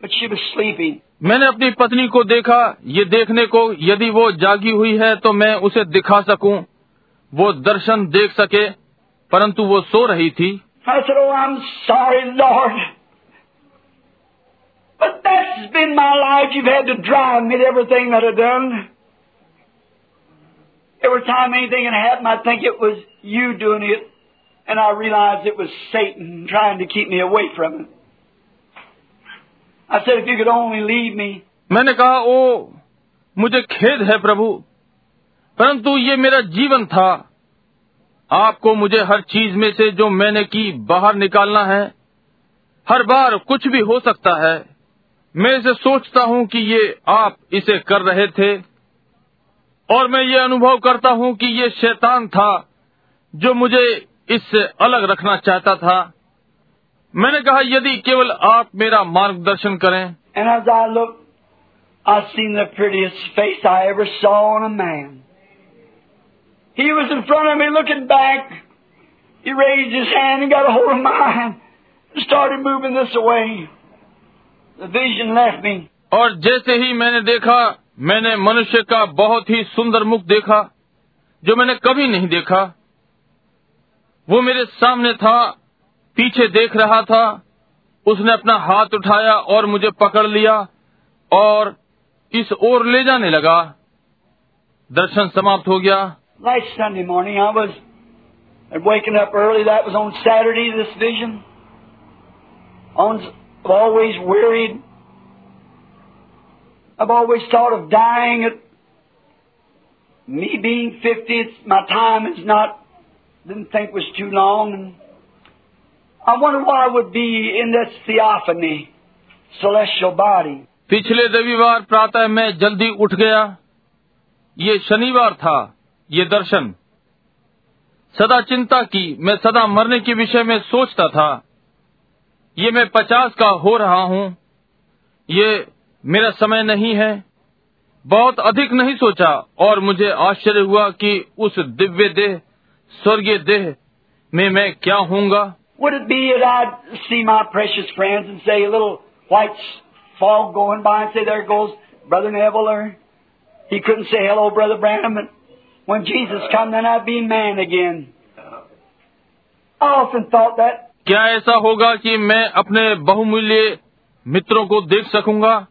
but she was sleeping. मैंने अपनी पत्नी को देखा ये देखने को यदि वो जागी हुई है तो मैं उसे दिखा सकूँ वो दर्शन देख सके परंतु वो सो रही थी I said, Oh, I'm sorry, Lord. But that's been my life. You've had to drive me to everything that I've done. Every time anything had happened, I'd think it was you doing it. And I realized it was Satan trying to keep me away from it. I said, if you could only leave me. मैंने कहा ओ मुझे खेद है प्रभु परंतु ये मेरा जीवन था आपको मुझे हर चीज़ में से जो मैंने की बाहर निकालना है हर बार कुछ भी हो सकता है मैं इसे सोचता हूँ कि ये आप इसे कर रहे थे, और मैं ये अनुभव करता हूँ कि ये शैतान था जो मुझे इससे अलग रखना चाहता था। मैंने कहा, यदि केवल आप मेरा मार्गदर्शन करें। Started moving this away. The vision left me. और जैसे ही मैंने देखा मैंने मनुष्य का बहुत ही सुंदर मुख देखा जो मैंने कभी नहीं देखा वो मेरे सामने था पीछे देख रहा था उसने अपना हाथ उठाया और मुझे पकड़ लिया और इस ओर ले जाने लगा दर्शन समाप्त हो गया Last Sunday morning, I was waking up early. That was on Saturday. This vision. On, I've always worried. I've always thought of dying at me being fifty. It's, my time is not. Didn't think was too long, and I wonder what I would be in this theophany, celestial body. पिछले रविवार प्रातः मैं जल्दी उठ गया ये शनिवार था ये दर्शन सदा चिंता की मैं सदा मरने के विषय में सोचता था ये मैं पचास का हो रहा हूँ ये मेरा समय नहीं है बहुत अधिक नहीं सोचा और मुझे आश्चर्य हुआ कि उस दिव्य देह स्वर्गीय देह में मैं क्या होऊँगा Would it be that I'd see my precious friends and say a little white fog going by and say, there goes Brother Neville or he couldn't say hello, Brother Branham. And when Jesus come, then I'd be man again. I often thought that. क्या ऐसा होगा कि मैं अपने बहुमूल्य मित्रों को देख सकूँगा?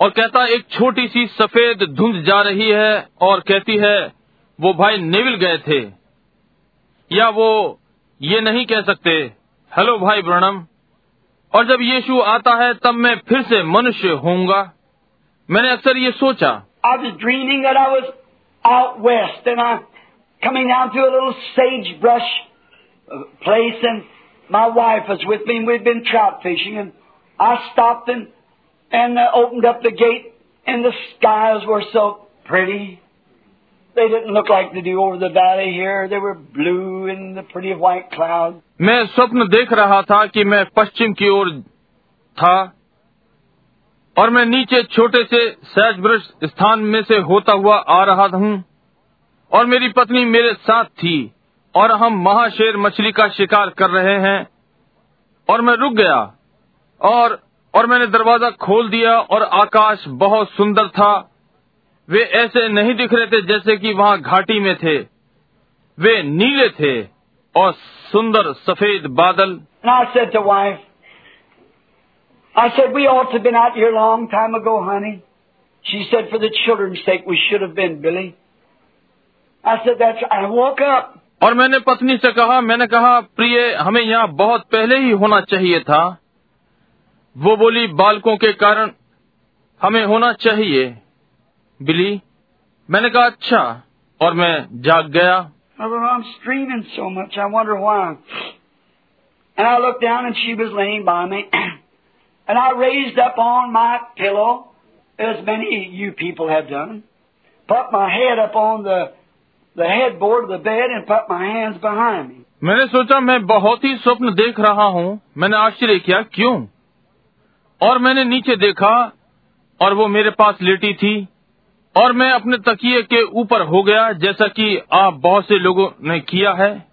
और कहता एक छोटी सी सफ़ेद धुंध जा रही है और कहती है वो भाई नेविल गए थे। या वो ये नहीं कह सकते हेलो भाई ब्रणम। और जब यीशु आता है तब मैं फिर से मनुष्य होऊँगा। मैंने अक्सर ये सोचा। Out west and coming down through a little sagebrush uh, place and my wife was with me and we'd been trout fishing and I stopped and, and uh, opened up the gate and the skies were so pretty. They didn't look like they do over the valley here. They were blue and the pretty white clouds. मैं स्वप्न देख रहा था कि मैं पश्चिम की ओर था और मैं नीचे छोटे से सहज ब्रश स्थान में से होता हुआ आ रहा हूँ और मेरी पत्नी मेरे साथ थी और हम महाशेर मछली का शिकार कर रहे हैं और मैं रुक गया और और मैंने दरवाज़ा खोल दिया और आकाश बहुत सुंदर था वे ऐसे नहीं दिख रहे थे जैसे कि वहाँ घाटी में थे वे नीले थे और सुंदर सफ़ेद बादल I said, we ought to have been out here a long time ago, honey. She said, for the children's sake, we should have been, Billy. I said, that's, I woke up. और मैंने पत्नी से कहा, मैंने कहा, प्रिय, हमें यहाँ बहुत पहले ही होना चाहिए था। वो बोली, बालकों के कारण हमें होना चाहिए। बिली, मैंने कहा अच्छा। और मैं जाग गया। And the headboard of the bed and put my hands behind me. मैंने सोचा मैं बहुत ही स्वप्न देख रहा हूँ। मैंने आश्चर्य किया क्यों? और मैंने नीचे देखा और वो मेरे पास लेटी थी। और मैं अपने तकिए के ऊपर हो गया जैसा कि आप बहुत से लोगों ने किया है।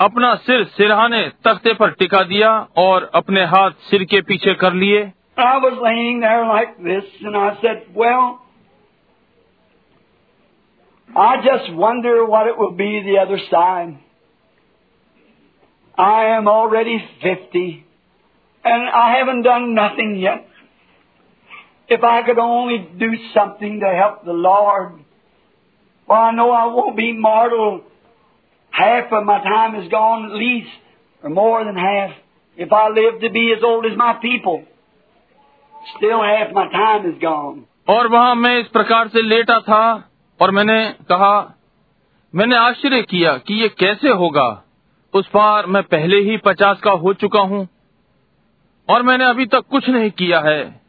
अपना सिर सिरहाने तख्ते पर टिका दिया और अपने हाथ सिर के पीछे कर लिए। I was laying there like this, and I said, Well, I just wonder what it will be the other side. I am already 50, and I haven't done nothing yet. If I could only do something to help the Lord, well, I know I won't be mortal. Half of my time is gone at least, or more than half. If I live to be as old as my people, still half my time is gone. और वहाँ मैं इस प्रकार से लेटा था और मैंने कहा, मैंने आश्चर्य किया कि ये कैसे होगा। उस पार मैं पहले ही पचास का हो चुका हूँ और मैंने अभी तक कुछ नहीं किया है।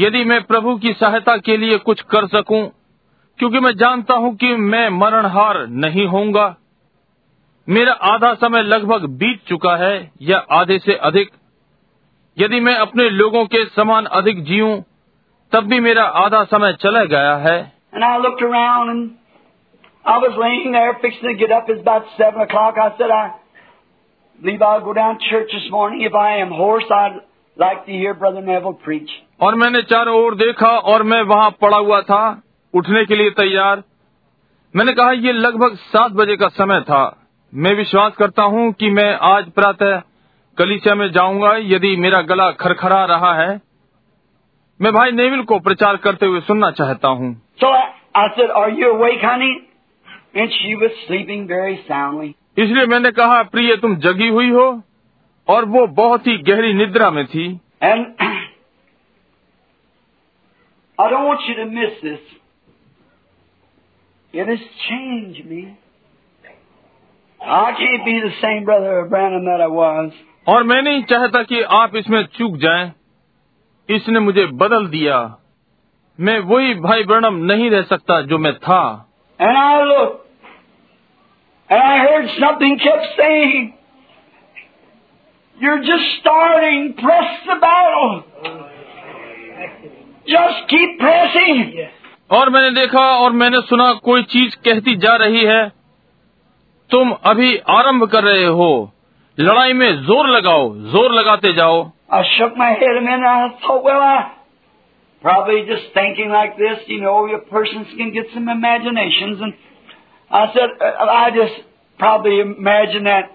यदि मैं प्रभु की सहायता के लिए कुछ कर सकूँ, क्योंकि मैं जानता हूँ कि मैं मरणहार नहीं होऊँगा। मेरा आधा समय लगभग बीत चुका है या आधे से अधिक। यदि मैं अपने लोगों के समान अधिक जीऊं, तब भी मेरा आधा समय चला गया है। And I looked around and I was laying there fixing to get up. It's about seven o'clock. I said, I believe I'll go down to church this morning. If I am hoarse, I'd like to hear Brother Neville preach. और मैंने चारों ओर देखा और मैं वहाँ पड़ा हुआ था उठने के लिए तैयार मैंने कहा ये लगभग सात बजे का समय था मैं विश्वास करता हूँ कि मैं आज प्रातः कलीसिया में जाऊँगा यदि मेरा गला खरखरा रहा है मैं भाई नेविल को प्रचार करते हुए सुनना चाहता हूँ So. इसलिए मैंने कहा प्रिय तुम जगी हुई हो और वो बहुत ही गहरी निद्रा में थी And I don't want you to miss this. It has changed me. I can't be the same brother Branham that I was. और मैं नहीं चाहता कि आप इसमें चूक जाएँ। इसने मुझे बदल दिया। मैं वही भाई ब्रणम नहीं रह सकता जो मैं था। और मैंने देखा और मैंने सुना कोई चीज़ कहती जा रही है। तुम अभी आरंभ कर रहे हो। लड़ाई में ज़ोर लगाओ ज़ोर लगाते जाओ I shook my head a minute and I thought, well, I probably just thinking like this, you know, your persons can get some imaginations. And I said, uh, I just probably imagine that.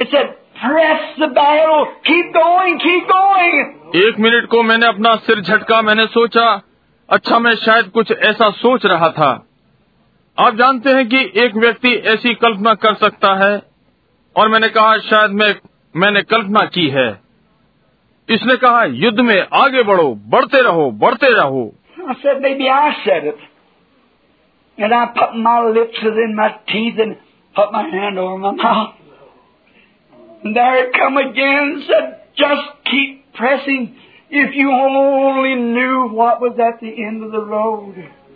It said, press the battle, keep going, keep going. एक minute को मैंने अपना सिर झटका मैंने सोचा अच्छा मैं शायद कुछ ऐसा सोच रहा था आप जानते हैं कि एक व्यक्ति ऐसी कल्पना कर सकता है और मैंने कहा शायद मैं मैंने कल्पना की है। इसने कहा युद्ध में आगे बढ़ो बढ़ते रहो बढ़ते रहो।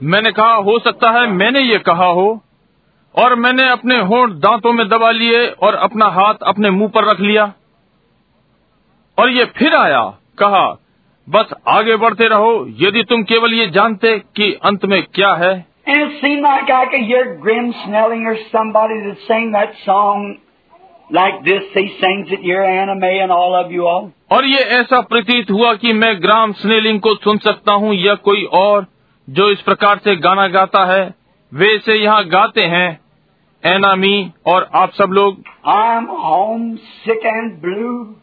मैंने कहा हो सकता है मैंने ये कहा हो। और मैंने अपने होंठ दांतों में दबा लिए और अपना हाथ अपने मुँह पर रख लिया और ये फिर आया कहा बस आगे बढ़ते रहो यदि तुम केवल ये जानते कि अंत में क्या है And it seemed like I could hear Grim Snelling or somebody that sang that song like this. He sings it here, Anna May and all of you all. और ये ऐसा प्रतीत हुआ कि मैं ग्राम स्नेलिंग को सुन सकता हूँ या कोई और जो इस प्रकार से गाना गाता है वे इसे यहाँ गाते हैं एनामी और आप सब लोग I'm homesick and blue,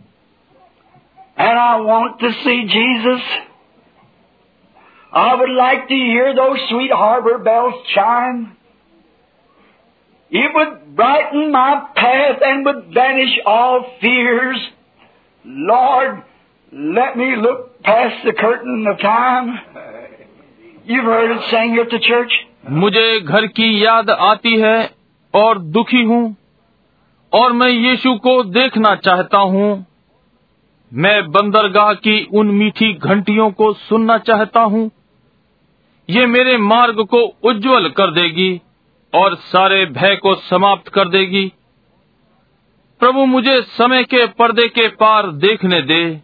and I want to see Jesus. I would like to hear those sweet harbor bells chime. It would brighten my path and would banish all fears. Lord, let me look past the curtain of time. You've heard it sang at the church. मुझे घर की याद आती है और दुखी हूँ और मैं यीशु को देखना चाहता हूँ। मैं बंदरगाह की उन मीठी घंटियों को सुनना चाहता हूँ। ये मेरे मार्ग को उज्जवल कर देगी और सारे भय को समाप्त कर देगी। प्रभु मुझे समय के पर्दे के पार देखने दे।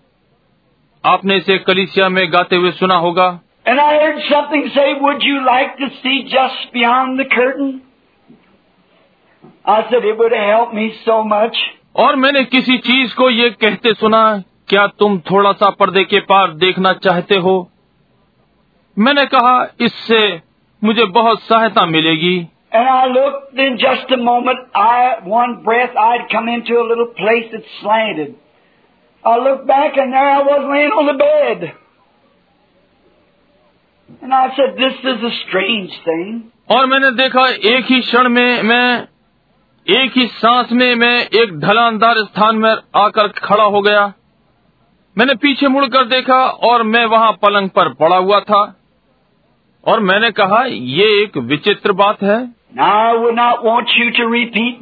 आपने इसे कलिसिया में गाते हुए सुना होगा। And I heard something say, Would you like to see just beyond the curtain? I said, It would have me so much. और मैंने किसी चीज़ को ये कहते सुना क्या तुम थोड़ा सा पर्दे के पार देखना चाहते हो मैंने कहा इससे मुझे बहुत सहायता मिलेगी And I looked in just a moment, I, one breath, I'd come into a little place that slanted. I looked back and there I was laying on the bed. And I said, this is a strange thing. और मैंने देखा एक ही क्षण में मैं एक ही सांस में मैं एक ढलानदार स्थान में आकर खड़ा हो गया। मैंने पीछे मुड़कर देखा और मैं वहाँ पलंग पर पड़ा हुआ था। और मैंने कहा ये एक विचित्र बात है।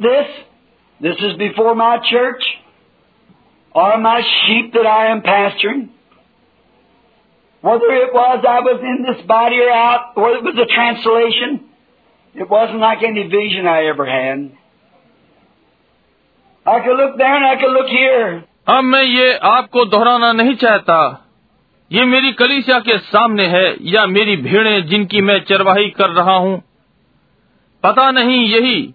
This. This church, was, was out, translation, like I could look there and I could look here. अब मैं ये आपको दोहराना नहीं चाहता। ये मेरी कलीसिया के सामने है या मेरी भीड़ें जिनकी मैं चरवाही कर रहा हूँ? पता नहीं यही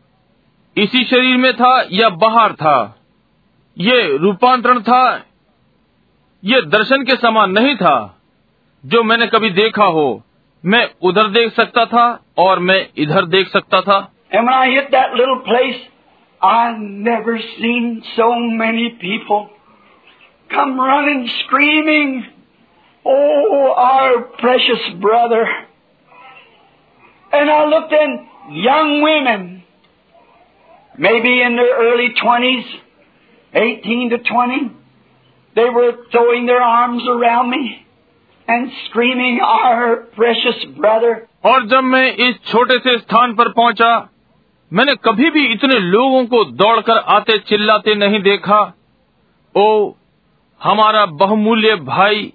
इसी शरीर में था या बाहर था? ये रूपांतरण था? ये दर्शन के समान नहीं था? जो मैंने कभी देखा हो मैं उधर देख सकता था और मैं इधर देख सकता था? And when I hit that little place, I never seen so many people come running, screaming, Oh, our precious brother. And I looked in young women, maybe in their early 20s, 18 to 20. They were throwing their arms around me and screaming, Our precious brother. और जब मैं इस छोटे से स्थान पर पहुंचा मैंने कभी भी इतने लोगों को दौड़कर आते चिल्लाते नहीं देखा। ओ, हमारा बहुमूल्य भाई।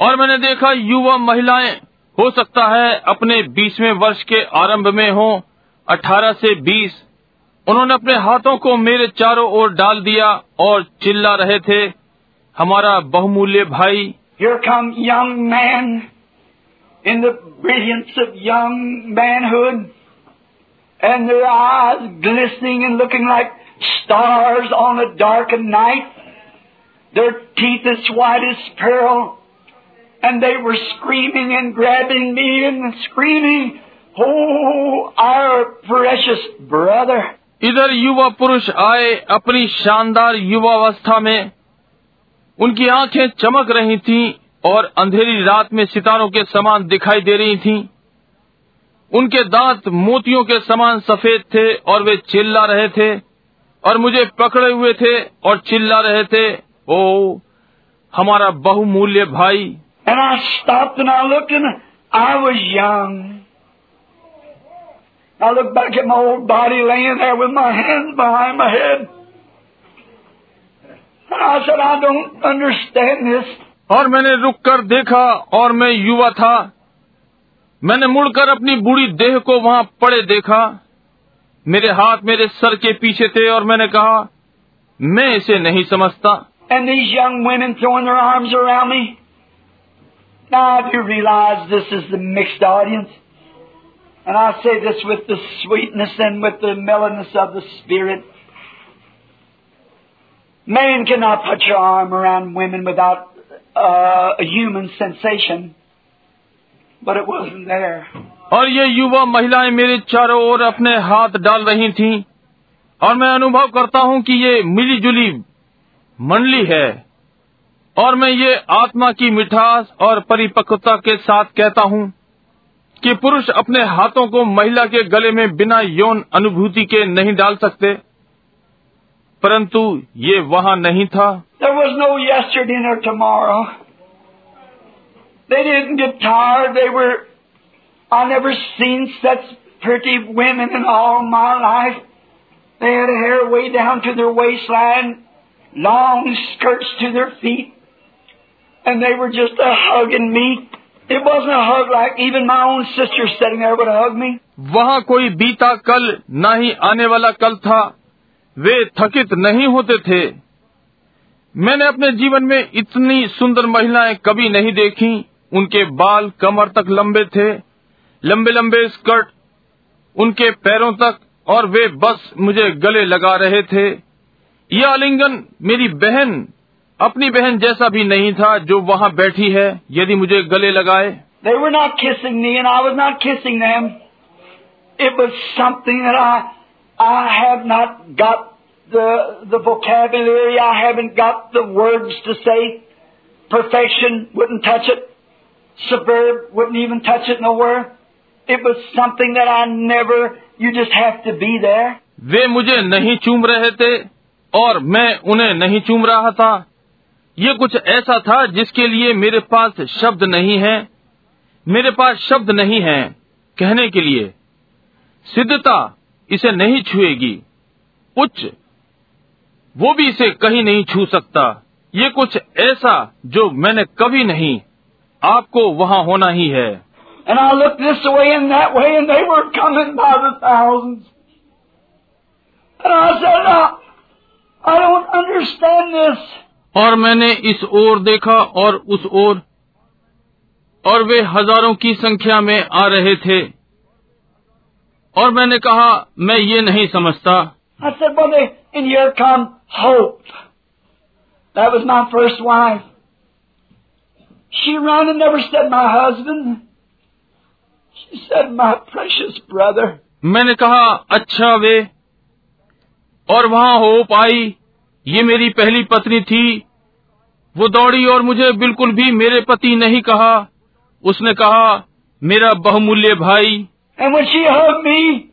और मैंने देखा युवा महिलाएँ, हो सकता है अपने बीसवें वर्ष के आरंभ में हो, अठारह से बीस। उन्होंने अपने हाथों को मेरे चारों ओर डाल दिया और चिल्ला रहे थे, हमारा बहुमूल्य भाई। Here come young men. In the. and their eyes glistening and looking like stars on a darkened night, their teeth as white as pearl, and they were screaming and grabbing me and screaming, Oh, our precious brother. इधर युवा पुरुष आए अपनी शानदार युवावस्था में उनकी आंखें चमक रही थीं और अंधेरी रात में सितारों के समान दिखाई दे रही थीं। उनके दांत मोतियों के समान सफ़ेद थे और वे चिल्ला रहे थे और मुझे पकड़े हुए थे और चिल्ला रहे थे ओ हमारा बहुमूल्य भाई। और मैंने रुक कर देखा और मैं युवा था। मैंने मुड़कर अपनी बूढ़ी देह को वहां पड़े देखा मेरे हाथ मेरे सर के पीछे थे और मैंने कहा मैं इसे नहीं समझता And these young women throwing their arms around me. Now I do realize this is the mixed audience. And I say this with the sweetness and with the mellowness of the Spirit. Man cannot put your arm around women without uh, a human sensation. But it wasn't there. और ये युवा महिलाएँ मेरे चारों ओर अपने हाथ डाल रही थीं और मैं अनुभव करता हूँ कि ये मिली जुली मंडली है और मैं ये आत्मा की मिठास और परिपक्वता के साथ कहता हूँ कि पुरुष अपने हाथों को महिला के गले में बिना यौन अनुभूति के नहीं डाल सकते परंतु ये वहाँ नहीं था There was no yesterday nor tomorrow. They didn't get tired. They were, I never seen such pretty women in all my life. They had hair way down to their waistline, long skirts to their feet, and they were just a hugging me. It wasn't a hug like even my own sister sitting there would hug me. वहां कोई बीता कल न ही आने वाला कल था वे थकित नहीं होते थे मैंने अपने जीवन में इतनी सुंदर महिलाएं कभी नहीं देखी उनके बाल कमर तक लंबे थे लंबे लंबे स्कर्ट उनके पैरों तक और वे बस मुझे गले लगा रहे थे यह आलिंगन मेरी बहन अपनी बहन जैसा भी नहीं था जो वहाँ बैठी है यदि मुझे गले लगाए They were not kissing me and I was not kissing them. It was something that I, I have not got the, the vocabulary, I haven't got the words to say. Perfection wouldn't touch it. Suburb wouldn't even touch it nowhere. It was something that I never, you just have to be there. वे मुझे नहीं चूम रहे थे और मैं उन्हें नहीं चूम रहा था। ये कुछ ऐसा था जिसके लिए मेरे पास शब्द नहीं है। मेरे पास शब्द नहीं है कहने के लिए। सिद्धता इसे नहीं छुएगी। उच्च वो भी इसे कहीं नहीं छू सकता। ये कुछ ऐसा जो मैंने कभी नहीं आपको वहाँ होना ही है। और मैंने इस ओर देखा और उस ओर और वे हज़ारों की संख्या में आ रहे थे। और मैंने कहा मैं ये नहीं समझता। Said, well, they, in come, hope. That was my first wife. She ran and never said my husband. She said my precious brother. मैंने कहा अच्छा वे और वहां होप आई ये मेरी पहली पत्नी थी वो दौड़ी और मुझे बिल्कुल भी मेरे पति नहीं कहा उसने कहा मेरा बहुमूल्य भाई And when she hugged me,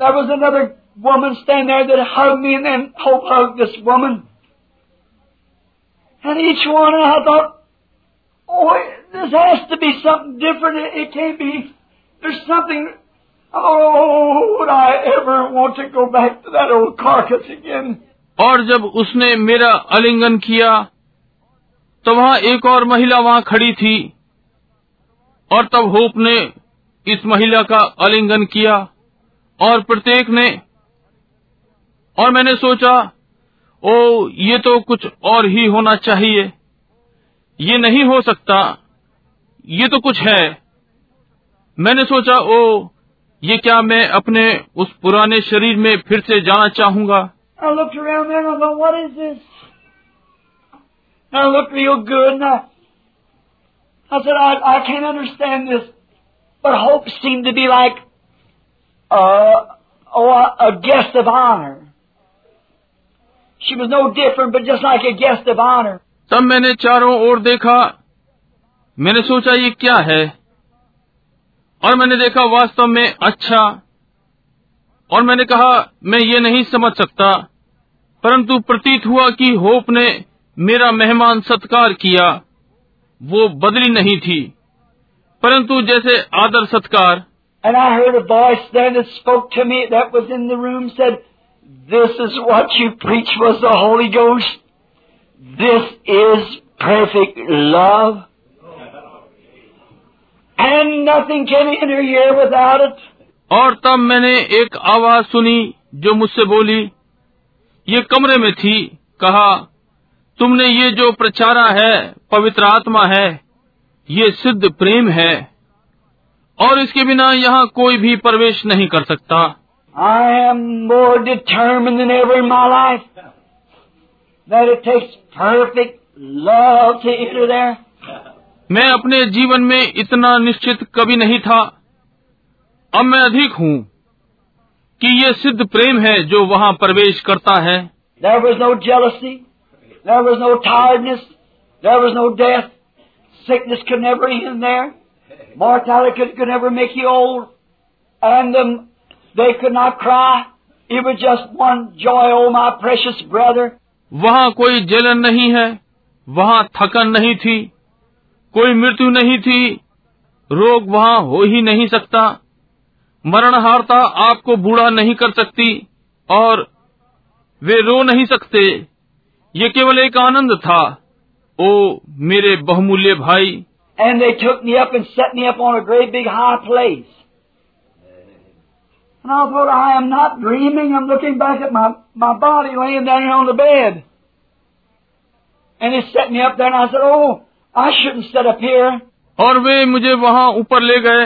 there was another woman standing there that hugged me and then Hope hugged this woman. And each one, and I thought, oh, this has to be something different. It, it can't be. There's something. Oh, would I ever want to go back to that old carcass again? और जब उसने मेरा आलिंगन किया तो वहाँ एक और महिला वहाँ खड़ी थी और तब होप ने इस महिला का आलिंगन किया और प्रत्येक ने और मैंने सोचा ओ ये तो कुछ और ही होना चाहिए। ये नहीं हो सकता। ये तो कुछ है। मैंने सोचा ओ ये क्या मैं अपने उस पुराने शरीर में फिर से जाना चाहूँगा? Oh, a guest of honor. She was no different, but just like a guest of honor. तब मैंने चारों ओर देखा मैंने सोचा ये क्या है और मैंने देखा वास्तव में अच्छा और मैंने कहा मैं ये नहीं समझ सकता परंतु प्रतीत हुआ कि होप ने मेरा मेहमान सत्कार किया वो बदली नहीं थी परंतु जैसे आदर सत्कार And I heard a voice then that spoke to me that was in the room said, This is what you preach was the Holy Ghost. This is perfect love. And nothing can enter here without it. और तब मैंने एक आवाज़ सुनी जो मुझसे बोली ये कमरे में थी कहा तुमने ये जो प्रचारा है पवित्र आत्मा है ये सिद्ध प्रेम है और इसके बिना यहाँ कोई भी प्रवेश नहीं कर सकता I am more determined than ever in my life that it takes perfect love to enter there. मैं अपने जीवन में इतना निश्चित कभी नहीं था अब मैं अधिक हूँ कि ये सिद्ध प्रेम है जो वहाँ प्रवेश करता है There was no jealousy. There was no tiredness. There was no death. Sickness could never end there. Mortality could, could never make you old. And um, वहाँ कोई जलन नहीं है वहाँ थकन नहीं थी कोई मृत्यु नहीं थी रोग वहाँ हो ही नहीं सकता। मरणहारता आपको बूढ़ा नहीं कर सकती और वे रो नहीं सकते। ये केवल एक आनंद था ओ मेरे बहुमूल्य भाई। And they set me up a great big high place And I thought, I am not dreaming. I'm looking back at my, my body laying down here on the bed. And they set me up there and I said, oh, I shouldn't sit up here. और वे मुझे वहाँ ऊपर ले गए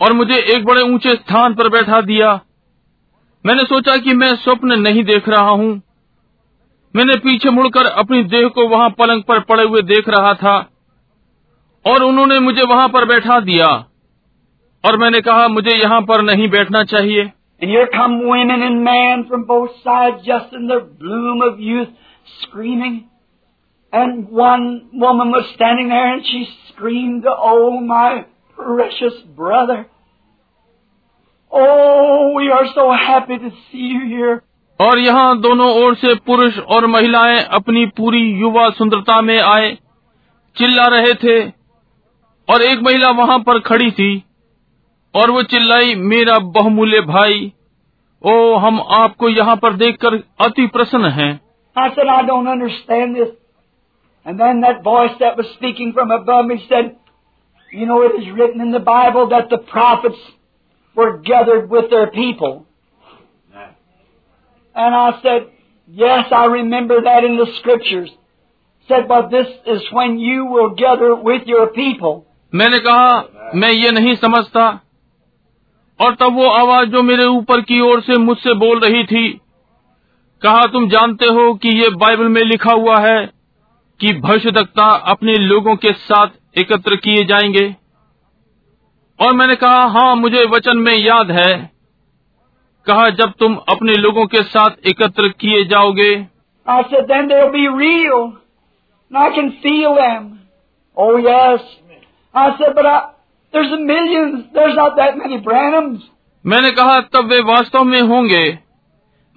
और मुझे एक बड़े ऊँचे स्थान पर बैठा दिया मैंने सोचा कि मैं स्वप्न नहीं देख रहा हूँ मैंने पीछे मुड़कर अपनी देह को वहाँ पलंग पर पड़े हुए देख रहा था और उन्होंने मुझे वहाँ पर बैठा दिया और मैंने कहा मुझे यहाँ पर नहीं बैठना चाहिए। और यहाँ दोनों ओर से पुरुष और महिलाएँ अपनी पूरी युवा सुंदरता में आए चिल्ला रहे थे और एक महिला वहाँ पर खड़ी थी। और वो चिल्लाई मेरा बहुमूल्य भाई ओ हम आपको यहाँ पर देखकर अति प्रसन्न हैं I said, I don't understand this. And then that voice that was speaking from above me said, You know, it is written in the Bible that the prophets were gathered with their people. And I said, Yes, I remember that in the scriptures. Said, but this is when you will gather with your people. मैंने कहा मैं ये नहीं समझता और तब वो आवाज़ जो मेरे ऊपर की ओर से मुझसे बोल रही थी कहा तुम जानते हो कि ये बाइबल में लिखा हुआ है कि भविष्यवक्ता अपने लोगों के साथ एकत्र किए जाएँगे और मैंने कहा हाँ मुझे वचन में याद है कहा जब तुम अपने लोगों के साथ एकत्र किए जाओगे. Oh yes. I said, but I, there's a millions. There's not that many Branhams. मैंने कहा तब वे वास्तव में होंगे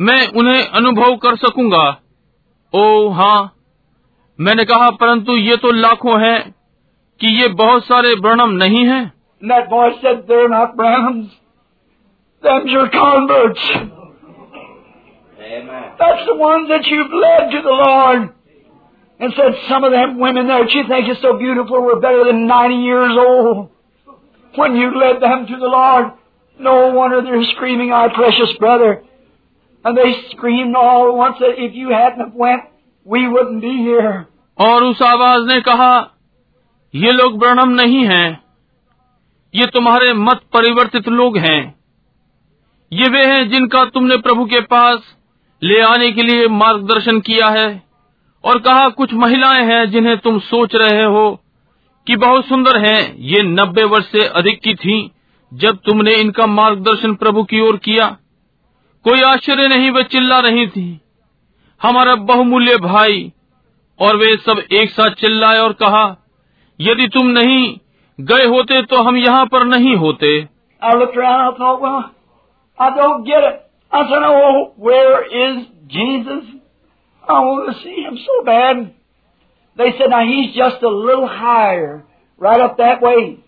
मैं उन्हें अनुभव कर सकूंगा ओ हाँ मैंने कहा परंतु ये तो लाखों हैं कि ये बहुत सारे ब्रणम नहीं हैं And that voice said, they're not Branhams. Them's your converts. That's the ones that you've led to the Lord. And said, some of them women there that you think is so beautiful were better than 90 years old. When you led them to the Lord, no wonder they're screaming, our precious brother. And they screamed all at once that if you hadn't have went, we wouldn't be here. और उस आवाज़ ने कहा ये लोग ब्रणम नहीं हैं ये तुम्हारे मत परिवर्तित लोग हैं ये वे हैं जिनका तुमने प्रभु के पास ले आने के लिए मार्गदर्शन किया है और कहा कुछ महिलाएँ हैं जिन्हें तुम सोच रहे हो कि बहुत सुंदर हैं, ये नब्बे वर्ष से अधिक की थीं, जब तुमने इनका मार्गदर्शन प्रभु की ओर किया। कोई आश्चर्य नहीं, वे चिल्ला रही थी। हमारा बहुमूल्य भाई, और वे सब एक साथ चिल्लाए और कहा, यदि तुम नहीं गए होते तो हम यहाँ पर नहीं होते। I want to see him so bad. They said, now he's just a little higher, right up that way.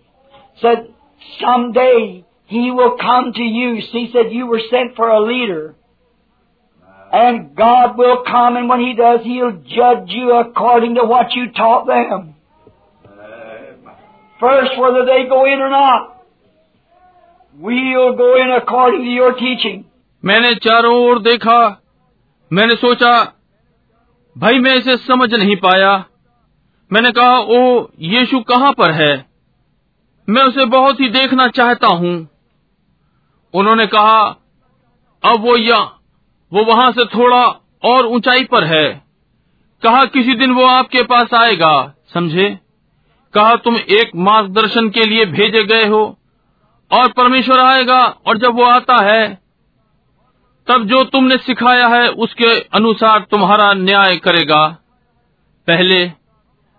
Said, someday he will come to you. He said, you were sent for a leader. And God will come, and when he does, he'll judge you according to what you taught them. First, whether they go in or not. We'll go in according to your teaching. मैंने चारों ओर देखा मैंने सोचा भाई मैं इसे समझ नहीं पाया मैंने कहा, ओ, यीशु कहाँ पर है? मैं उसे बहुत ही देखना चाहता हूँ। उन्होंने कहा, अब वो या, वो वहाँ से थोड़ा और ऊंचाई पर है। कहा, किसी दिन वो आपके पास आएगा। समझे? कहा, तुम एक मार्गदर्शन के लिए भेजे गए हो और परमेश्वर आएगा और जब वो आता है, तब जो तुमने सिखाया है उसके अनुसार तुम्हारा न्याय करेगा। पहले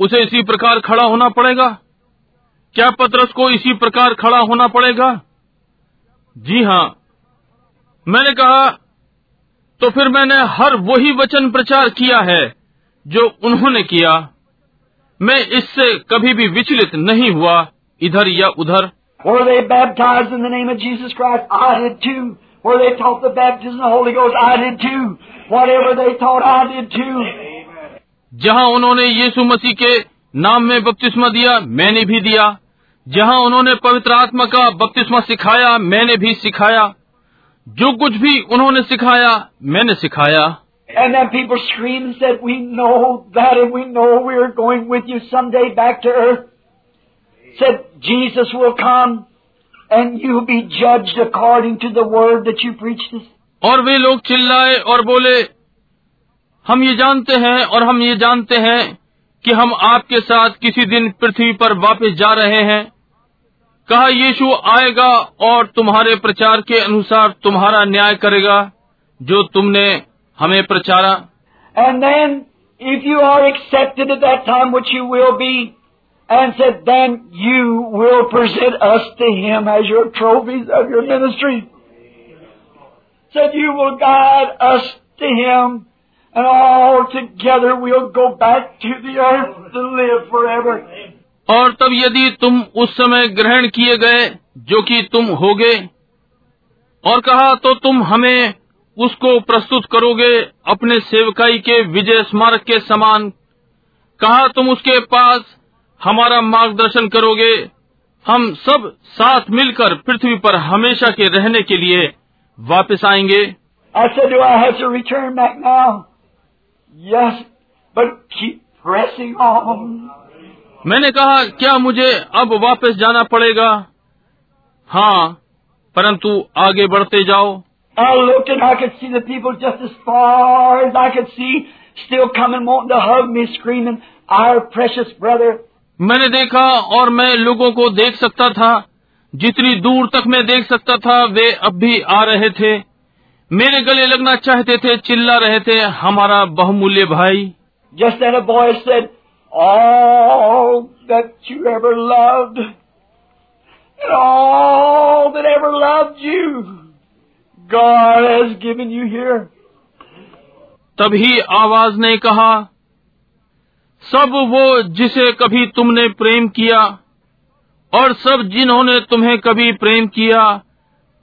उसे इसी प्रकार खड़ा होना पड़ेगा। क्या पतरस को इसी प्रकार खड़ा होना पड़ेगा? जी हाँ। मैंने कहा तो फिर मैंने हर वही वचन प्रचार किया है जो उन्होंने किया। मैं इससे कभी भी विचलित नहीं हुआ इधर या उधर। Where they taught the baptism of the Holy Ghost, I did too. Whatever they taught, I did too. जहाँ उन्होंने यीशु मसीह के नाम में बपतिस्मा दिया मैंने भी दिया जहाँ उन्होंने पवित्र आत्मा का बपतिस्मा सिखाया मैंने भी सिखाया जो कुछ भी उन्होंने सिखाया मैंने सिखाया And then people screamed and said, We know that and we know we are going with you someday back to earth. Said, Jesus will come and you'll be judged according to the word that you preached. और वे लोग चिल्लाए और बोले हम ये जानते हैं और हम ये जानते हैं कि हम आपके साथ किसी दिन पृथ्वी पर वापस जा रहे हैं। कहा यीशु आएगा और तुम्हारे प्रचार के अनुसार तुम्हारा न्याय करेगा, जो तुमने हमें प्रचारा। And then if you are accepted at that time which you will be and said then you will present us to him as your trophies of your ministry said you will guide us to him and all together we'll go back to the earth to live forever. और तब यदि तुम उस समय ग्रहण किए गए जो कि तुम होगे और कहा तो तुम हमें उसको प्रस्तुत करोगे अपने सेवकाई के विजय स्मारक के समान कहा तुम उसके पास हमारा मार्गदर्शन करोगे हम सब साथ मिलकर पृथ्वी पर हमेशा के रहने के लिए वापस आएँगे I said, do I have to return back now? yes, मैंने कहा क्या मुझे अब वापस जाना पड़ेगा? हाँ परंतु आगे बढ़ते जाओ। मैंने देखा और मैं लोगों को देख सकता था। जितनी दूर तक मैं देख सकता था वे अब भी आ रहे थे। मेरे गले लगना चाहते थे चिल्ला रहे थे हमारा बहुमूल्य भाई। जस्ट एन बॉय तभी आवाज़ ने कहा सब वो जिसे कभी तुमने प्रेम किया और सब जिन्होंने तुम्हें कभी प्रेम किया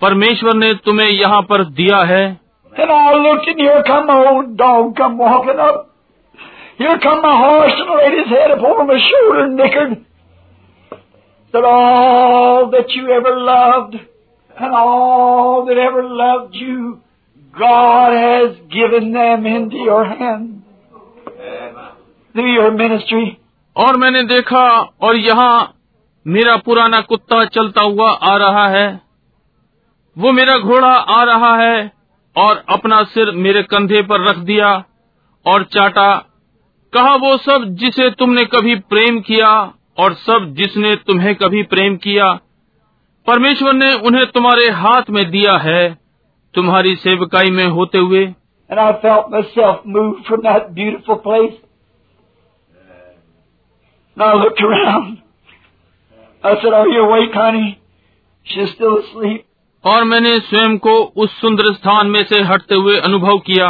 परमेश्वर ने तुम्हें यहाँ पर दिया है And I looked and here come my old dog come walking up. Here come my horse and laid his head upon my shoulder and nickered. That all that you ever loved and all that ever loved you, God has given them into your hand. Through your ministry. और मैंने देखा और यहाँ मेरा पुराना कुत्ता चलता हुआ आ रहा है वो मेरा घोड़ा आ रहा है और अपना सिर मेरे कंधे पर रख दिया और चाटा कहा वो सब जिसे तुमने कभी प्रेम किया और सब जिसने तुम्हें कभी प्रेम किया परमेश्वर ने उन्हें तुम्हारे हाथ में दिया है तुम्हारी सेवकाई में होते हुए I looked around. I said, Are you awake, honey? She's still asleep. और मैंने स्वयं को उस सुंदर स्थान में से हटते हुए अनुभव किया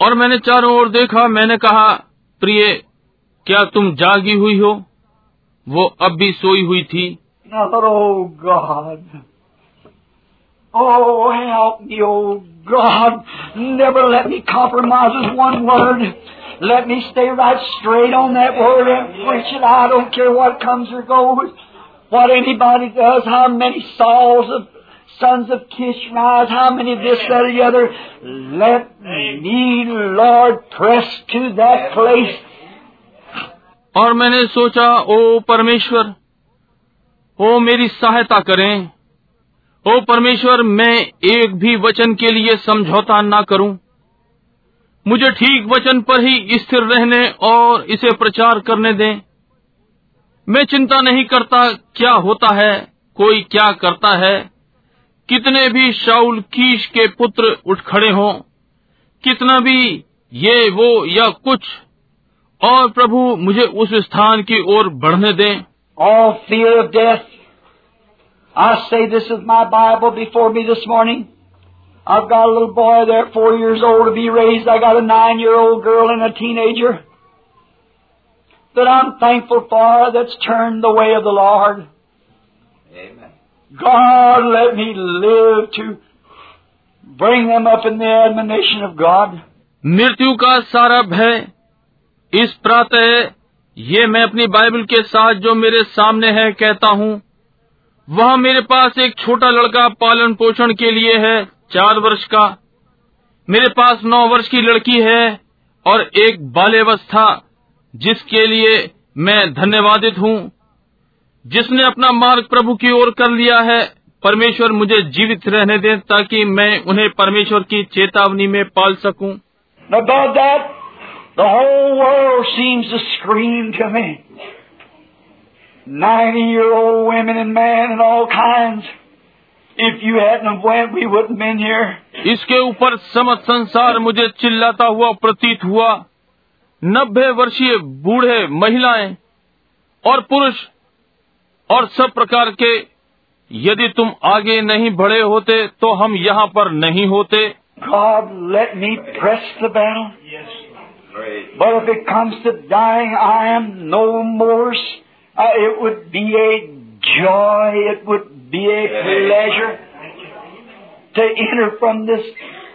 और मैंने चारों ओर देखा मैंने कहा प्रिय क्या तुम जागी हुई हो वो अब भी सोई हुई थी Oh. Oh, oh. Let me stay right straight on that word and preach it. I don't care what comes or goes. What anybody does, how many Sauls of sons of Kish rise, how many this, that, or the other. Let me, Lord, press to that place. और मैंने सोचा ओ परमेश्वर ओ मेरी सहायता करें ओ परमेश्वर मैं एक भी वचन के लिए समझौता ना करूँ मुझे ठीक वचन पर ही स्थिर रहने और इसे प्रचार करने दें मैं चिंता नहीं करता क्या होता है कोई क्या करता है कितने भी शाउल कीश के पुत्र उठ खड़े हों कितना भी ये वो या कुछ और प्रभु मुझे उस स्थान की ओर बढ़ने दें All fear of death. I say this is my Bible before me this morning. I've got a little boy there, four years old to be raised. I got a nine-year-old girl and a teenager that I'm thankful for that's turned the way of the Lord. Amen. God, let me live to bring them up in the admonition of God. मृत्यु का सारा भय इस प्रातः ये मैं अपनी Bible के साथ जो मेरे सामने है कहता हूँ वहाँ मेरे पास एक छोटा लड़का पालन पोषण के लिए है चार वर्ष का मेरे पास नौ वर्ष की लड़की है और एक बाल्यावस्था जिसके लिए मैं धन्यवादित हूँ। जिसने अपना मार्ग प्रभु की ओर कर लिया है परमेश्वर मुझे जीवित रहने दें ताकि मैं उन्हें परमेश्वर की चेतावनी में पाल सकूँ। इसके ऊपर समस्त संसार मुझे चिल्लाता हुआ प्रतीत हुआ। नब्बे वर्षीय बूढ़े महिलाएँ और पुरुष और सब प्रकार के यदि तुम आगे नहीं बढ़े होते तो हम यहाँ पर नहीं होते God, let me press the battle. Praise. But if it comes to dying, I am no more. Uh, it would be a joy. It would be a pleasure to enter from this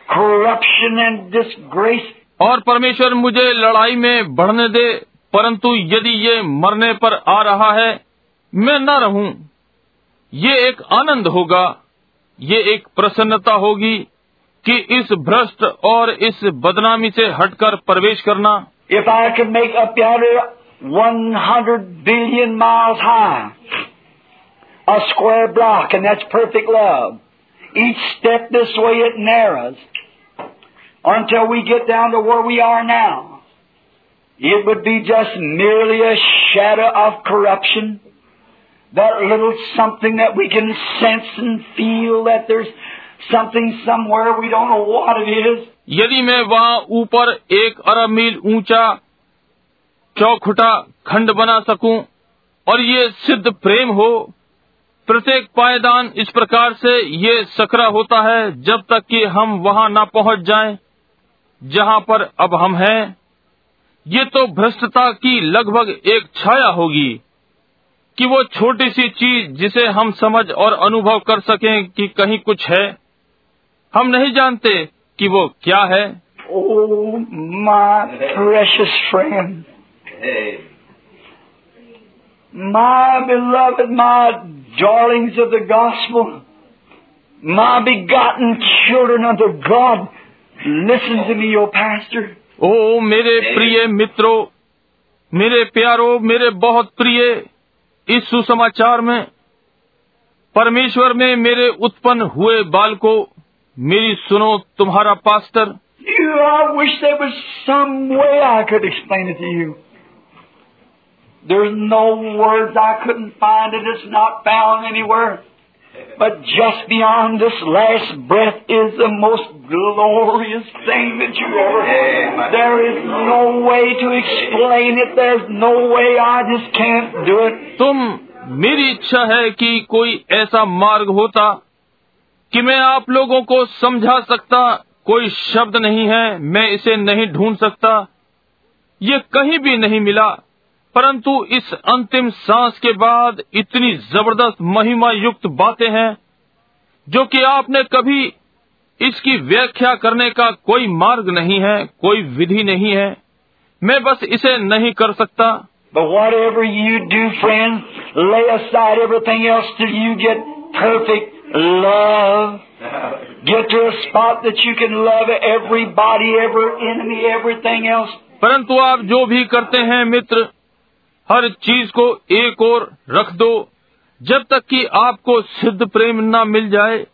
corruption and disgrace. और परमेश्वर मुझे लड़ाई में बढ़ने दे, परंतु यदि ये मरने पर आ रहा है, मैं न रहूँ ये एक आनंद होगा, ये एक प्रसन्नता होगी कि इस भ्रष्ट और इस बदनामी से हटकर प्रवेश करना square block, and that's perfect love. Each step this way it narrows. Until we get down to where we are now. It would be just merely a shadow of corruption. That little something that we can sense and feel that there's something somewhere we don't know what it is. यदि मैं वहाँ ऊपर एक अरब मील ऊँचा चौखुटा खंड बना सकूँ और ये सिद्ध प्रेम हो प्रत्येक पायदान इस प्रकार से ये सकरा होता है जब तक कि हम वहाँ न पहुँच जाएँ जहाँ पर अब हम हैं ये तो भ्रष्टता की लगभग एक छाया होगी कि वो छोटी सी चीज़ जिसे हम समझ और अनुभव कर सकें कि कहीं कुछ है। हम नहीं जानते कि वो क्या है। Oh, My beloved, my darlings of listen to me, O pastor. ओ मेरे प्रिय मित्रों मेरे प्यारो मेरे बहुत प्रिय इस सुसमाचार में परमेश्वर में मेरे उत्पन्न हुए बाल को मेरी सुनो तुम्हारा pastor. There's no words I couldn't find it. It's not found anywhere. But just beyond this last breath is the most glorious thing that you ever heard. There is no way to explain it. There's no way. I just can't do it. तुम मेरी इच्छा है कि कोई ऐसा मार्ग होता कि मैं आप लोगों को समझा सकता कोई शब्द नहीं है मैं इसे नहीं ढूंढ सकता ये कहीं भी नहीं मिला परंतु इस अंतिम सांस के बाद इतनी ज़बरदस्त महिमा युक्त बातें हैं जो कि आपने कभी इसकी व्याख्या करने का कोई मार्ग नहीं है कोई विधि नहीं है। मैं बस इसे नहीं कर सकता। परंतु आप जो भी करते हैं मित्र हर चीज़ को एक और रख दो जब तक कि आपको सिद्ध प्रेम न मिल जाए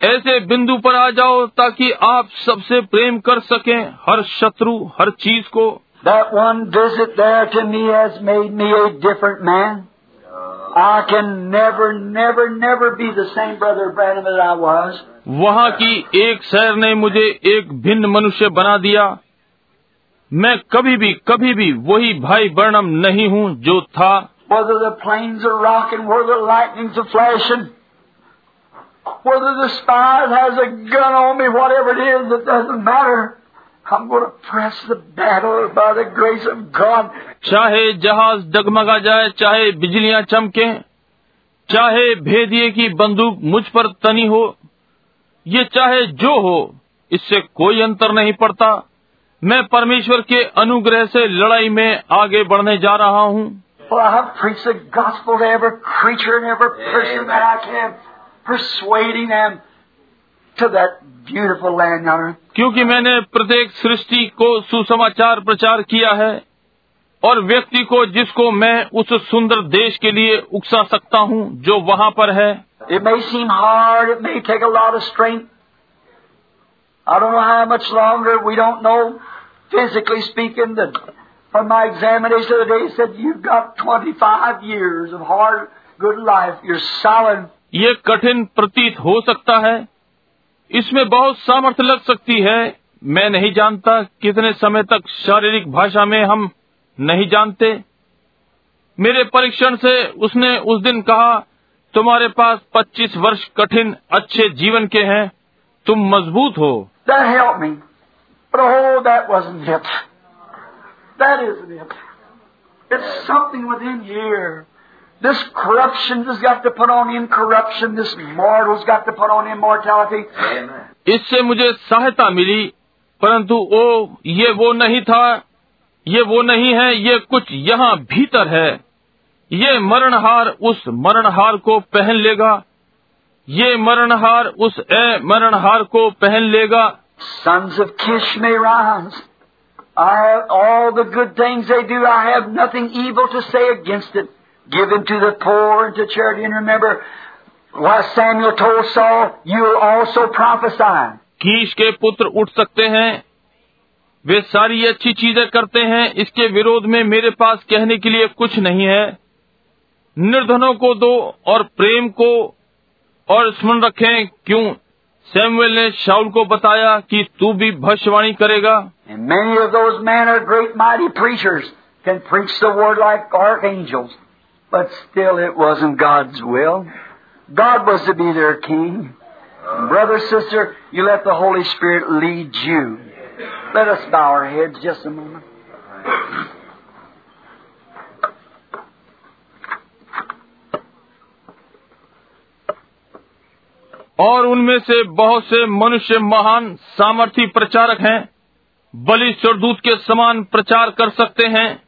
ऐसे बिंदु पर आ जाओ ताकि आप सबसे प्रेम कर सकें हर शत्रु हर चीज़ को That one visit there to me has made me a different man. I can never, never, never be the same brother Branham that I was. वहाँ की एक शहर ने मुझे एक भिन्न मनुष्य बना दिया मैं कभी भी कभी भी वही भाई वर्णम नहीं हूँ जो था Whether the planes are rocking, whether the lightnings are flashing, whether the spy has a gun on me, whatever it is, it doesn't matter. I'm going to press the battle by the grace of God. चाहे जहाज़ डगमगा जाए चाहे बिजलियाँ चमके चाहे भेदिए की बंदूक मुझ पर तनी हो ये चाहे जो हो इससे कोई अंतर नहीं पड़ता मैं परमेश्वर के अनुग्रह से लड़ाई में आगे बढ़ने जा रहा हूँ। क्योंकि मैंने प्रत्येक सृष्टि को सुसमाचार प्रचार किया है और व्यक्ति को जिसको मैं उस सुंदर देश के लिए उकसा सकता हूँ जो वहाँ पर है। I don't know how much longer, we don't know. Physically speaking, the, from my examination of the day, it said you've got 25 years of hard, good life. You're solid. ये कठिन प्रतीत हो सकता है इसमें बहुत सामर्थ्य लग सकती है मैं नहीं जानता कितने समय तक शारीरिक भाषा में हम नहीं जानते मेरे परीक्षण से उसने उस दिन कहा तुम्हारे पास 25 वर्ष कठिन अच्छे जीवन के हैं तुम मज़बूत हो That helped me. But oh, that wasn't it. That isn't it. It's something within here. This corruption has got to put on incorruption. This mortal's got to put on immortality. इससे मुझे सहायता मिली परंतु ओ ये वो नहीं था ये वो नहीं है ये कुछ यहाँ भीतर है ये मरणहार उस मरणहार को पहन लेगा ये मरणहार उस ए मरणहार को पहन लेगा Sons of Kish may rise. I have all the good things they do. I have nothing evil to say against it. Given to the poor and to charity. And remember what Samuel told Saul, you will also prophesy. कीश के पुत्र उठ सकते हैं वे सारी अच्छी चीज़ें करते हैं इसके विरोध में मेरे पास कहने के लिए कुछ नहीं है निर्धनों को दो और प्रेम को और स्मरण रखें क्यों सैमुएल ने शाउल को बताया कि तू भी भविष्यवाणी करेगा And many of those men are great mighty preachers, can preach the word like archangels. But still it wasn't God's will. God was to be their king. Brother, sister, you let the Holy Spirit lead you. Let us bow our heads just a moment. और उनमें से बहुत से मनुष्य महान सामर्थी प्रचारक हैं, बलि स्वरदूत के समान प्रचार कर सकते हैं,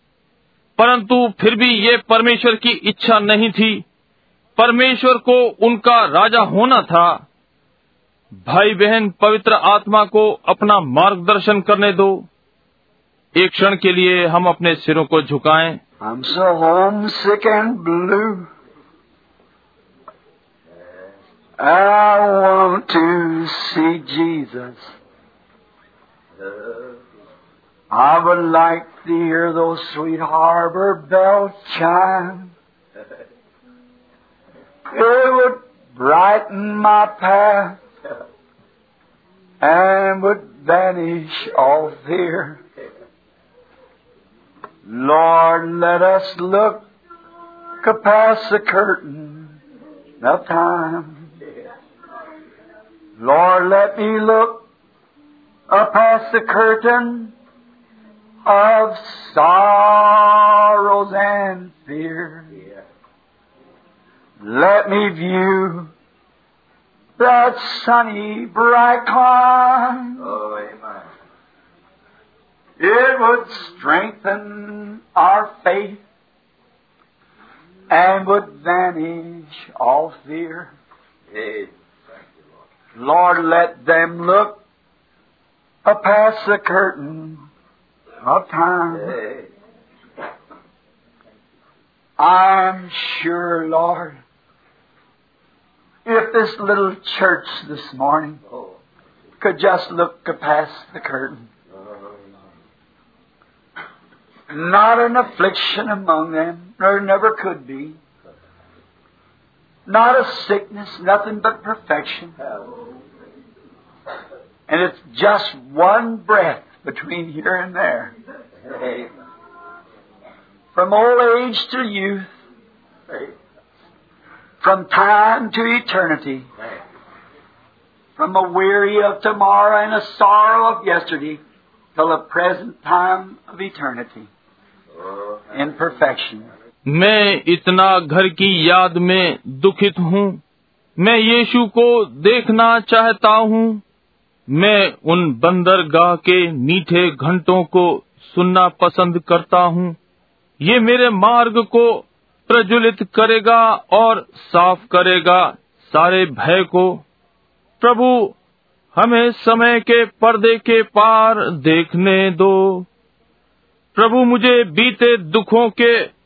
परंतु फिर भी ये परमेश्वर की इच्छा नहीं थी। परमेश्वर को उनका राजा होना था। भाई बहन पवित्र आत्मा को अपना मार्गदर्शन करने दो। एक क्षण के लिए हम अपने सिरों को झुकाएँ। I'm so and blue. I want to see Jesus. I would like to hear those sweet harbor bells chime. It would brighten my path and would banish all fear. Lord, let us look past the curtain of time. Lord, let me look past the curtain of sorrows and fear. Let me view that sunny, bright clime. Oh, amen. It would strengthen our faith and would vanish all fear. Hey, Lord, let them look past the curtain of time. I'm sure, Lord, if this little church this morning could just look past the curtain, not an affliction among them, there never could be. Not a sickness, nothing but perfection. And it's just one breath between here and there. From old age to youth, from time to eternity, from a weary of tomorrow and a sorrow of yesterday till the present time of eternity in perfection. मैं इतना घर की याद में दुखित हूँ। मैं यीशु को देखना चाहता हूँ। मैं उन बंदरगाह के मीठे घंटों को सुनना पसंद करता हूँ। ये मेरे मार्ग को प्रज्वलित करेगा और साफ़ करेगा सारे भय को। प्रभु, हमें समय के पर्दे के पार देखने दो। प्रभु, मुझे बीते दुखों के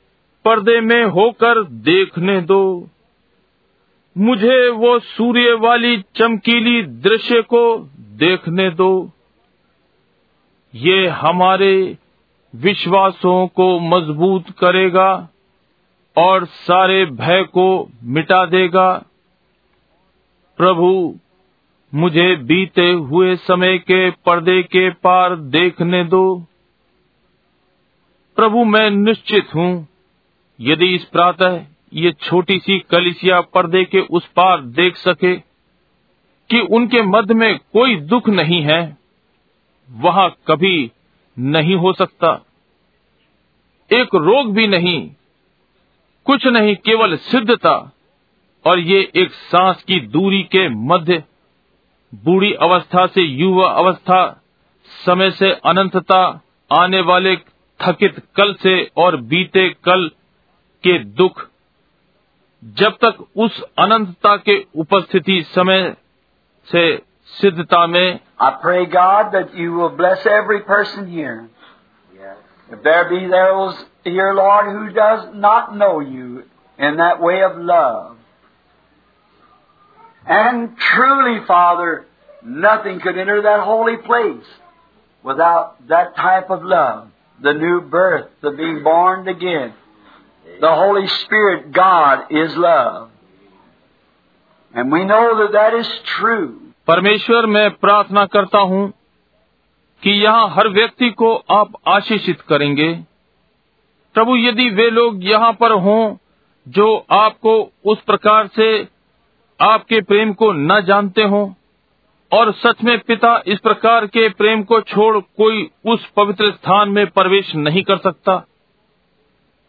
पर्दे में होकर देखने दो। मुझे वो सूर्य वाली चमकीली दृश्य को देखने दो। ये हमारे विश्वासों को मज़बूत करेगा और सारे भय को मिटा देगा। प्रभु, मुझे बीते हुए समय के पर्दे के पार देखने दो। प्रभु, मैं निश्चित हूँ यदि इस प्रातः ये छोटी सी कलिसिया पर्दे के उस पार देख सके कि उनके मध्य में कोई दुख नहीं है, वहाँ कभी नहीं हो सकता। एक रोग भी नहीं, कुछ नहीं, केवल सिद्धता और ये एक सांस की दूरी के मध्य, बूढ़ी अवस्था से युवा अवस्था, समय से अनंतता, आने वाले थकित कल से और बीते कल के दुख जब तक उस अनंतता के उपस्थिति समय से सिद्धता में I pray, God, that you will bless every person here. Yes. If there be those here, Lord, who does not know you in that way of love. And truly, Father, nothing could enter that holy place without that type of love. The new birth, the being born again. The Holy Spirit, God, is love. And we know that that is true. परमेश्वर मैं प्रार्थना करता हूँ कि यहाँ हर व्यक्ति को आप आशीषित करेंगे प्रभु यदि वे लोग यहाँ पर हों जो आपको उस प्रकार से आपके प्रेम को न जानते हों और सच में पिता इस प्रकार के प्रेम को छोड़ कोई उस पवित्र स्थान में प्रवेश नहीं कर सकता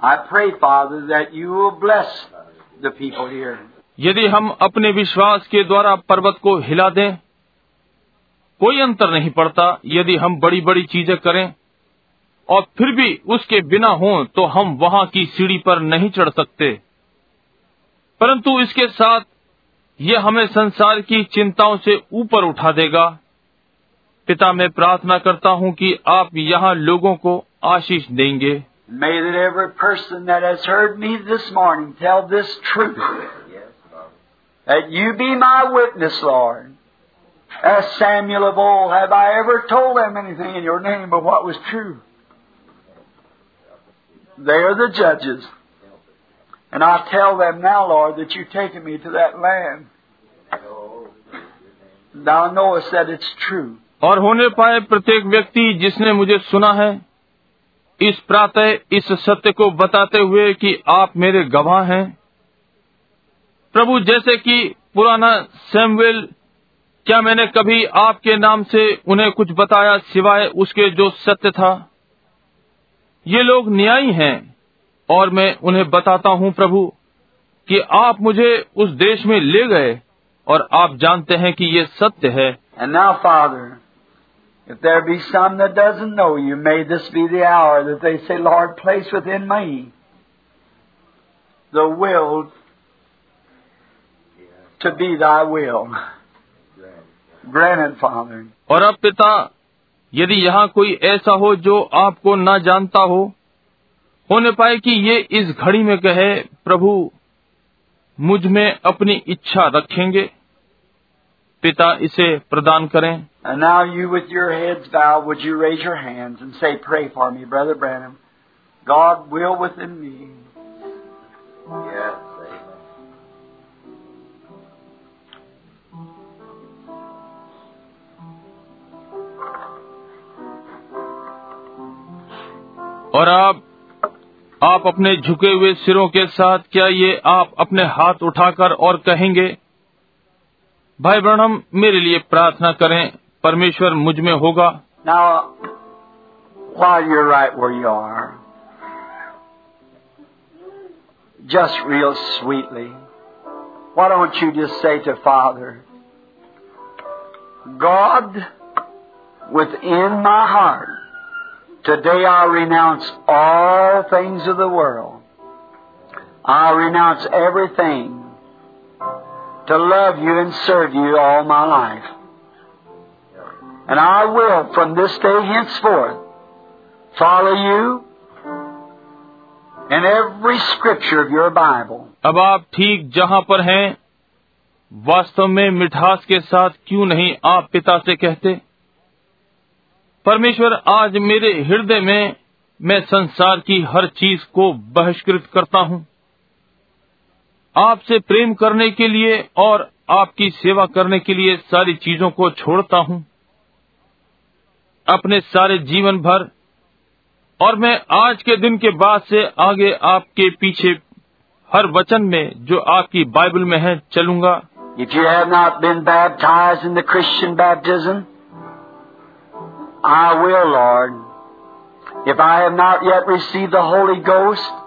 I pray, Father, that you will bless the people here. यदि हम अपने विश्वास के द्वारा पर्वत को हिला दें कोई अंतर नहीं पड़ता यदि हम बड़ी बड़ी चीज़ें करें और फिर भी उसके बिना हों तो हम वहाँ की सीढ़ी पर नहीं चढ़ सकते। परंतु इसके साथ ये हमें संसार की चिंताओं से ऊपर उठा देगा। पिता मैं प्रार्थना करता हूँ कि आप यहाँ लोगों को आशीष देंगे। May that every person that has heard me this morning tell this truth. That you be my witness, Lord. As Samuel of old, have I ever told them anything in your name but what was true? They are the judges. And I tell them now, Lord, that you've taken me to that land. Thou knowest that it's true. और होने पाए प्रत्येक व्यक्ति जिसने मुझे सुना है इस प्रातः इस सत्य को बताते हुए कि आप मेरे गवाह हैं। प्रभु जैसे कि पुराना सैमुएल क्या मैंने कभी आपके नाम से उन्हें कुछ बताया सिवाय उसके जो सत्य था? ये लोग न्यायी हैं और मैं उन्हें बताता हूँ प्रभु कि आप मुझे उस देश में ले गए और आप जानते हैं कि ये सत्य है। And now, Father, if there be some that doesn't know you, may this be the hour that they say, Lord, place within me the will to be thy will. Grant it, Father. और अब पिता यदि यहाँ कोई ऐसा हो जो आपको न जानता हो होने पाए कि ये इस घड़ी में कहे प्रभु मुझमें अपनी इच्छा रखेंगे पिता इसे प्रदान करें And now you with your heads bowed, would you raise your hands and say, pray for me, Brother Branham. God will within me. Yes, amen. और आप आप अपने झुके हुए सिरों के साथ क्या ये आप अपने हाथ उठाकर और कहेंगे भाई ब्रह्म मेरे लिए प्रार्थना करें परमेश्वर मुझ में होगा Now, while you're right where you are, just real sweetly, why don't you just say to Father, God, within my heart, today I renounce all things of the world. I renounce everything to love you and serve you all my life. And I will, from this day henceforth, follow you in every scripture of your Bible. अब आप ठीक जहाँ पर हैं वास्तव में मिठास के साथ क्यों नहीं आप पिता से कहते परमेश्वर आज मेरे हृदय में मैं संसार की हर चीज़ को बहिष्कृत करता हूँ आपसे प्रेम करने के लिए और आपकी सेवा करने के लिए सारी चीज़ों को छोड़ता हूँ अपने सारे जीवन भर और मैं आज के दिन के बाद से आगे आपके पीछे हर वचन में जो आपकी बाइबल में है चलूँगा If you have not been baptized in the Christian baptism, I will, Lord. If I have not yet received the Holy Ghost,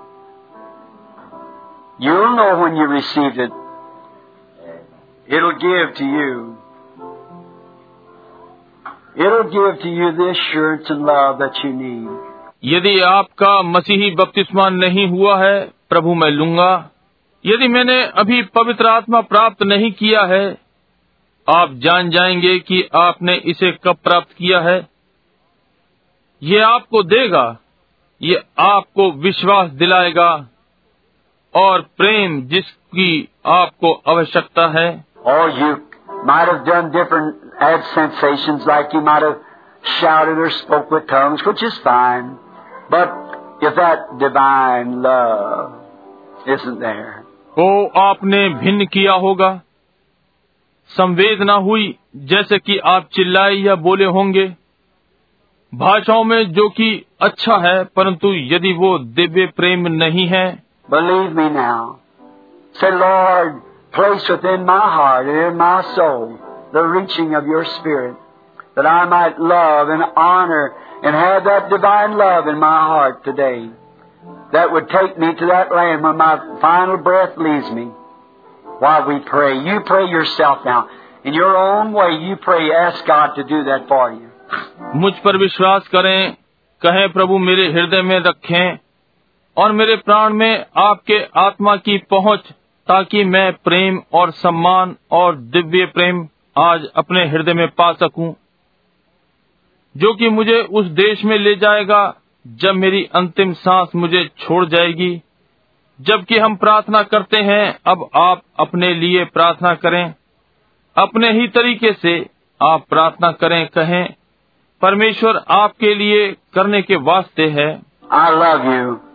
you'll know when you received it. It'll give to you. It'll give to you the assurance and love that you need. यदि आपका मसीही बपतिस्मा नहीं हुआ है प्रभु मैं लूँगा यदि मैंने अभी पवित्र आत्मा प्राप्त नहीं किया है आप जान जाएँगे कि आपने इसे कब प्राप्त किया है ये आपको देगा ये आपको विश्वास दिलाएगा और प्रेम जिसकी आपको आवश्यकता है। और you might have different add sensations like you might have shouted or spoke with is fine divine love आपने भिन्न किया होगा। संवेदना हुई जैसे कि आप चिल्लाए या बोले होंगे। भाषाओं में जो कि अच्छा है परंतु यदि वो दिव्य प्रेम नहीं है Believe me now. Say, Lord, place within my heart and in my soul the reaching of your Spirit, that I might love and honor and have that divine love in my heart today, that would take me to that land when my final breath leaves me. While we pray, you pray yourself now. In your own way, you pray. Ask God to do that for you. मुझ पर विश्वास करें कहें प्रभु मेरे हृदय में रखें और मेरे प्राण में आपके आत्मा की पहुँच, ताकि मैं प्रेम और सम्मान और दिव्य प्रेम आज अपने हृदय में पा सकूँ। जो कि मुझे उस देश में ले जाएगा, जब मेरी अंतिम सांस मुझे छोड़ जाएगी। जबकि हम प्रार्थना करते हैं, अब आप अपने लिए प्रार्थना करें। अपने ही तरीके से आप प्रार्थना करें, कहें, परमेश्वर आपके लिए करने के वास्ते है। I love you.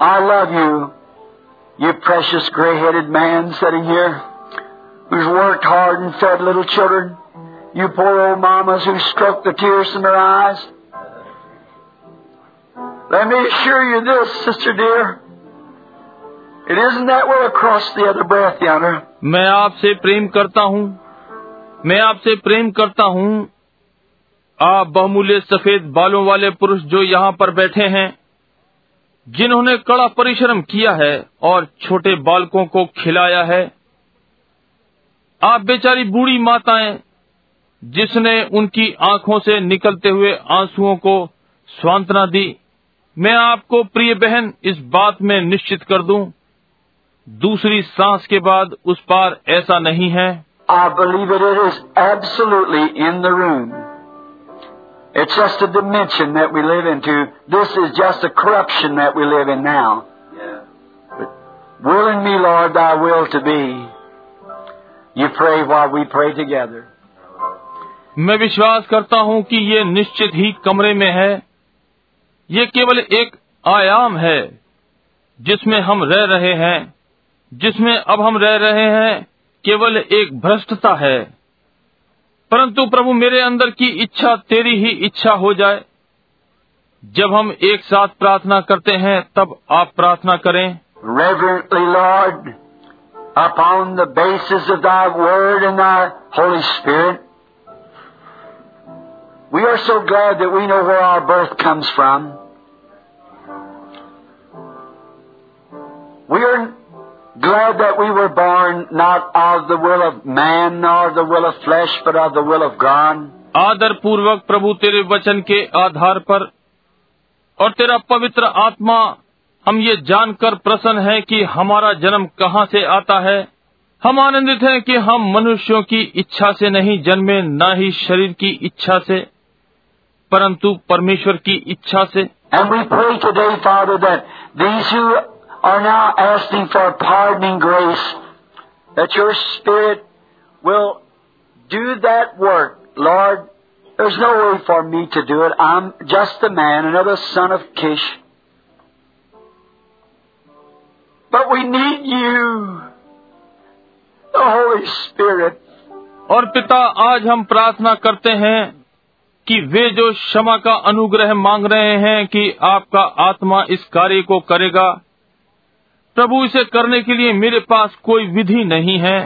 I love you. You precious gray-headed man sitting here who's worked hard and fed little children. You poor old mamas who stroked the tears from their eyes. Let me assure you this, sister dear. It isn't that way across the other breath yonder. मैं आपसे प्रेम करता हूँ मैं आपसे प्रेम करता हूँ आप बहुमूल्य सफ़ेद बालों वाले पुरुष जो यहाँ पर बैठे हैं जिन्होंने कड़ा परिश्रम किया है और छोटे बालकों को खिलाया है, आप बेचारी बूढ़ी माताएँ, जिसने उनकी आँखों से निकलते हुए आंसुओं को सांत्वना दी, मैं आपको प्रिय बहन इस बात में निश्चित कर दूँ, दूसरी सांस के बाद उस पार ऐसा नहीं है I believe it is absolutely in. It's just a dimension that we live into. This is just a corruption that we live in now. But willing me, Lord, thy will to be. You pray while we pray together. मैं विश्वास करता हूं कि ये निश्चित ही कमरे में है ये केवल एक आयाम है जिसमें हम रह रहे हैं जिसमें अब हम रह रहे हैं केवल एक भ्रष्टता है परंतु प्रभु मेरे अंदर की इच्छा तेरी ही इच्छा हो जाए जब हम एक साथ प्रार्थना करते हैं तब आप प्रार्थना करें Reverently, Lord, upon the basis of thy word and thy Holy Spirit, we are so glad that we know where our birth comes from. We are glad that we were born not of the will of man nor the will of flesh, but of the will of God. आदर पूर्वक प्रभु तेरे वचन के आधार पर और तेरा पवित्र आत्मा हम ये जानकर प्रसन्न है कि हमारा जन्म कहाँ से आता है हम आनंदित हैं कि हम मनुष्यों की इच्छा से नहीं जन्मे न ही शरीर की इच्छा से परंतु परमेश्वर की इच्छा से And we pray today, Father, that these who are now asking for pardoning grace, that your Spirit will do that work. Lord, there's no way for me to do it. I'm just a man, another son of Kish. But we need you, the Holy Spirit. और पिता आज हम प्रार्थना करते हैं कि वे जो क्षमा का अनुग्रह मांग रहे हैं कि आपका आत्मा इस कार्य को करेगा प्रभु इसे करने के लिए मेरे पास कोई विधि नहीं है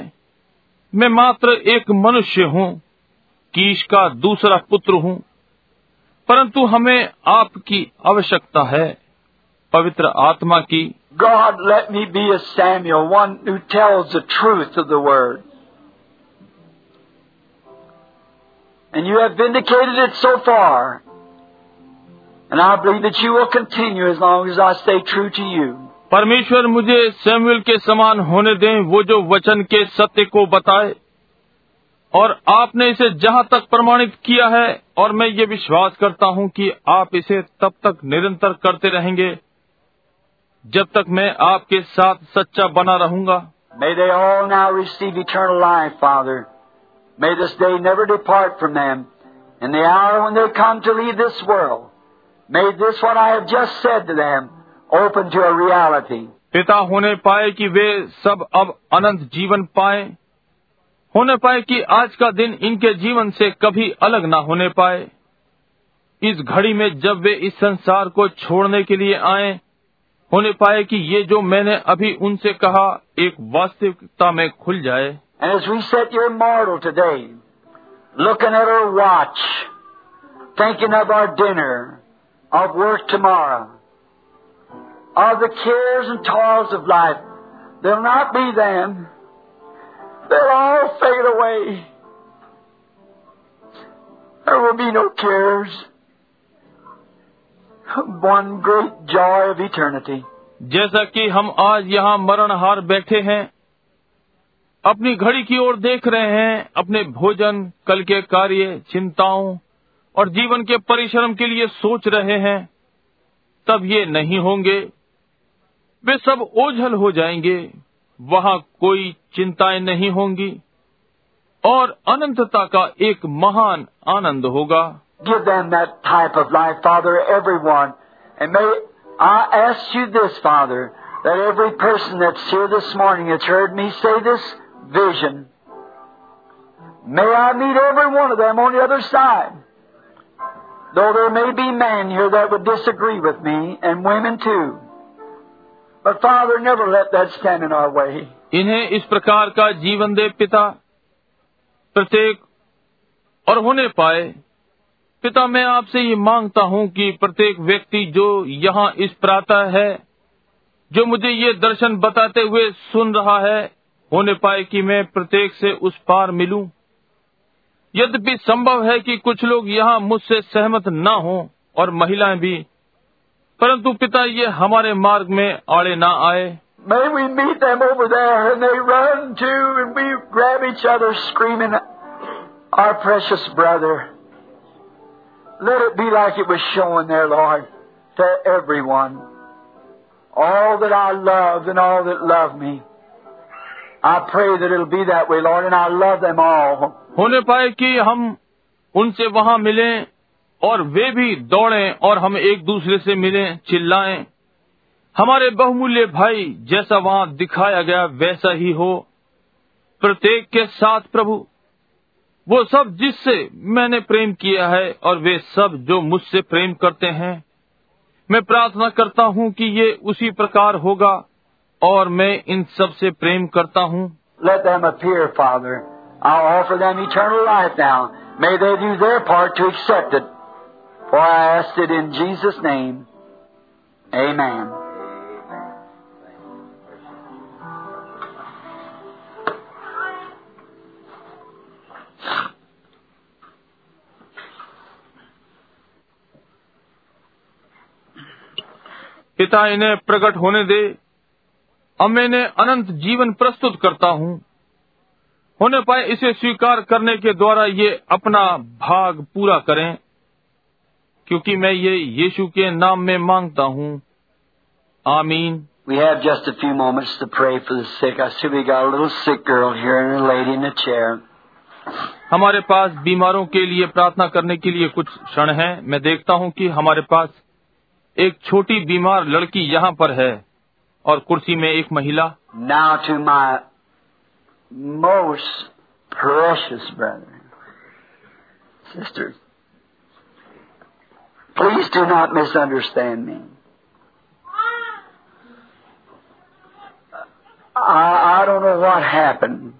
मैं मात्र एक मनुष्य हूँ कीश का दूसरा पुत्र हूँ परंतु हमें आपकी आवश्यकता है पवित्र आत्मा की God, let me be a Samuel, one who tells the truth of the Word. And you have vindicated it so far. And I believe that you will continue as long as I stay true to you. परमेश्वर मुझे Samuel के समान होने दें वो जो वचन के सत्य को बताए और आपने इसे जहाँ तक प्रमाणित किया है और मैं ये विश्वास करता हूँ कि आप इसे तब तक निरंतर करते रहेंगे जब तक मैं आपके साथ सच्चा बना रहूँगा May they all now receive eternal life, Father. May this day never depart from them. In the hour when they come to leave this world, may this what I have just said to them open to a reality. पिता होने पाए कि वे सब अब अनंत जीवन पाए होने पाए कि आज का दिन इनके जीवन से कभी अलग ना होने पाए इस घड़ी में जब वे इस संसार को छोड़ने के लिए आए होने पाए कि ये जो मैंने अभी उनसे कहा एक वास्तविकता में खुल जाए today, looking at our watch, thinking of our dinner, of work tomorrow, of the cares and toils of life, they'll not be them. They'll all fade away. There will be no cares. One great joy of eternity. जैसा कि हम आज यहाँ मरणहार बैठे हैं अपनी घड़ी की ओर देख रहे हैं अपने भोजन कल के कार्य चिंताओं और जीवन के परिश्रम के लिए सोच रहे हैं तब ये नहीं होंगे वे सब ओझल हो जाएंगे वहाँ कोई चिंताएं नहीं होंगी और अनंतता का एक महान आनंद होगा Give them that type of life, Father, everyone. And may I ask you this, Father, that every person that's here this morning that's heard me say this vision, may I meet every one of them on the other side. Though there may be men here that would disagree with me, and women too. But Father, never let that stand in our way. इन्हें इस प्रकार का जीवन दे पिता प्रत्येक और होने पाए पिता मैं आपसे ये माँगता हूँ कि प्रत्येक व्यक्ति जो यहाँ इस प्रातः है जो मुझे ये दर्शन बताते हुए सुन रहा है होने पाए कि मैं प्रत्येक से उस पार मिलूं यद्यपि संभव है कि कुछ लोग यहाँ मुझसे सहमत न हों और महिलाएँ भी परंतु पिता ये हमारे मार्ग में आड़े ना आए May we meet them over there and they run too and we grab each other screaming, Our precious brother. Let it be like it was shown there, Lord, to everyone. All that I loved and all that love me. I pray that it'll be that way, Lord, and I love them all. होने पाए कि हम उनसे वहां मिलें और वे भी दौड़ें और हम एक दूसरे से मिलें चिल्लाएँ हमारे बहुमूल्य भाई जैसा वहाँ दिखाया गया वैसा ही हो प्रत्येक के साथ प्रभु वो सब जिससे मैंने प्रेम किया है और वे सब जो मुझसे प्रेम करते हैं मैं प्रार्थना करता हूँ कि ये उसी प्रकार होगा और मैं इन सबसे प्रेम करता हूँ Let them appear, Father. I'll offer them eternal life now. May they do their part to accept it. For I asked it in Jesus' name. Amen. पिता, इन्हें प्रकट होने दे अब मैं इन्हें अनंत जीवन प्रस्तुत करता हूँ होने पाए इसे स्वीकार करने के द्वारा ये अपना भाग पूरा करें क्योंकि मैं ये यीशु के नाम में माँगता हूँ आमीन We have just a few moments to pray for the sick. I see we got a little sick girl here and a lady in a chair. हमारे पास बीमारों के लिए प्रार्थना करने के लिए कुछ क्षण हैं मैं देखता हूँ कि हमारे पास एक छोटी बीमार लड़की यहाँ पर है और कुर्सी में एक महिला Now to my most precious brother, sisters, please do not misunderstand me. I, I don't know what happened.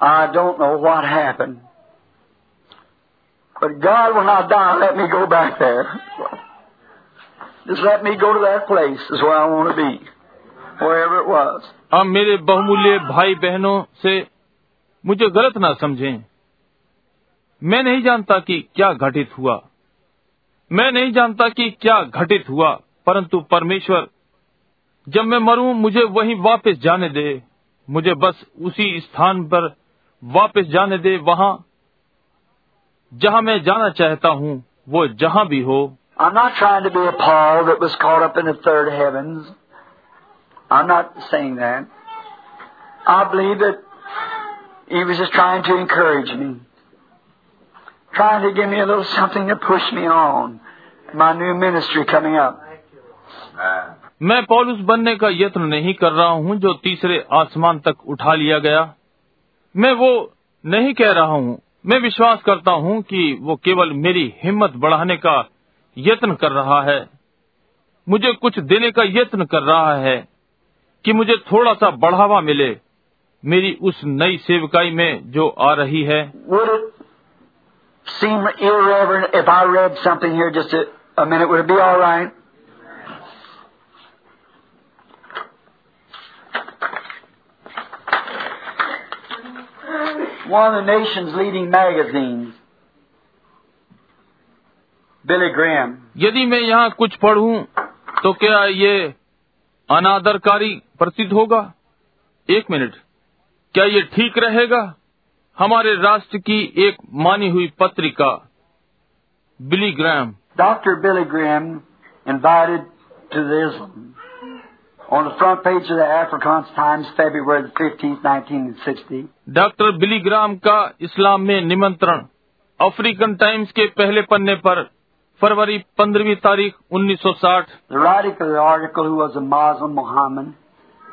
I don't know what happened. But God, when I die, let me go back there. Just let me go to that place is where I want to be. Wherever it was. अब मेरे बहुमूल्य भाई बहनों से मुझे गलत ना समझें मैं नहीं जानता कि क्या घटित हुआ मैं नहीं जानता कि क्या घटित हुआ, परंतु परमेश्वर, जब मैं मरू, मुझे वहीं वापस जाने दे। मुझे बस उसी स्थान पर वापस जाने दे, वहाँ जहाँ मैं जाना चाहता हूँ, वो जहाँ भी हो। He was just trying to encourage me. Trying to give me a little something to push me on. My new ministry coming up. मैं पौलुस बनने का यत्न नहीं कर रहा हूँ जो तीसरे आसमान तक उठा लिया गया मैं वो नहीं कह रहा हूँ मैं विश्वास करता हूँ कि वो केवल मेरी हिम्मत बढ़ाने का यत्न कर रहा है मुझे कुछ देने का यत्न कर रहा है कि मुझे थोड़ा सा बढ़ावा मिले मेरी उस नई सेवकाई में जो आ रही है seem irreverent if I read something here just a, a minute? Would it be all right? One of the nation's leading magazines, Billy Graham, यदि मैं यहाँ कुछ पढ़ूं तो क्या ये अनादरकारी प्रतीत होगा एक मिनट क्या ये ठीक रहेगा हमारे राष्ट्र की एक मानी हुई पत्रिका Billy Graham Dr. Billy Graham invited to the Islam on the front page of the Afrikaans Times, February the 15th, 1960. Doctor Billy Graham का इस्लाम में निमंत्रण अफ्रीकन टाइम्स के पहले पन्ने पर फरवरी पंद्रहवीं तारीख 1960 The writer of the article, who was a Muslim Mohammedan,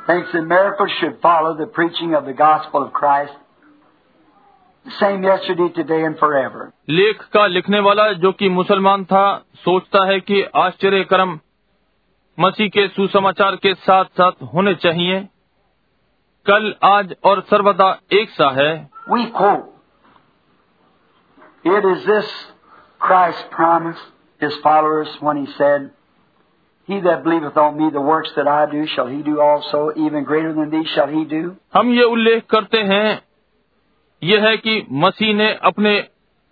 thinks that miracles should follow the preaching of the gospel of Christ, same yesterday, today, and forever. लेख का लिखने वाला जो कि मुसलमान था सोचता है कि आश्चर्य कर्म मसीह के सुसमाचार के साथ साथ होने चाहिए कल आज और सर्वदा एक सा है We quote, It is this Christ promised his followers when he said, He that believeth on me, the works that I do, shall he do also, even greater than these shall he do. हम ये उल्लेख करते हैं यह है कि मसीह ने अपने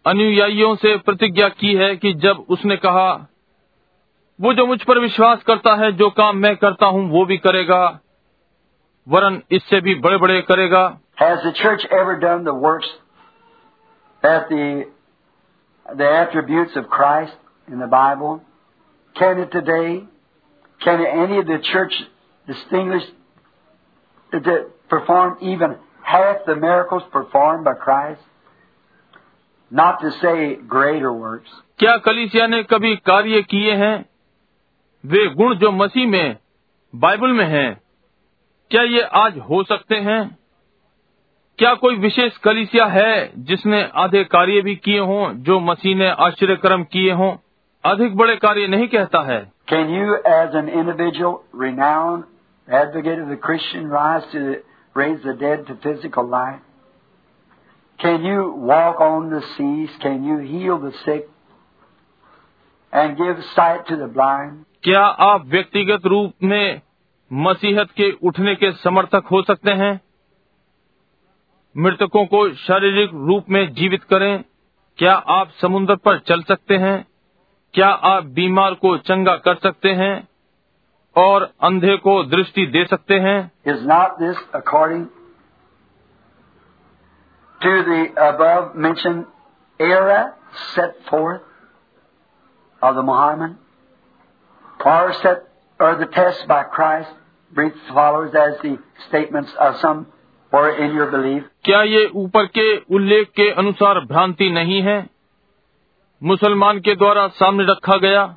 अनुयायियों से प्रतिज्ञा की है कि जब उसने कहा, वो जो मुझ पर विश्वास करता है, जो काम मैं करता हूँ, वो भी करेगा, वरन इससे भी बड़े बड़े करेगा Can any of the church distinguish, to perform even half the miracles performed by Christ? Not to say greater works. क्या कलीसिया ने कभी कार्य किए हैं वे गुण जो मसीह में बाइबल में हैं क्या ये आज हो सकते हैं क्या कोई विशेष कलीसिया है जिसने आधे कार्य भी किए हों जो मसीह ने आश्चर्यक्रम किए हों अधिक बड़े कार्य नहीं कहता है Can you, as an individual, renowned advocate of the Christian, rise to raise the dead to physical life? Can you walk on the seas? Can you heal the sick and give sight to the blind? क्या आप व्यक्तिगत रूप में मसीहत के उठने के समर्थक हो सकते हैं मृतकों को शारीरिक रूप में जीवित करें क्या आप समुद्र पर चल सकते हैं क्या आप बीमार को चंगा कर सकते हैं और अंधे को दृष्टि दे सकते हैं। Is not this according to the above mention era set forth of the Muhammad power set or the test by Christ breath followers as the statements are or in your believe क्या ये ऊपर के उल्लेख के अनुसार भ्रांति नहीं है? मुसलमान के द्वारा सामने रखा गया?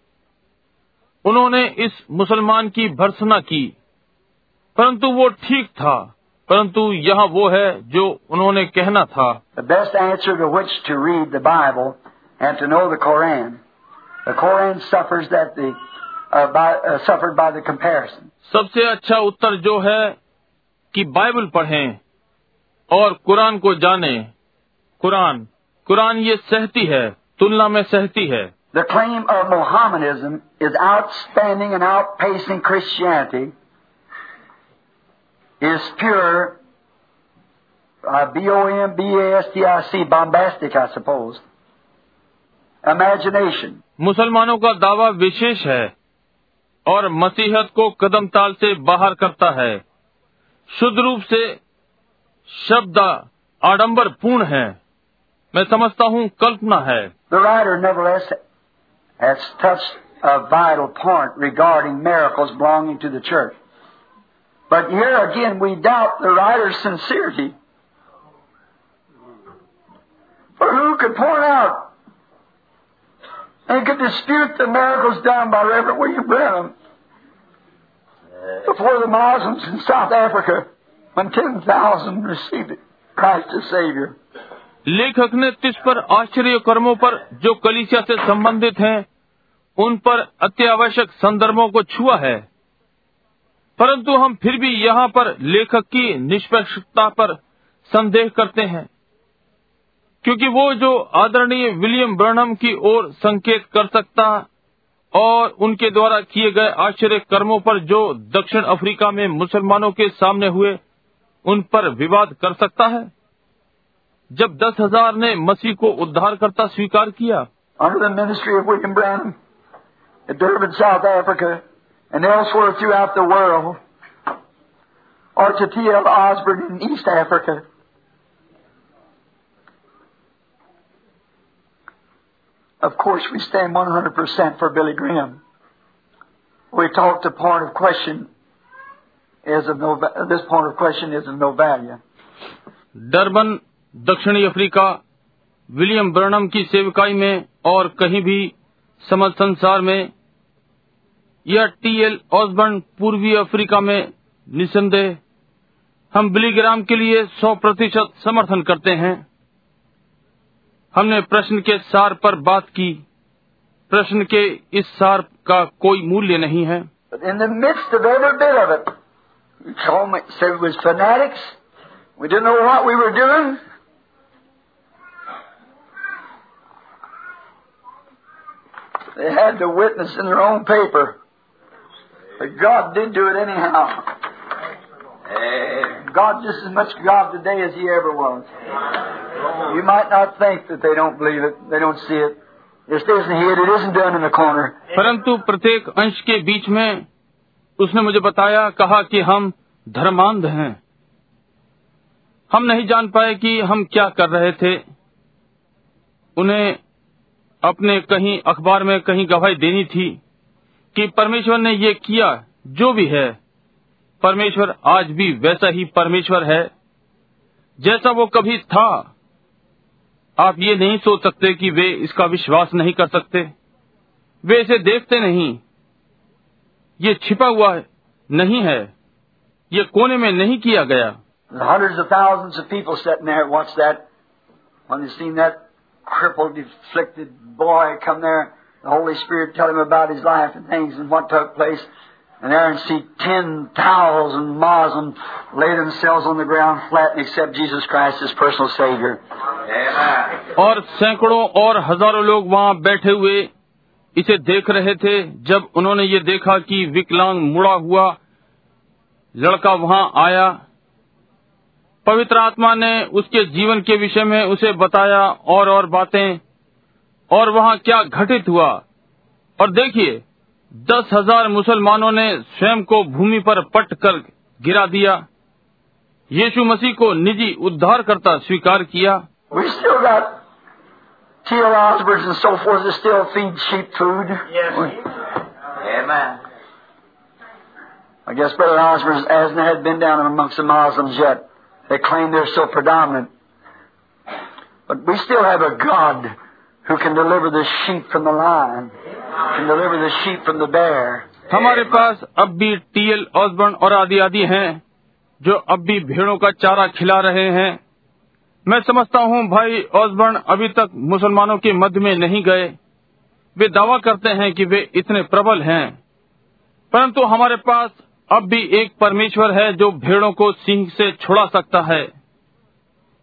उन्होंने इस मुसलमान की भर्सना की। परंतु वो ठीक था। परंतु यह वो है जो उन्होंने कहना था। सबसे अच्छा उत्तर जो है कि बाइबल पढ़ें और कुरान को जानें। कुरान कुरान ये सहती है तुलना में सहती है। The claim of Mohammedanism is outstanding and outpacing Christianity is pure uh, B-O-M-B-A-S-T-I-C, bombastic, I suppose. Imagination. मुसलमानों का दावा विशेष है और मसीहत को कदम ताल से बाहर करता है शुद्ध रूप से शब्द आडंबर पूर्ण है मैं समझता हूँ कल्पना है The writer, nevertheless, has touched a vital point regarding miracles belonging to the church. But here again, we doubt the writer's sincerity. For who could point out and could dispute the miracles done by Reverend William Branham before the Muslims in South Africa when 10,000 received Christ as Savior? लेखक ने तिस पर आश्चर्य कर्मों पर जो कलिसिया से संबंधित हैं, उन पर अत्यावश्यक संदर्भों को छुआ है। परंतु हम फिर भी यहाँ पर लेखक की निष्पक्षता पर संदेह करते हैं, क्योंकि वो जो आदरणीय विलियम ब्रनम की ओर संकेत कर सकता और उनके द्वारा किए गए आश्चर्य कर्मों पर जो दक्षिण अफ्रीका में मुसलमानों के सामने हुए, उन पर विवाद कर सकता है? जब दस हज़ार ने मसीह को उद्धारकर्ता स्वीकार किया। at Durban, South Africa, and elsewhere throughout the world, or to T.L. Osborne in East Africa. Of course, we stand 100% for Billy Graham. We talked the point of question is of no, va- this point of question is of no value. Durban दक्षिणी Africa William ब्रनम की सेवकाई में और कहीं भी समझ संसार में या टीएल ऑसबर्न पूर्वी अफ्रीका में निसंदेह हम बिलीग्राम के लिए सौ प्रतिशत समर्थन करते हैं। हमने प्रश्न के सार पर बात की। प्रश्न के इस सार का कोई मूल्य नहीं है। It, we we. They had to witness in their own paper. But God did do it anyhow. God just as much God today as He ever was. You might not think that they don't believe it, they don't see it. It isn't hid, it isn't done in the corner. परंतु प्रत्येक अंश के बीच में उसने मुझे बताया कहा कि हम धर्मांध हैं हम नहीं जान पाए कि हम क्या कर रहे थे उन्हें अपने कहीं अखबार में कहीं गवाही देनी थी कि परमेश्वर ने ये किया जो भी है। परमेश्वर आज भी वैसा ही परमेश्वर है जैसा वो कभी था। आप ये नहीं सोच सकते कि वे इसका विश्वास नहीं कर सकते। वे इसे देखते नहीं। ये छिपा हुआ है, नहीं है। ये कोने में नहीं किया गया। Of of that that crippled, boy come there, the Holy Spirit tell him about his life and things and what took place. And there and see 10,000 Muslims lay themselves on the ground flat and accept Jesus Christ as personal Savior. और सैकड़ों और हज़ारों लोग वहाँ बैठे हुए इसे देख रहे थे जब उन्होंने ये देखा कि विकलांग मुड़ा हुआ लड़का वहाँ आया पवित्र आत्मा ने उसके जीवन के विषय में उसे बताया और और बातें और वहाँ क्या घटित हुआ और देखिए दस हज़ार मुसलमानों ने स्वयं को भूमि पर पट कर गिरा दिया यीशु मसीह को निजी उद्धारकर्ता स्वीकार किया We T.L. Osborns and so forth that still feed sheep food. Yes. Amen. I guess Brother Osborne hasn't had been down amongst the Muslims yet. They claim they're so predominant. But we still have a God who can deliver the sheep from the lion, can deliver the sheep from the bear. हमारे पास अब भी TL Osborne और आदि आदि हैं जो अब भी भेड़ों का चारा खिला रहे हैं। मैं समझता हूँ भाई ऑसबर्न अभी तक मुसलमानों के मध्य में नहीं गए। वे दावा करते हैं कि वे इतने प्रबल हैं। परंतु हमारे पास अब भी एक परमेश्वर है जो भेड़ों को सिंह से छुड़ा सकता है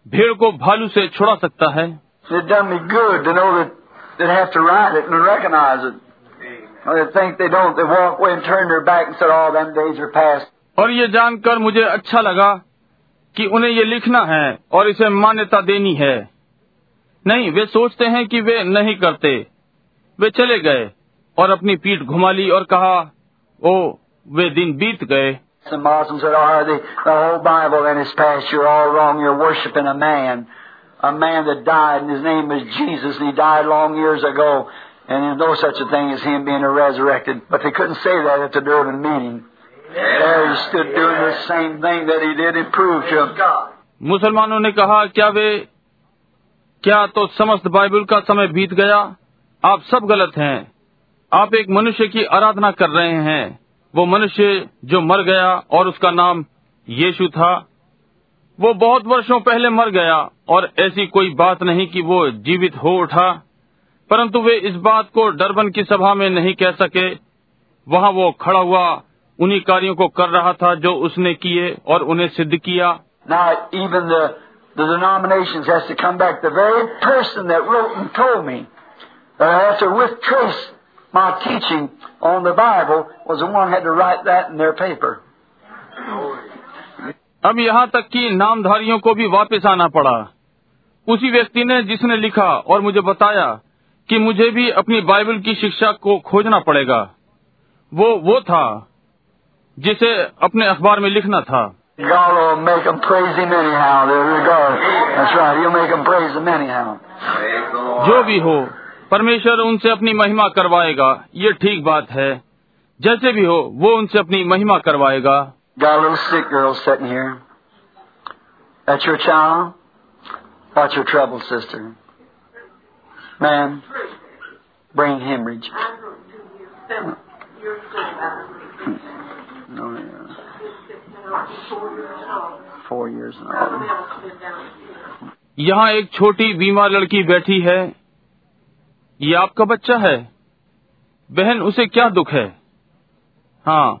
भेड़ को भालू से छुड़ा सकता है। It done me good to know that they have to write it and recognize it. Or they think they don't. They walk away and turn their back and said, "Oh, them days are past." और ये जानकर मुझे अच्छा लगा कि उन्हें ये लिखना है और इसे मान्यता देनी है नहीं वे सोचते हैं कि वे नहीं करते वे चले गए और अपनी पीठ घुमा ली और कहा ओ वे दिन बीत गए Muslims said, oh, the, the whole Bible and its past, you're all wrong. You're worshiping a man. A man that died, and his name was Jesus, and he died long years ago. And there's no such a thing as him being resurrected. But they couldn't say that at the Durban meeting. There he stood doing the same thing that he did and proved to them. मुसलमानों ने कहा क्या वे क्या तो समस्त Bible का समय बीत गया आप सब गलत हैं आप एक मनुष्य की आराधना कर रहे हैं वो मनुष्य जो मर गया और उसका नाम यीशु था वो बहुत वर्षों पहले मर गया और ऐसी कोई बात नहीं कि वो जीवित हो उठा। परंतु वे इस बात को डरबन की सभा में नहीं कह सके। वहाँ वो खड़ा हुआ उन्हीं कार्यों को कर रहा था जो उसने किए और उन्हें सिद्ध किया। Now, अब यहाँ तक कि नामधारियों को भी वापस आना पड़ा। उसी व्यक्ति ने जिसने लिखा और मुझे बताया कि मुझे भी अपनी बाइबल की शिक्षा को खोजना पड़ेगा वो वो था जिसे अपने अखबार में लिखना था. जो भी हो परमेश्वर उनसे अपनी महिमा करवाएगा ये ठीक बात है। जैसे भी हो वो उनसे अपनी महिमा करवाएगा। Got a little sick girl sitting here. That's your child? What's your trouble, sister? Man, brain hemorrhage. No, yeah. Four years old. यहाँ एक छोटी बीमार लड़की बैठी है ये आपका बच्चा है बहन उसे क्या दुख है हाँ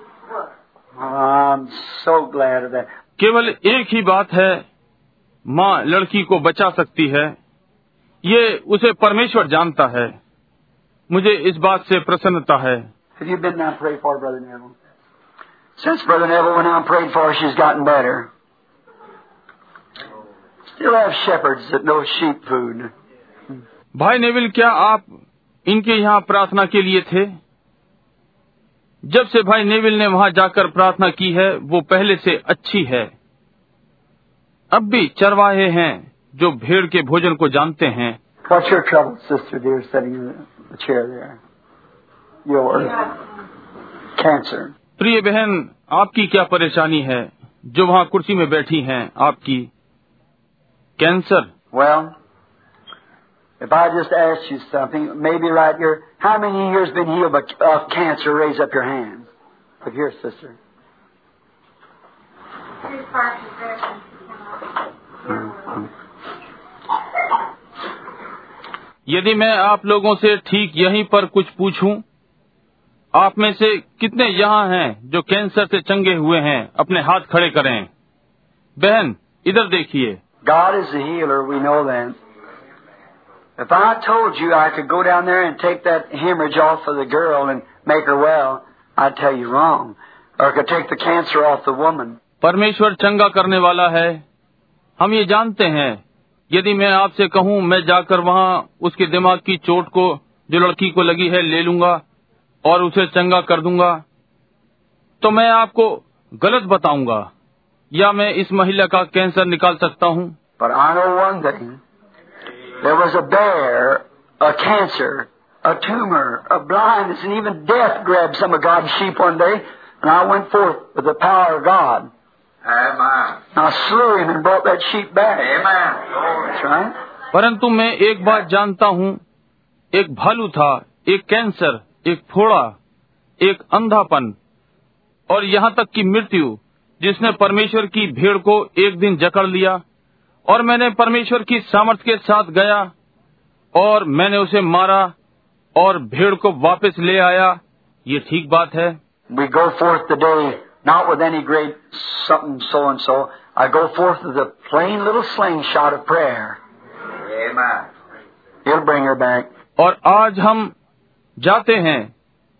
केवल एक ही बात है माँ लड़की को बचा सकती है। ये उसे परमेश्वर जानता है। मुझे इस बात से प्रसन्नता है। भाई नेविल क्या आप इनके यहाँ प्रार्थना के लिए थे? जब से भाई नेविल ने वहाँ जाकर प्रार्थना की है वो पहले से अच्छी है अब भी चरवाहे हैं जो भेड़ के भोजन को जानते हैं trouble, sister dear, sitting in the chair there? Yours. Cancer. प्रिय बहन आपकी क्या परेशानी है जो वहाँ कुर्सी में बैठी हैं आपकी cancer Well, if I just asked you something, maybe right here, how many years been healed of of cancer? Raise up your hands. Look here, sister. यदि मैं आप लोगों से ठीक यहीं पर कुछ पूछूं आप में से कितने यहाँ हैं जो कैंसर से चंगे हुए हैं अपने हाथ खड़े करें बहन इधर देखिए God is the healer, we know that. If I told you I could go down there and take that hemorrhage off of the girl and make her well, I'd tell you wrong. Or I could take the cancer off the woman. परमेश्वर चंगा करने वाला है हम ये जानते हैं यदि मैं आपसे कहूँ मैं जाकर वहाँ उसके दिमाग की चोट को जो लड़की को लगी है ले लूँगा और उसे चंगा कर दूँगा तो मैं आपको गलत बताऊँगा या मैं इस महिला का कैंसर निकाल सकता हूँ But I know one thing. There was a bear, a cancer, a tumor, a blindness, and even death grabbed some of God's sheep one day, and I went forth with the power of God. Amen. And I slew him and brought that sheep back. Amen. That's right. परंतु मैं एक बात जानता हूँ एक भालू था एक कैंसर एक फोड़ा एक अंधापन और यहाँ तक कि मृत्यु जिसने परमेश्वर की भीड़ को एक दिन जकड़ लिया और मैंने परमेश्वर की सामर्थ्य के साथ गया और मैंने उसे मारा और भीड़ को वापस ले आया ये ठीक बात है We go forth today not with any great something so and so. I go forth with a plain little slingshot of prayer. Amen. He'll bring her back. और आज हम जाते हैं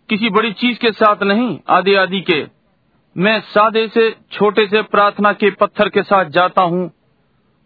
किसी बड़ी चीज़ के साथ नहीं आदि आदि के मैं सादे से छोटे से प्रार्थना के पत्थर के साथ जाता हूँ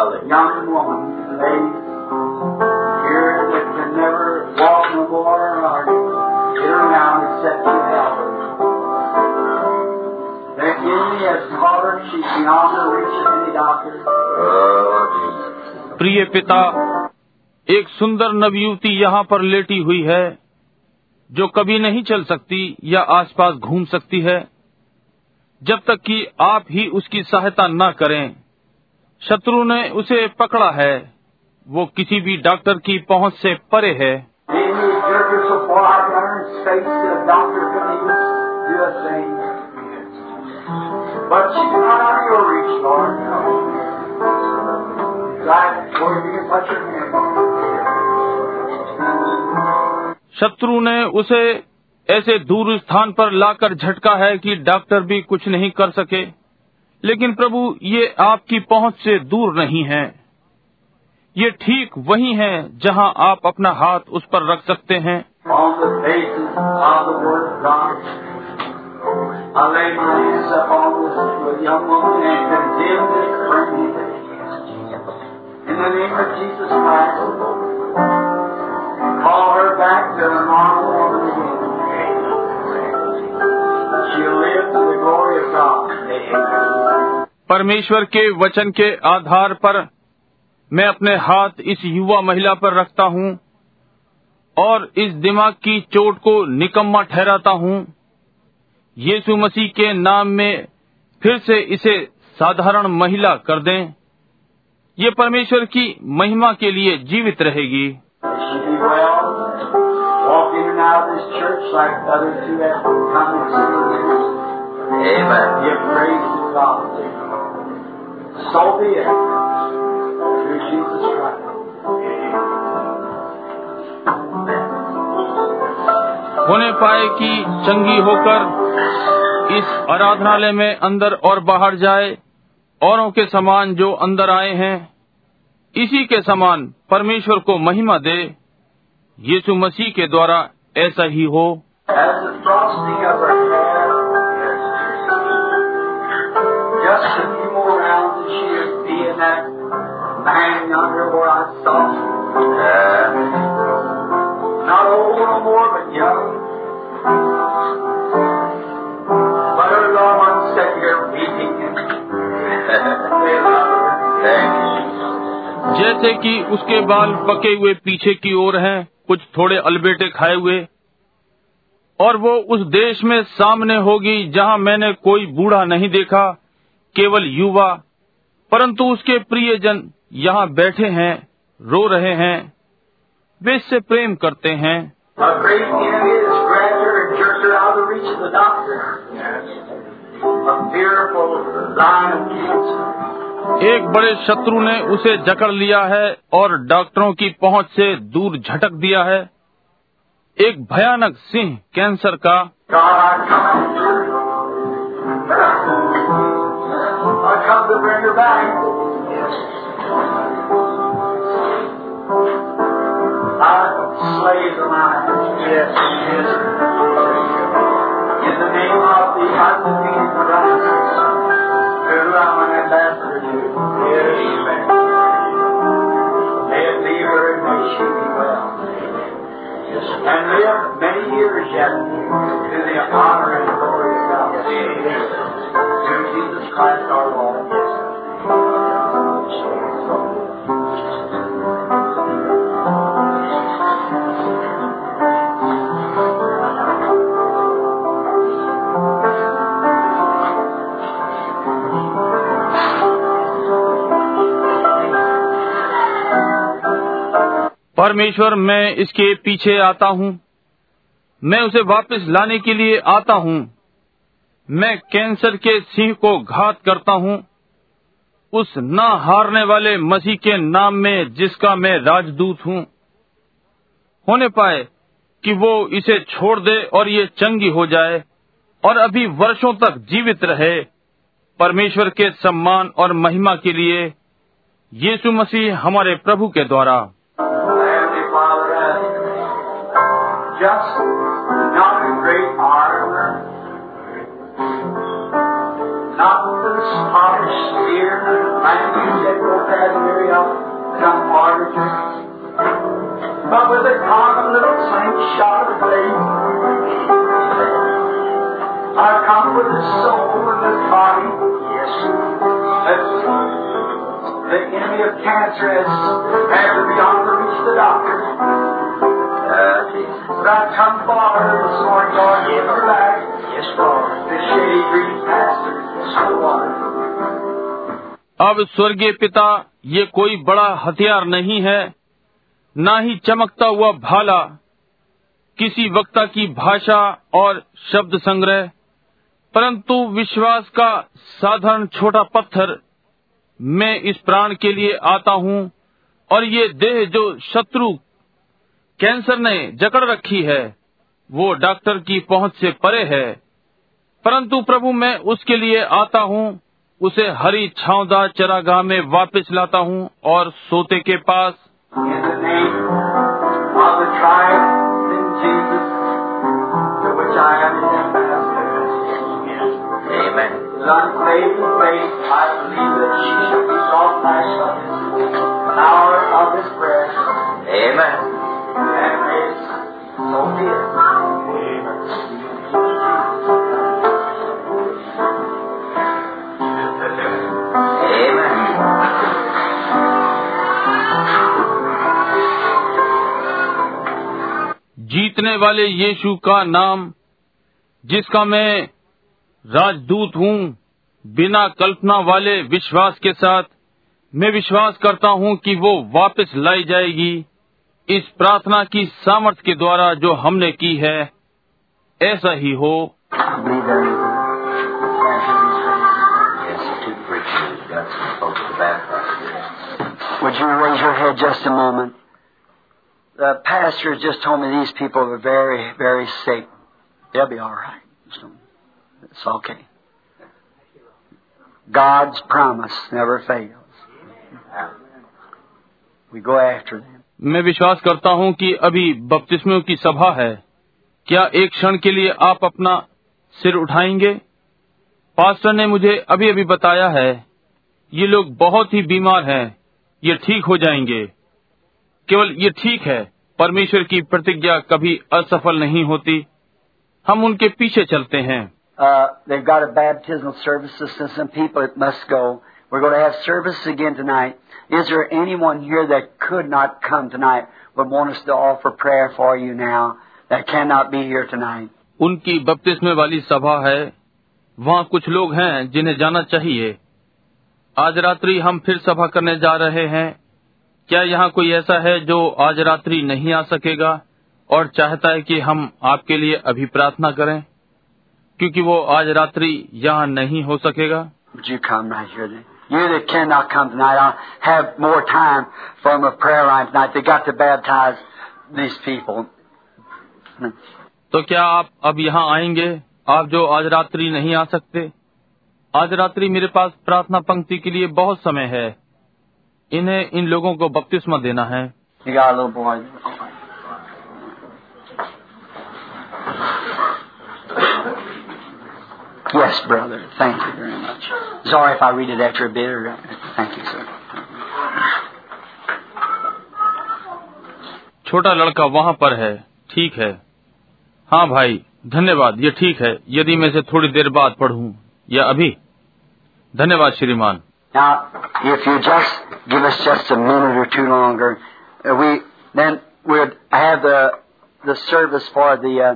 Hallelujah. young woman, lady, here that can never walk no more or get around except you help her. The enemy has caught her. She's beyond the reach of any doctor. Oh. प्रिय पिता एक सुंदर नवयुवती यहाँ पर लेटी हुई है जो कभी नहीं चल सकती या आसपास घूम सकती है जब तक कि आप ही उसकी सहायता न करें शत्रु ने उसे पकड़ा है। वो किसी भी डॉक्टर की पहुँच से परे है। शत्रु ने उसे ऐसे दूर स्थान पर लाकर झटका है कि डॉक्टर भी कुछ नहीं कर सके। लेकिन प्रभु, ये आपकी पहुँच से दूर नहीं है। ये ठीक वही है जहाँ आप अपना हाथ उस पर रख सकते हैं। परमेश्वर के वचन के आधार पर मैं अपने हाथ इस युवा महिला पर रखता हूँ और इस दिमाग की चोट को निकम्मा ठहराता हूँ। यीशु मसीह के नाम में फिर से इसे साधारण महिला कर दें। ये परमेश्वर की महिमा के लिए जीवित रहेगी। Out of this church like the other two have come and seen Amen. Give praise to God. So be it. Through Jesus Christ. होने पाए कि चंगी होकर इस आराधनालय में अंदर और बाहर जाए औरों के समान जो अंदर आए हैं इसी के समान परमेश्वर को महिमा दे यीशु मसीह के द्वारा ऐसा ही हो। जैसे कि उसके बाल पके हुए पीछे की ओर हैं। कुछ थोड़े अलबेटे खाए हुए, और वो उस देश में सामने होगी जहाँ मैंने कोई बूढ़ा नहीं देखा, केवल युवा, परंतु उसके प्रियजन यहाँ बैठे हैं, रो रहे हैं, वे इससे प्रेम करते हैं। एक बड़े शत्रु ने उसे जकड़ लिया है और डॉक्टरों की पहुँच से दूर झटक दिया है। एक भयानक सिंह कैंसर का To. Yes, be her and well. And live many years yet to the honor and glory of God. Through Jesus Christ our Lord. परमेश्वर, मैं इसके पीछे आता हूँ। मैं उसे वापस लाने के लिए आता हूँ। मैं कैंसर के सिंह को घात करता हूँ। उस न हारने वाले मसीह के नाम में जिसका मैं राजदूत हूँ। होने पाए कि वो इसे छोड़ दे और ये चंगी हो जाए और अभी वर्षों तक जीवित रहे। परमेश्वर के सम्मान और महिमा के लिए यीशु मसीह हमारे प्रभु के द्वारा। Just not a great honor, not the polished spear, language and vocabulary of some orators, but with a common little slingshot of faith. I've come with the soul and the body, yes, that's the enemy of cancer has to beyond the reach of the doctor. Yes, Lord. Shady green. अब स्वर्गीय पिता ये कोई बड़ा हथियार नहीं है ना ही चमकता हुआ भाला किसी वक्ता की भाषा और शब्द संग्रह परंतु विश्वास का साधारण छोटा पत्थर मैं इस प्राण के लिए आता हूँ और ये देह जो शत्रु कैंसर ने जकड़ रखी है वो डॉक्टर की पहुँच से परे है परंतु प्रभु, मैं उसके लिए आता हूँ, उसे हरी छावदार चरागाह में वापस लाता हूँ और सोते के पास. Amen. जीतने वाले यीशु का नाम, जिसका मैं राजदूत हूँ, बिना कल्पना वाले विश्वास के साथ मैं विश्वास करता हूँ कि वो वापस लाई जाएगी। इस प्रार्थना की सामर्थ्य के द्वारा जो हमने की है ऐसा ही हो Believe everything. Yes, the two preachers got some folks to baptize. Would you raise your head just a moment? The pastor has just told me these people are very, very sick. They'll be all right. So, It's okay. God's promise never fails. We go after them. मैं विश्वास करता हूँ कि अभी बपतिस्मों की सभा है। क्या एक क्षण के लिए आप अपना सिर उठाएँगे? पास्टर ने मुझे अभी अभी बताया है, ये लोग बहुत ही बीमार हैं, ये ठीक हो जाएँगे। केवल ये ठीक है, परमेश्वर की प्रतिज्ञा कभी असफल नहीं होती। हम उनके पीछे चलते हैं। Uh. We're going to have service again tonight. Is there anyone here that could not come tonight but want us to offer prayer for you now that cannot be here tonight? उनकी बपतिस्मे वाली सभा है वहाँ कुछ लोग हैं जिन्हें जाना चाहिए आज रात्रि हम फिर सभा करने जा रहे हैं क्या यहाँ कोई ऐसा है जो आज रात्रि नहीं आ सकेगा और चाहता है कि हम आपके लिए अभी प्रार्थना करें क्योंकि वो आज रात्रि यहाँ नहीं हो सकेगा Would you come right here then? You that cannot come tonight, I'll have more time from a prayer line tonight. They got to baptize these people. तो क्या आप अब यहाँ आएँगे आप जो आज रात्रि नहीं आ सकते आज रात्रि मेरे पास प्रार्थना पंक्ति के लिए बहुत समय है इन्हें इन लोगों को बपतिस्मा देना है Yes, brother. Thank you very much. Sorry if I read it after a bit. Or, thank you, sir. छोटा लड़का वहाँ पर है ठीक है हाँ भाई धन्यवाद ये ठीक है यदि मैं इसे थोड़ी देर बाद पढ़ूं या अभी धन्यवाद श्रीमान Now, if you just give us just a minute or two longer, uh, we then we'd have the the service for the uh,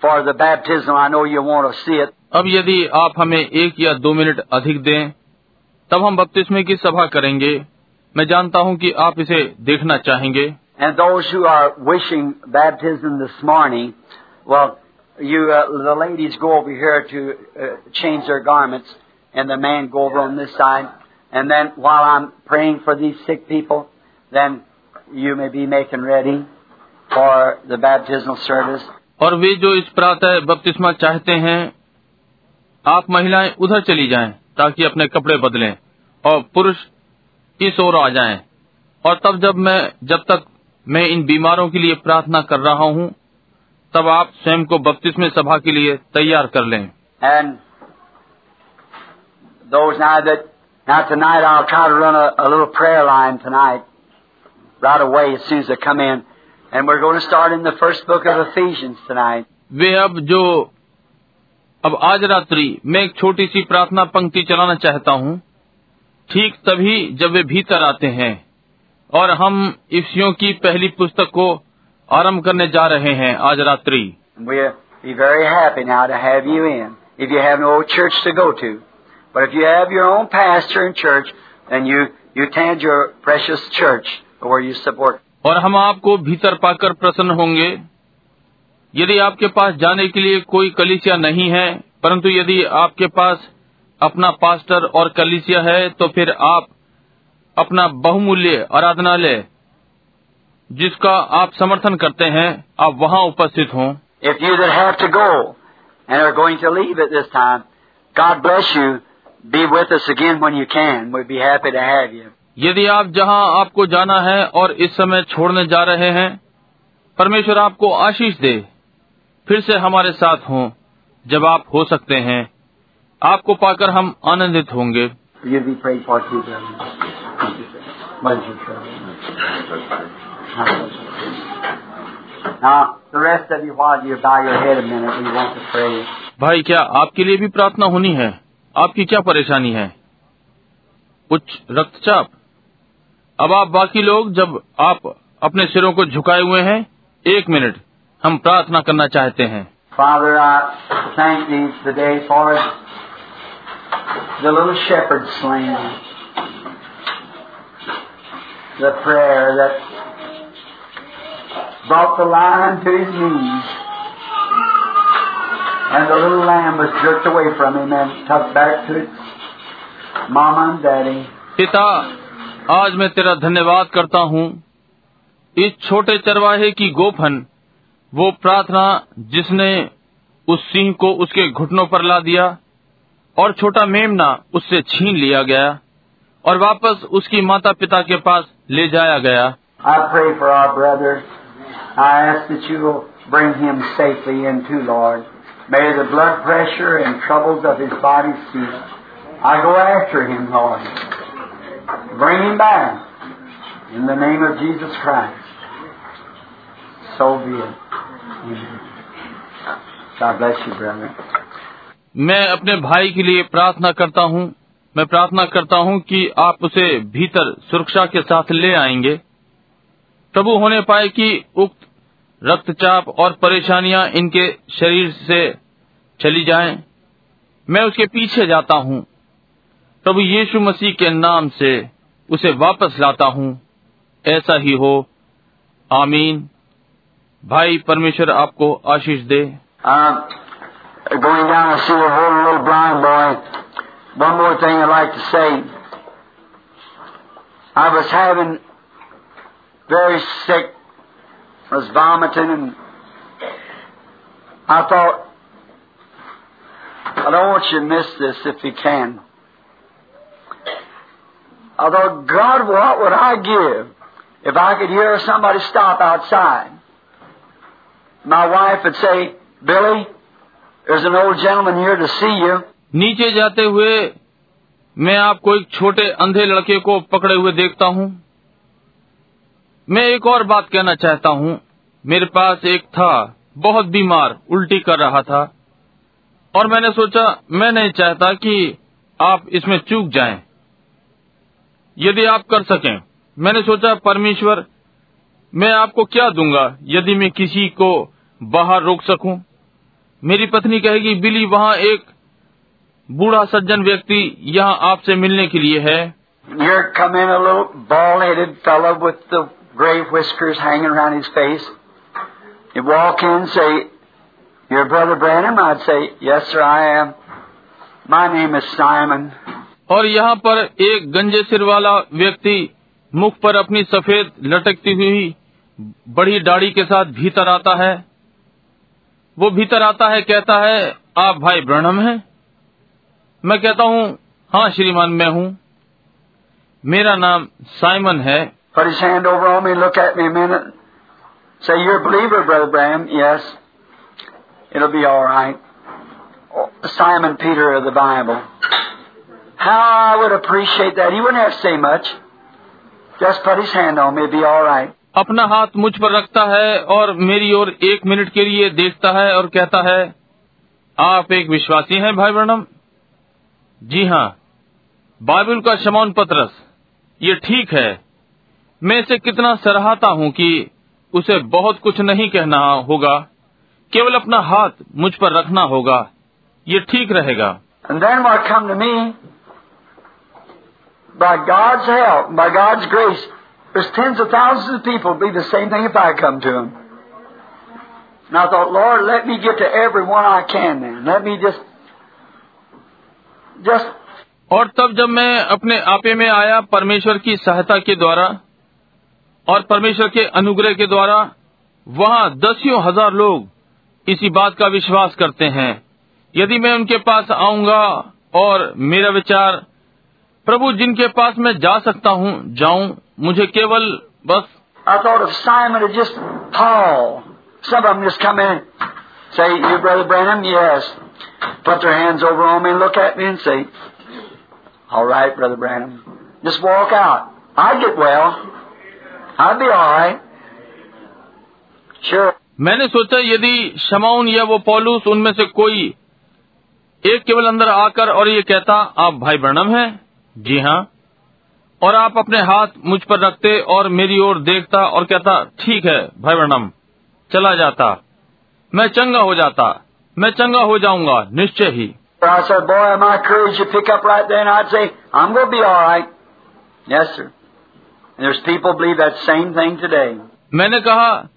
for the baptism. I know you want to see it. अब यदि आप हमें एक या दो minute अधिक दें तब हम बपतिस्मे की सभा करेंगे मैं जानता हूं कि आप इसे देखना चाहेंगे And those who are wishing baptism this morning, well, you, uh, the ladies go over here to uh, change their garments, and the man go over on this side. And then while I'm praying for these sick people, then you may be making ready for the baptismal service. और वे जो इस प्रातः बपतिस्मा चाहते हैं आप महिलाएँ उधर चली जाएँ ताकि अपने कपड़े बदलें और पुरुष इस ओर आ जाएँ और तब जब मैं जब तक मैं इन बीमारों के लिए प्रार्थना कर रहा हूँ तब आप स्वयं को बपतिस्मे सभा के लिए तैयार कर लें And those now that, now tonight I'll try to run a, a little prayer line tonight, right away as soon as come in. And we're going to start in the first book of Ephesians tonight. वे अब जो अब आज रात्रि मैं एक छोटी सी प्रार्थना पंक्ति चलाना चाहता हूँ ठीक तभी जब वे भीतर आते हैं और हम इफ्सियों की पहली पुस्तक को आरंभ करने जा रहे हैं आज रात्रि We'll be very happy now to have you in. If you have no church to go to. But if you have your own pastor and church, then you, you attend your precious church where you support. और हम आपको भीतर पाकर प्रसन्न होंगे। यदि आपके पास जाने के लिए कोई कलिसिया नहीं है, परंतु यदि आपके पास अपना पास्टर और कलिसिया है तो फिर आप अपना बहुमूल्य आराधनालय, जिसका आप समर्थन करते हैं, आप वहाँ उपस्थित हों. यदि आप जहाँ आपको जाना है और इस समय छोड़ने जा रहे हैं परमेश्वर आपको आशीष दे फिर से हमारे साथ हों जब आप हो सकते हैं। आपको पाकर हम आनंदित होंगे. भाई क्या आपके लिए भी प्रार्थना होनी है? आपकी क्या परेशानी है? उच्च रक्तचाप? अब आप बाकी लोग जब आप अपने सिरों को झुकाए हुए हैं एक मिनट हम प्रार्थना करना चाहते हैं Father, I thank thee today for the little shepherd slain. The prayer that brought the lion to his knees. And the little lamb was jerked away from him and tucked back to its mama and daddy. पिता आज मैं तेरा धन्यवाद करता हूँ। इस छोटे चरवाहे की गोफन वो प्रार्थना जिसने उस सिंह को उसके घुटनों पर ला दिया और छोटा मेमना उससे छीन लिया गया और वापस उसकी माता पिता के पास ले जाया गया। I go after him, Lord. Bring him back. In the name of Jesus Christ. So be it. God bless you, brother. मैं अपने भाई के लिए प्रार्थना करता हूँ मैं प्रार्थना करता हूँ कि आप उसे भीतर सुरक्षा के साथ ले आएँगे प्रभु होने पाए कि उक्त रक्तचाप और परेशानियाँ इनके शरीर से चली जाएँ। मैं उसके पीछे जाता हूँ प्रभु यीशु मसीह के नाम से उसे वापस लाता हूँ। ऐसा ही हो। आमीन। भाई परमेश्वर आपको आशीष दे। I thought, I don't want you to miss this if you can. I thought, God, what would I give if I could hear somebody stop outside? My wife would say, Billy, there's an old gentleman here to see you. नीचे जाते हुए मैं आपको एक छोटे अंधे लड़के को पकड़े हुए देखता हूँ मैं एक और बात कहना चाहता हूँ मेरे पास एक था बहुत बीमार उल्टी कर रहा था और मैंने सोचा मैं नहीं चाहता कि आप इसमें चूक जाएँ। यदि आप कर सकें। मैंने सोचा परमेश्वर मैं आपको क्या दूँगा यदि मैं किसी को बाहर रोक सकूँ? मेरी पत्नी कहेगी बिली वहाँ एक बूढ़ा सज्जन व्यक्ति यहाँ आपसे मिलने के लिए है। Your brother Branham, I'd say, yes, sir, I am. My name is Simon. और यहाँ पर एक गंजे सिर वाला व्यक्ति मुख पर अपनी सफ़ेद लटकती हुई बड़ी दाढ़ी के साथ भीतर आता है। वो भीतर आता है, कहता है, आप भाई ब्रणम हैं? मैं कहता हूँ हाँ श्रीमान, मैं हूँ। मेरा नाम साइमन है। Simon Peter of the Bible. How I would appreciate that. He wouldn't have to say much. Just put his hand on me. It'd be all right. अपना हाथ मुझ पर रखता है और मेरी ओर एक मिनट के लिए देखता है और कहता है आप एक विश्वासी हैं भाई ब्रणम जी हाँ बाइबल का शमौन पत्रस ये ठीक है मैं इसे कितना सराहता हूँ कि उसे बहुत कुछ नहीं कहना होगा केवल अपना हाथ मुझ पर रखना होगा ये ठीक रहेगा And then what come to me, by God's help, by God's grace, there's tens of thousands of people be the same thing if I come to them. And I thought, Lord, let me get to every one I can then. Let me just, just और तब जब मैं अपने आपे में आया परमेश्वर की सहायता के द्वारा और परमेश्वर के अनुग्रह के द्वारा वहाँ दसियों हज़ार लोग इसी बात का विश्वास करते हैं यदि मैं उनके पास आऊँगा और मेरा विचार प्रभु जिनके पास मैं जा सकता हूँ जाऊँ मुझे केवल बस मैंने सोचा यदि शमाउन या वो पॉलूस उनमें से कोई एक केवल अंदर आकर और ये कहता आप भाई ब्रणम हैं? जी हाँ। और आप अपने हाथ मुझ पर रखते और मेरी ओर देखता और कहता ठीक है भाई वर्णम चला जाता। मैं चंगा हो जाता मैं चंगा हो जाऊँगा निश्चय ही। मैंने कहा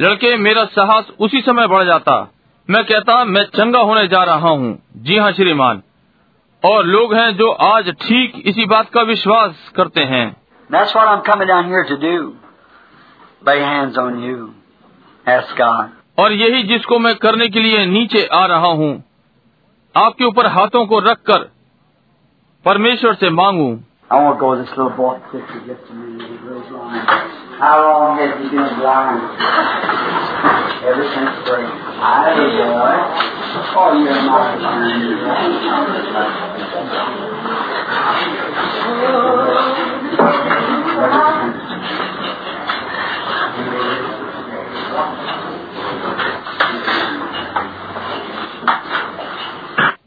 लड़के मेरा साहस उसी समय बढ़ जाता। मैं कहता मैं चंगा होने जा रहा हूँ। जी हाँ श्रीमान। और लोग हैं जो आज ठीक इसी बात का विश्वास करते हैं That's what I'm coming down here to do. Lay hands on you. Ask God. और यही जिसको मैं करने के लिए नीचे आ रहा हूँ आपके ऊपर हाथों को रखकर परमेश्वर से मांगू I want to go with this little boy picture just a minute. He goes blind. How long has he been blind? Ever since birth. Hi, boy. Oh, you're my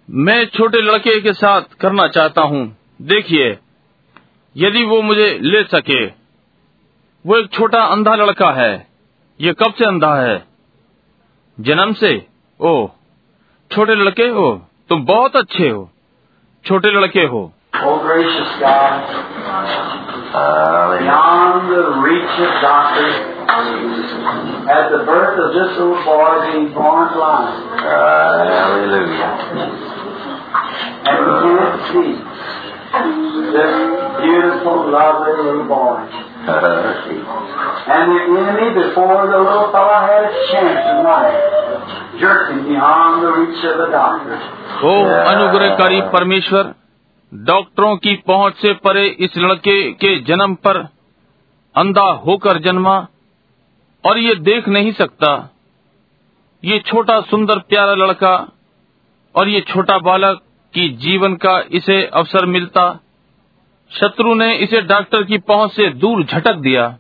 मैं छोटे लड़के के साथ करना चाहता हूँ देखिए यदि वो मुझे ले सके वो एक छोटा अंधा लड़का है। ये कब से अंधा है? जन्म से? ओ छोटे लड़के हो तुम बहुत अच्छे हो। छोटे लड़के हो। Oh, God. This beautiful, lovely little boy. And the enemy, before the little fellow had a chance in life, jerked him beyond the reach of the doctors. ओ अनुग्रहकारी परमेश्वर डॉक्टरों की पहुँच से परे इस लड़के के जन्म पर अंधा होकर जन्मा और ये देख नहीं सकता ये छोटा सुंदर प्यारा लड़का और ये छोटा बालक कि जीवन का इसे अवसर मिलता। शत्रु ने इसे डॉक्टर की पहुँच से दूर झटक दिया।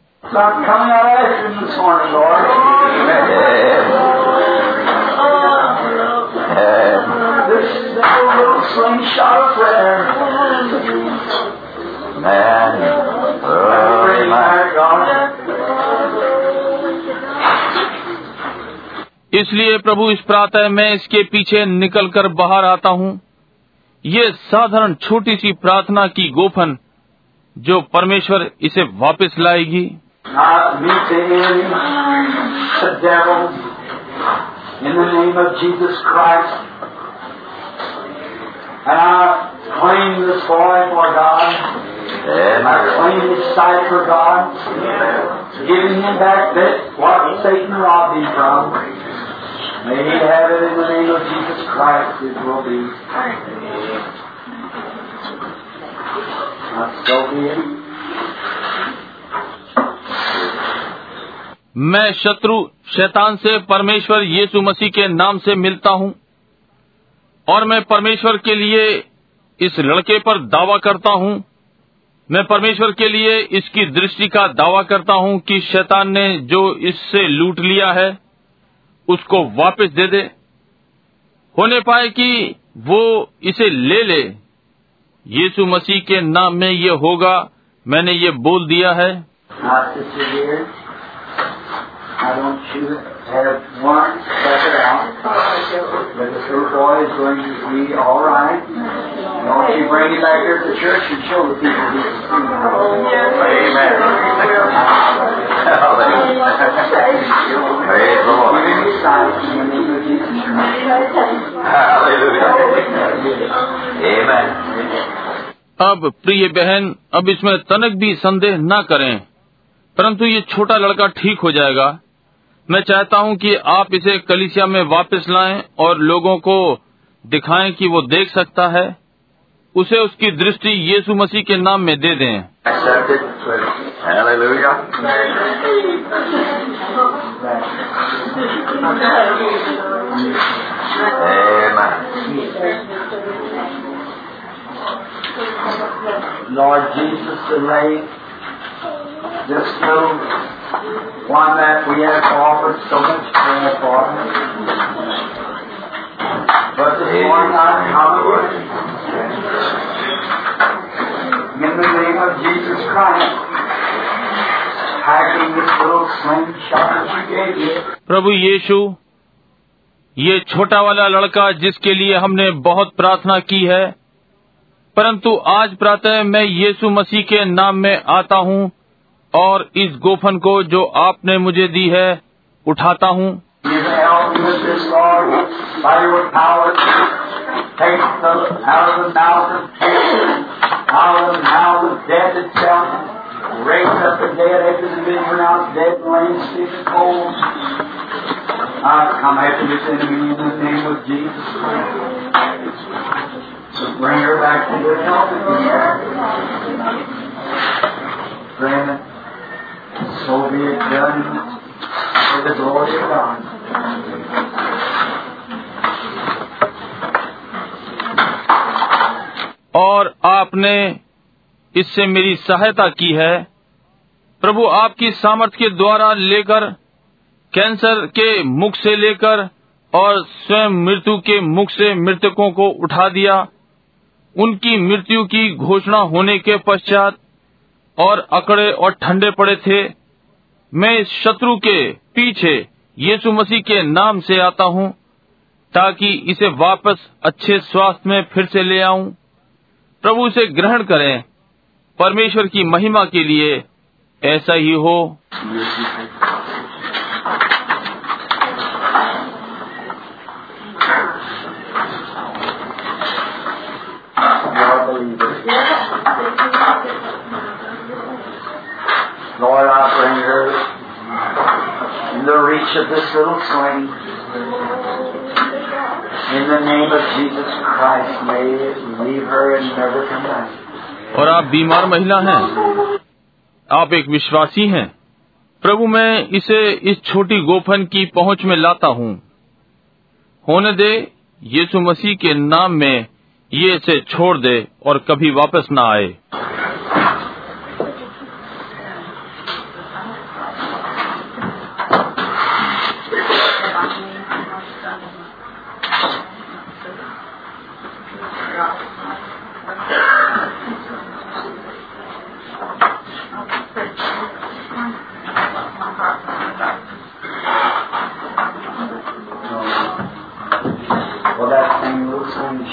इसलिए प्रभु इस प्रातः मैं इसके पीछे निकल कर बाहर आता हूँ। ये साधारण छोटी सी प्रार्थना की गोफन जो परमेश्वर इसे वापस लाएगी. Giving him back that what Satan robbed him from. May he have it in the name of Jesus Christ. It will be. Not so be it. मैं शत्रु, शैतान से परमेश्वर यीशु मसीह के नाम से मिलता हूँ और मैं परमेश्वर के लिए इस लड़के पर दावा करता हूँ मैं परमेश्वर के लिए इसकी दृष्टि का दावा करता हूँ कि शैतान ने जो इससे लूट लिया है उसको वापस दे दे। होने पाए कि वो इसे ले ले। यीशु मसीह के नाम में ये होगा, मैंने ये बोल दिया है। I to have one step it out. But this little boy is going to be all right. Want you bring him back here to the church and show the people he can. Amen. Amen. अब प्रिय बहन अब इसमें तनक भी संदेह न करें परंतु ये छोटा लड़का ठीक हो जाएगा मैं चाहता हूँ कि आप इसे कलिसिया में वापस लाएँ और लोगों को दिखाएँ कि वो देख सकता है। उसे उसकी दृष्टि यीशु मसीह के नाम में दे दें. Lord Jesus, delay this little one that we have offered so much prayer for. But this morning I come in the name of Jesus Christ. प्रभु यीशु ये छोटा वाला लड़का जिसके लिए हमने बहुत प्रार्थना की है परंतु आज प्रातः मैं यीशु मसीह के नाम में आता हूँ और इस गोफन को जो आपने मुझे दी है उठाता हूँ bring her back to good health again. Grant it. So be it done for the glory of God. और आपने इससे मेरी सहायता की है प्रभु आपकी सामर्थ्य के द्वारा लेकर, कैंसर के मुख से लेकर और स्वयं मृत्यु के मुख से मृतकों को उठा दिया उनकी मृत्यु की घोषणा होने के पश्चात और अकड़े और ठंडे पड़े थे। मैं इस शत्रु के पीछे यीशु मसीह के नाम से आता हूँ, ताकि इसे वापस अच्छे स्वास्थ्य में फिर से ले आऊँ। प्रभु इसे ग्रहण करें। परमेश्वर की महिमा के लिए ऐसा ही हो। Lord, I bring her in the reach of this little sling. In the name of Jesus Christ, may it leave her and never come back. और आप बीमार महिला हैं आप एक विश्वासी हैं प्रभु मैं इसे इस छोटी गोफन की पहुँच में लाता हूँ होने दे यीशु मसीह के नाम में ये इसे छोड़ दे और कभी वापस ना आए Well, that same little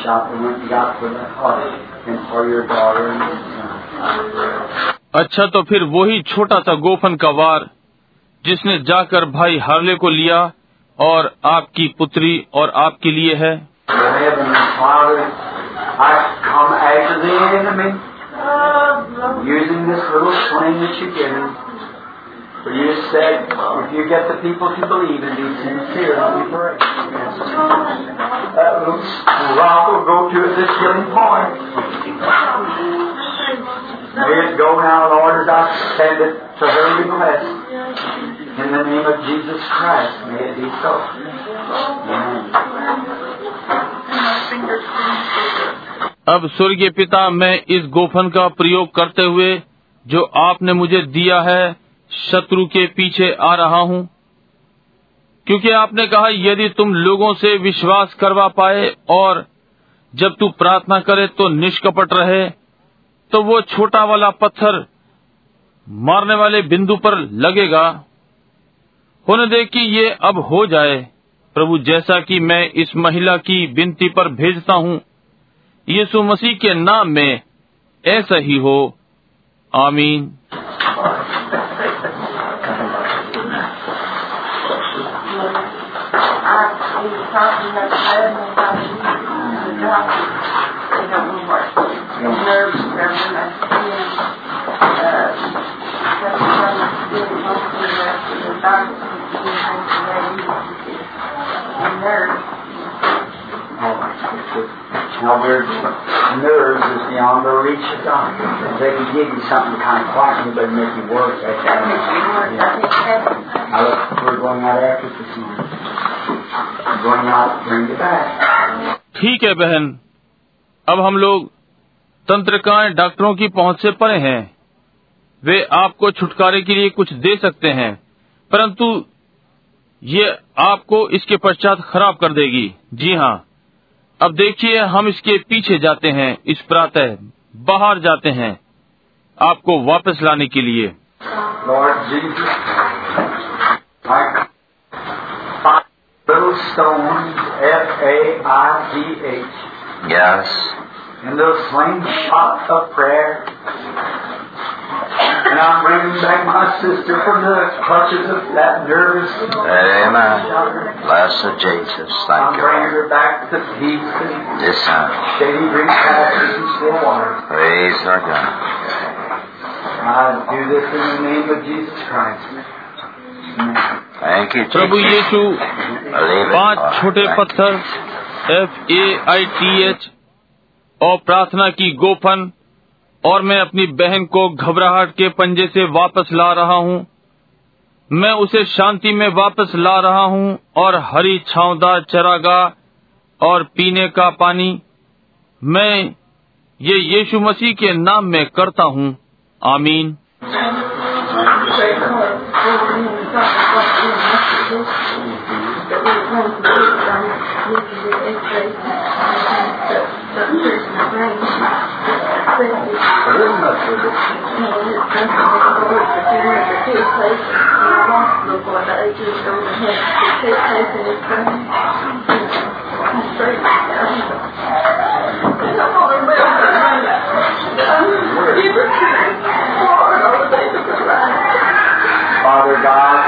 shop that went and got for the heart and for your daughter and your son. अच्छा तो फिर वही छोटा सा गोफन का वार, जिसने जाकर भाई हार्ले को लिया और आपकी पुत्री और आपके लिए है। Dear Heavenly May it go now, Lord, as I send it to her request. In the name of Jesus Christ, may it be so. Amen. अब स्वर्गीय पिता मैं इस गोफन का प्रयोग करते हुए जो आपने मुझे दिया है शत्रु के पीछे आ रहा हूँ क्योंकि आपने कहा यदि तुम लोगों से विश्वास करवा पाए और जब तू प्रार्थना करे तो निष्कपट रहे तो वो छोटा वाला पत्थर मारने वाले बिंदु पर लगेगा। होने दे कि ये अब हो जाए। प्रभु, जैसा कि मैं इस महिला की विनती पर भेजता हूँ, यीशु मसीह के नाम में ऐसा ही हो। आमीन। Now, their nerves is beyond the reach of God. They can give you something kind of quiet, but make you work. That's Now, look, we're going out after this morning. We're going out, bring you back. ठीक है बहन अब हम लोग तंत्रकाएँ डॉक्टरों की पहुँच से परे हैं। वे आपको छुटकारे के लिए कुछ दे सकते हैं परंतु ये आपको इसके पश्चात खराब कर देगी। जी हाँ। अब देखिए हम इसके पीछे जाते हैं इस प्रातः बाहर जाते हैं आपको वापस लाने के लिए। Lord Jesus, like five little stones, F A I G H, Yes. in those slingshots of prayer. And I'm bringing back my sister from the clutches of that nervous. Amen. Blessed Jesus. I'm Thank you. bringing Lord. her back to peace and Yes, son. shady green pastures and still water. Praise our God. I do this in the name of Jesus Christ. Amen. Thank you, Prabhu Jesus. Yeshu Believe it, पांच Lord. छोटे Thank you. पत्थर F A I T H और प्रार्थना की गोफन और मैं अपनी बहन को घबराहट के पंजे से वापस ला रहा हूँ। मैं उसे शांति में वापस ला रहा हूँ और हरी छावदार चरागाह और पीने का पानी। मैं ये यीशु मसीह के नाम में करता हूँ। आमीन। Father God,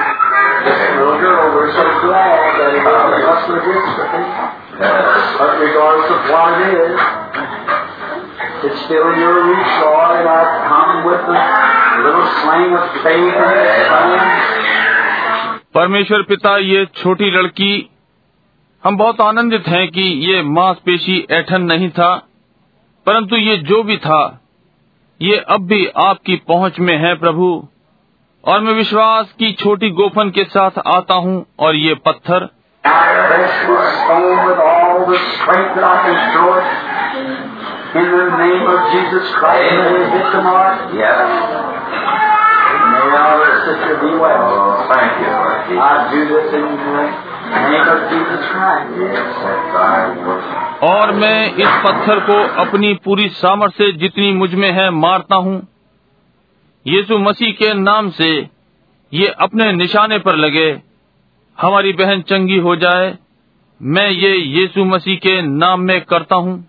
this little girl, we're so glad that it was us with this But regardless of what it is, it's still your Lord, and I've come with a little sling of faith in this. परमेश्वर पिता ये छोटी लड़की हम बहुत आनंदित हैं कि ये मांसपेशी ऐठन नहीं था परंतु ये जो भी था ये अब भी आपकी पहुँच में है प्रभु और मैं विश्वास की छोटी गोफन के साथ आता हूँ और ये पत्थर Bless this stone with all the strength that I can throw it. In the name of Jesus Christ, may it hit the mark. Yes. May our sister be well. Oh, thank you, Lord Jesus. I do this in the name of Jesus Christ. Yes, that's और मैं इस पत्थर को अपनी पूरी सामर्थ्य से जितनी मुझमें है मारता हूँ यीशु मसीह के नाम से ये अपने निशाने पर लगे हमारी बहन चंगी हो जाए मैं ये यीशु मसीह के नाम में करता हूँ।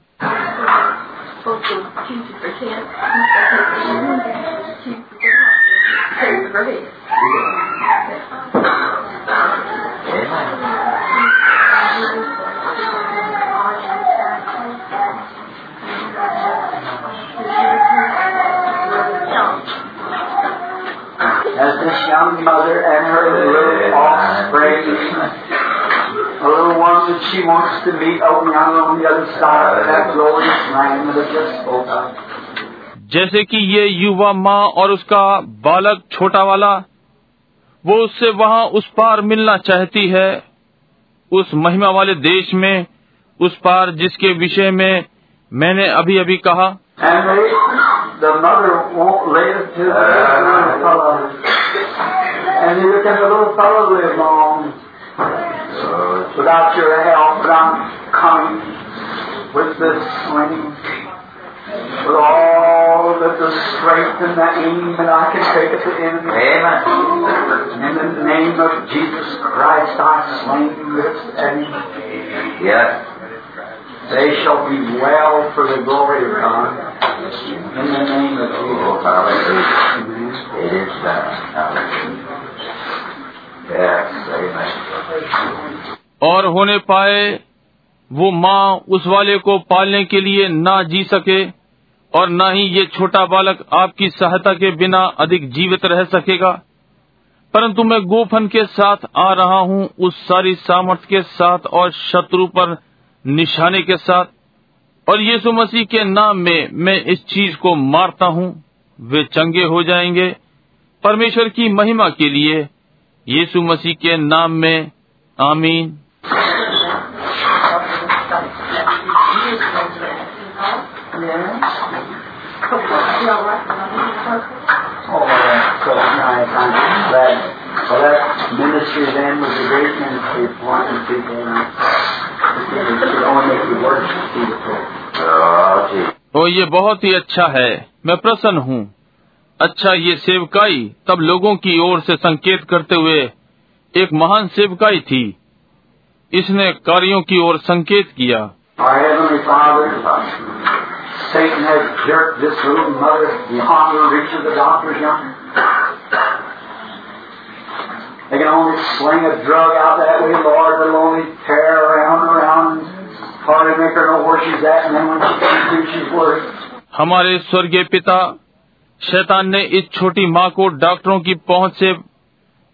As this young mother and her little offspring, a little one that she wants to meet over yonder on the other side of that glorious land that I just spoke of. जैसे कि ये युवा माँ और उसका बालक छोटा वाला वो उससे वहाँ उस पार मिलना चाहती है उस महिमा वाले देश में उस पार जिसके विषय में मैंने अभी अभी कहा the mother won't live to the ah. little fellow. And neither can the little fellow live long without your help, without coming with this swing, with all the, the strength and the aim that I can take at the enemy. Amen. In the name of Jesus Christ, I sling this enemy. Yes. They shall be well for the glory of God. In the name of Oh, Jesus. hallelujah. Amen. It is done. Hallelujah. Yes. Amen. और होने पाए वो माँ उस वाले को पालने के लिए ना जी सके और न ही ये छोटा बालक आपकी सहायता के बिना अधिक जीवित रह सकेगा परंतु मैं गोफन के साथ आ रहा हूँ उस सारी सामर्थ के साथ और शत्रु पर निशाने के साथ और यीशु मसीह के नाम में मैं इस चीज़ को मारता हूँ वे चंगे हो जाएँगे परमेश्वर की महिमा के लिए यीशु मसीह के नाम में आमीन Oh. Well, that ministry then was a great ministry wanting people. And it should ओ ये बहुत ही अच्छा है। मैं प्रसन्न हूँ। अच्छा ये सेवकाई तब लोगों की ओर से संकेत करते हुए एक महान सेवकाई थी। इसने कार्यों की ओर संकेत किया। Satan has jerked this little mother beyond the reach of the doctors, young. They can only sling a drug out that way, Lord. They'll only tear around and around hardly make her know where she's at, and then when she comes to, she's worried. हमारे स्वर्गीय पिता शैतान ने इस छोटी माँ को डॉक्टरों की पहुँच से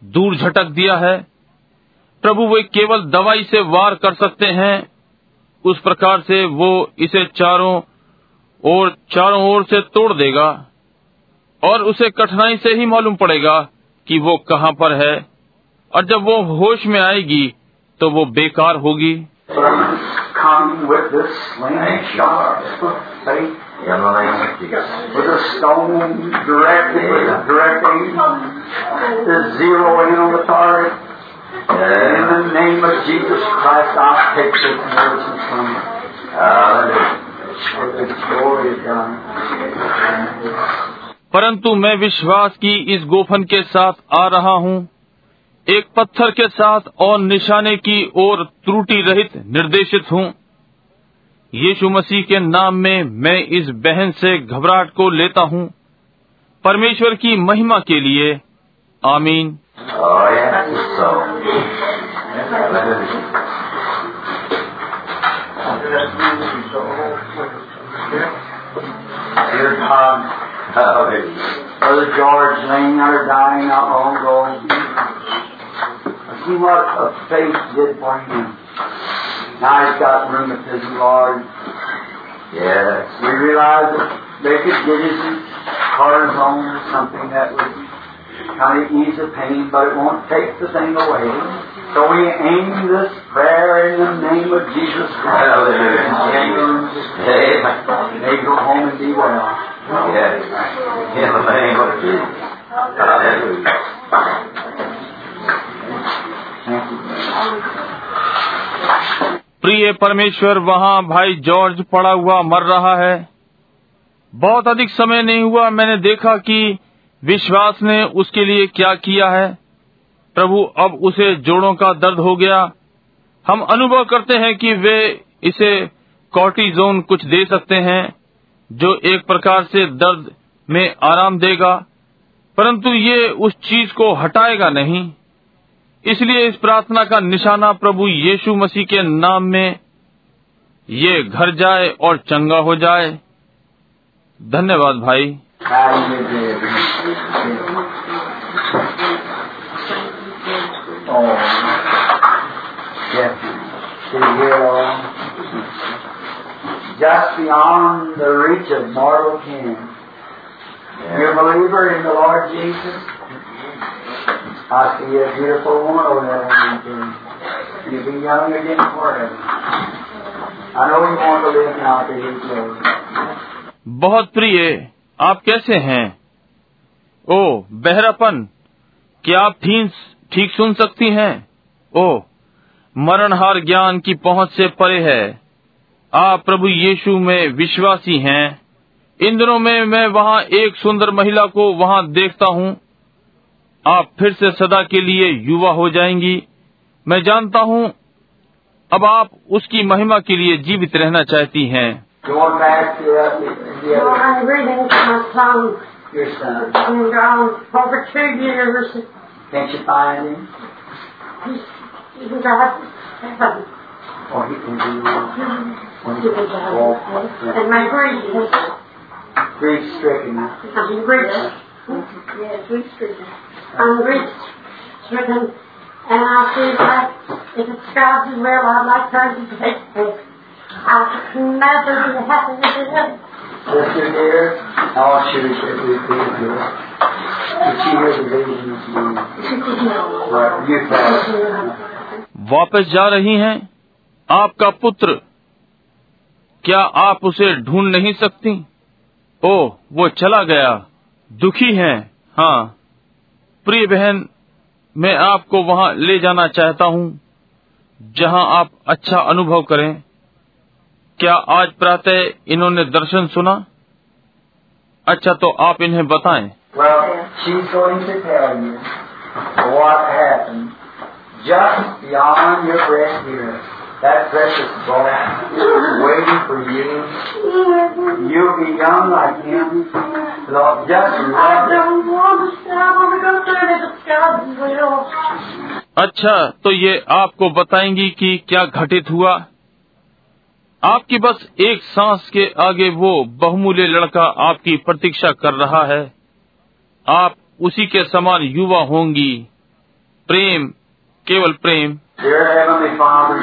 दूर झटक दिया है प्रभु वे केवल दवाई से वार कर सकते हैं उस प्रकार से वो इसे चारों ओर चारों ओर से तोड़ देगा और उसे कठिनाई से ही मालूम पड़ेगा कि वो कहाँ पर है और जब वो होश में आएगी तो वो बेकार होगी. परंतु मैं विश्वास की इस गोफन के साथ आ रहा हूँ एक पत्थर के साथ और निशाने की ओर त्रुटि रहित निर्देशित हूँ। यीशु मसीह के नाम में मैं इस बहन से घबराहट को लेता हूँ। परमेश्वर की महिमा के लिए, आमीन। See what a faith did for him. Now he's got rheumatism, Lord. Yes. We realize that they could get his cortisone or something that would kind of ease the pain, but it won't take the thing away. So we aim this prayer in the name of Jesus Christ. Hallelujah. Amen. May go home and be well. Yes. In the name of Jesus. Hallelujah. प्रिय परमेश्वर, वहाँ भाई George पड़ा हुआ, मर रहा है। बहुत अधिक समय नहीं हुआ, मैंने देखा कि विश्वास ने उसके लिए क्या किया है। प्रभु, अब उसे जोड़ों का दर्द हो गया। हम अनुभव करते हैं कि वे इसे कॉर्टिजोन कुछ दे सकते हैं, जो एक प्रकार से दर्द में आराम देगा, परंतु ये उस चीज़ को हटाएगा नहीं। इसलिए इस प्रार्थना का निशाना प्रभु यीशु मसीह के नाम में ये घर जाए और चंगा हो जाए। धन्यवाद भाई। बहुत प्रिय, आप कैसे हैं? ओ, बहरापन, क्या आप थीन्स ठीक सुन सकती हैं? ओ, मरणहार ज्ञान की पहुँच से परे है। आप प्रभु यीशु में विश्वासी हैं। इन दिनों में मैं वहाँ एक सुंदर महिला को वहाँ देखता हूँ। आप फिर से सदा के लिए युवा हो जाएँगी। मैं जानता हूँ अब आप उसकी महिमा के लिए जीवित रहना चाहती हैं। Going back to the, the Well, other, I'm reading to my son. your son. Been gone over two years. Can't you find him? He's, he's out heaven. Or he can be when He was out. And my grief is. I'm grief. Stricken. I'm grief stricken. And I feel like if it's God's will, I'd like to take this. I'll never be happy with it. Sister dear, oh, she was should pleased with it. Did she hear the vision this morning? Right, you. वापस जा रही हैं आपका पुत्र क्या आप उसे ढूंढ नहीं सकती ओ वो चला गया दुखी हैं। हाँ। प्रिय बहन मैं आपको वहाँ ले जाना चाहता हूँ जहाँ आप अच्छा अनुभव करें। क्या आज प्रातः इन्होंने दर्शन सुना? अच्छा तो आप इन्हें बताएँ। Well, you. That precious boy is waiting for you. You'll be young like him. Lord, just I love it. don't want to stay. I want to go through it. अच्छा तो ये आपको बताएँगी कि क्या घटित हुआ आपकी बस एक सांस के आगे वो बहुमूल्य लड़का आपकी प्रतीक्षा कर रहा है आप उसी के समान युवा होंगी प्रेम केवल प्रेम Dear Heavenly Father,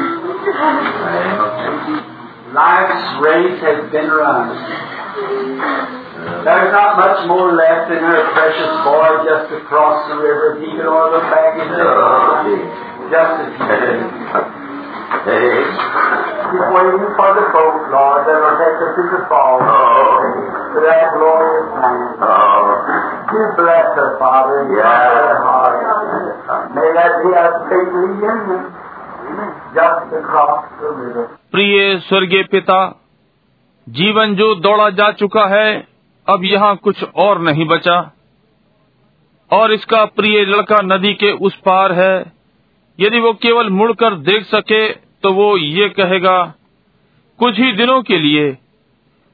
life's race has been run. There's not much more left in her precious boy just to cross the river. He could only look back and say, just as he did. He's waiting for the boat, Lord, that will take us to the falls. To that glorious land. You bless her, Father, and comfort her heart. May that be a great reunion. Just across the river. प्रिय स्वर्गीय पिता जीवन जो दौड़ा जा चुका है अब यहाँ कुछ और नहीं बचा और इसका प्रिय लड़का नदी के उस पार है यदि वो केवल मुड़कर देख सके तो वो ये कहेगा, कुछ ही दिनों के लिए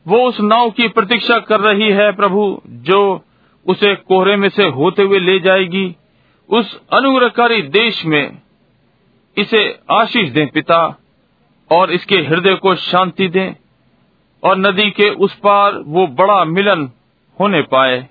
वो उस नाव की प्रतीक्षा कर रही है प्रभु, जो उसे कोहरे में से होते हुए ले जाएगी। उस अनुग्रहकारी देश में इसे आशीष दें पिता, और इसके हृदय को शांति दें, और नदी के उस पार वो बड़ा मिलन होने पाए।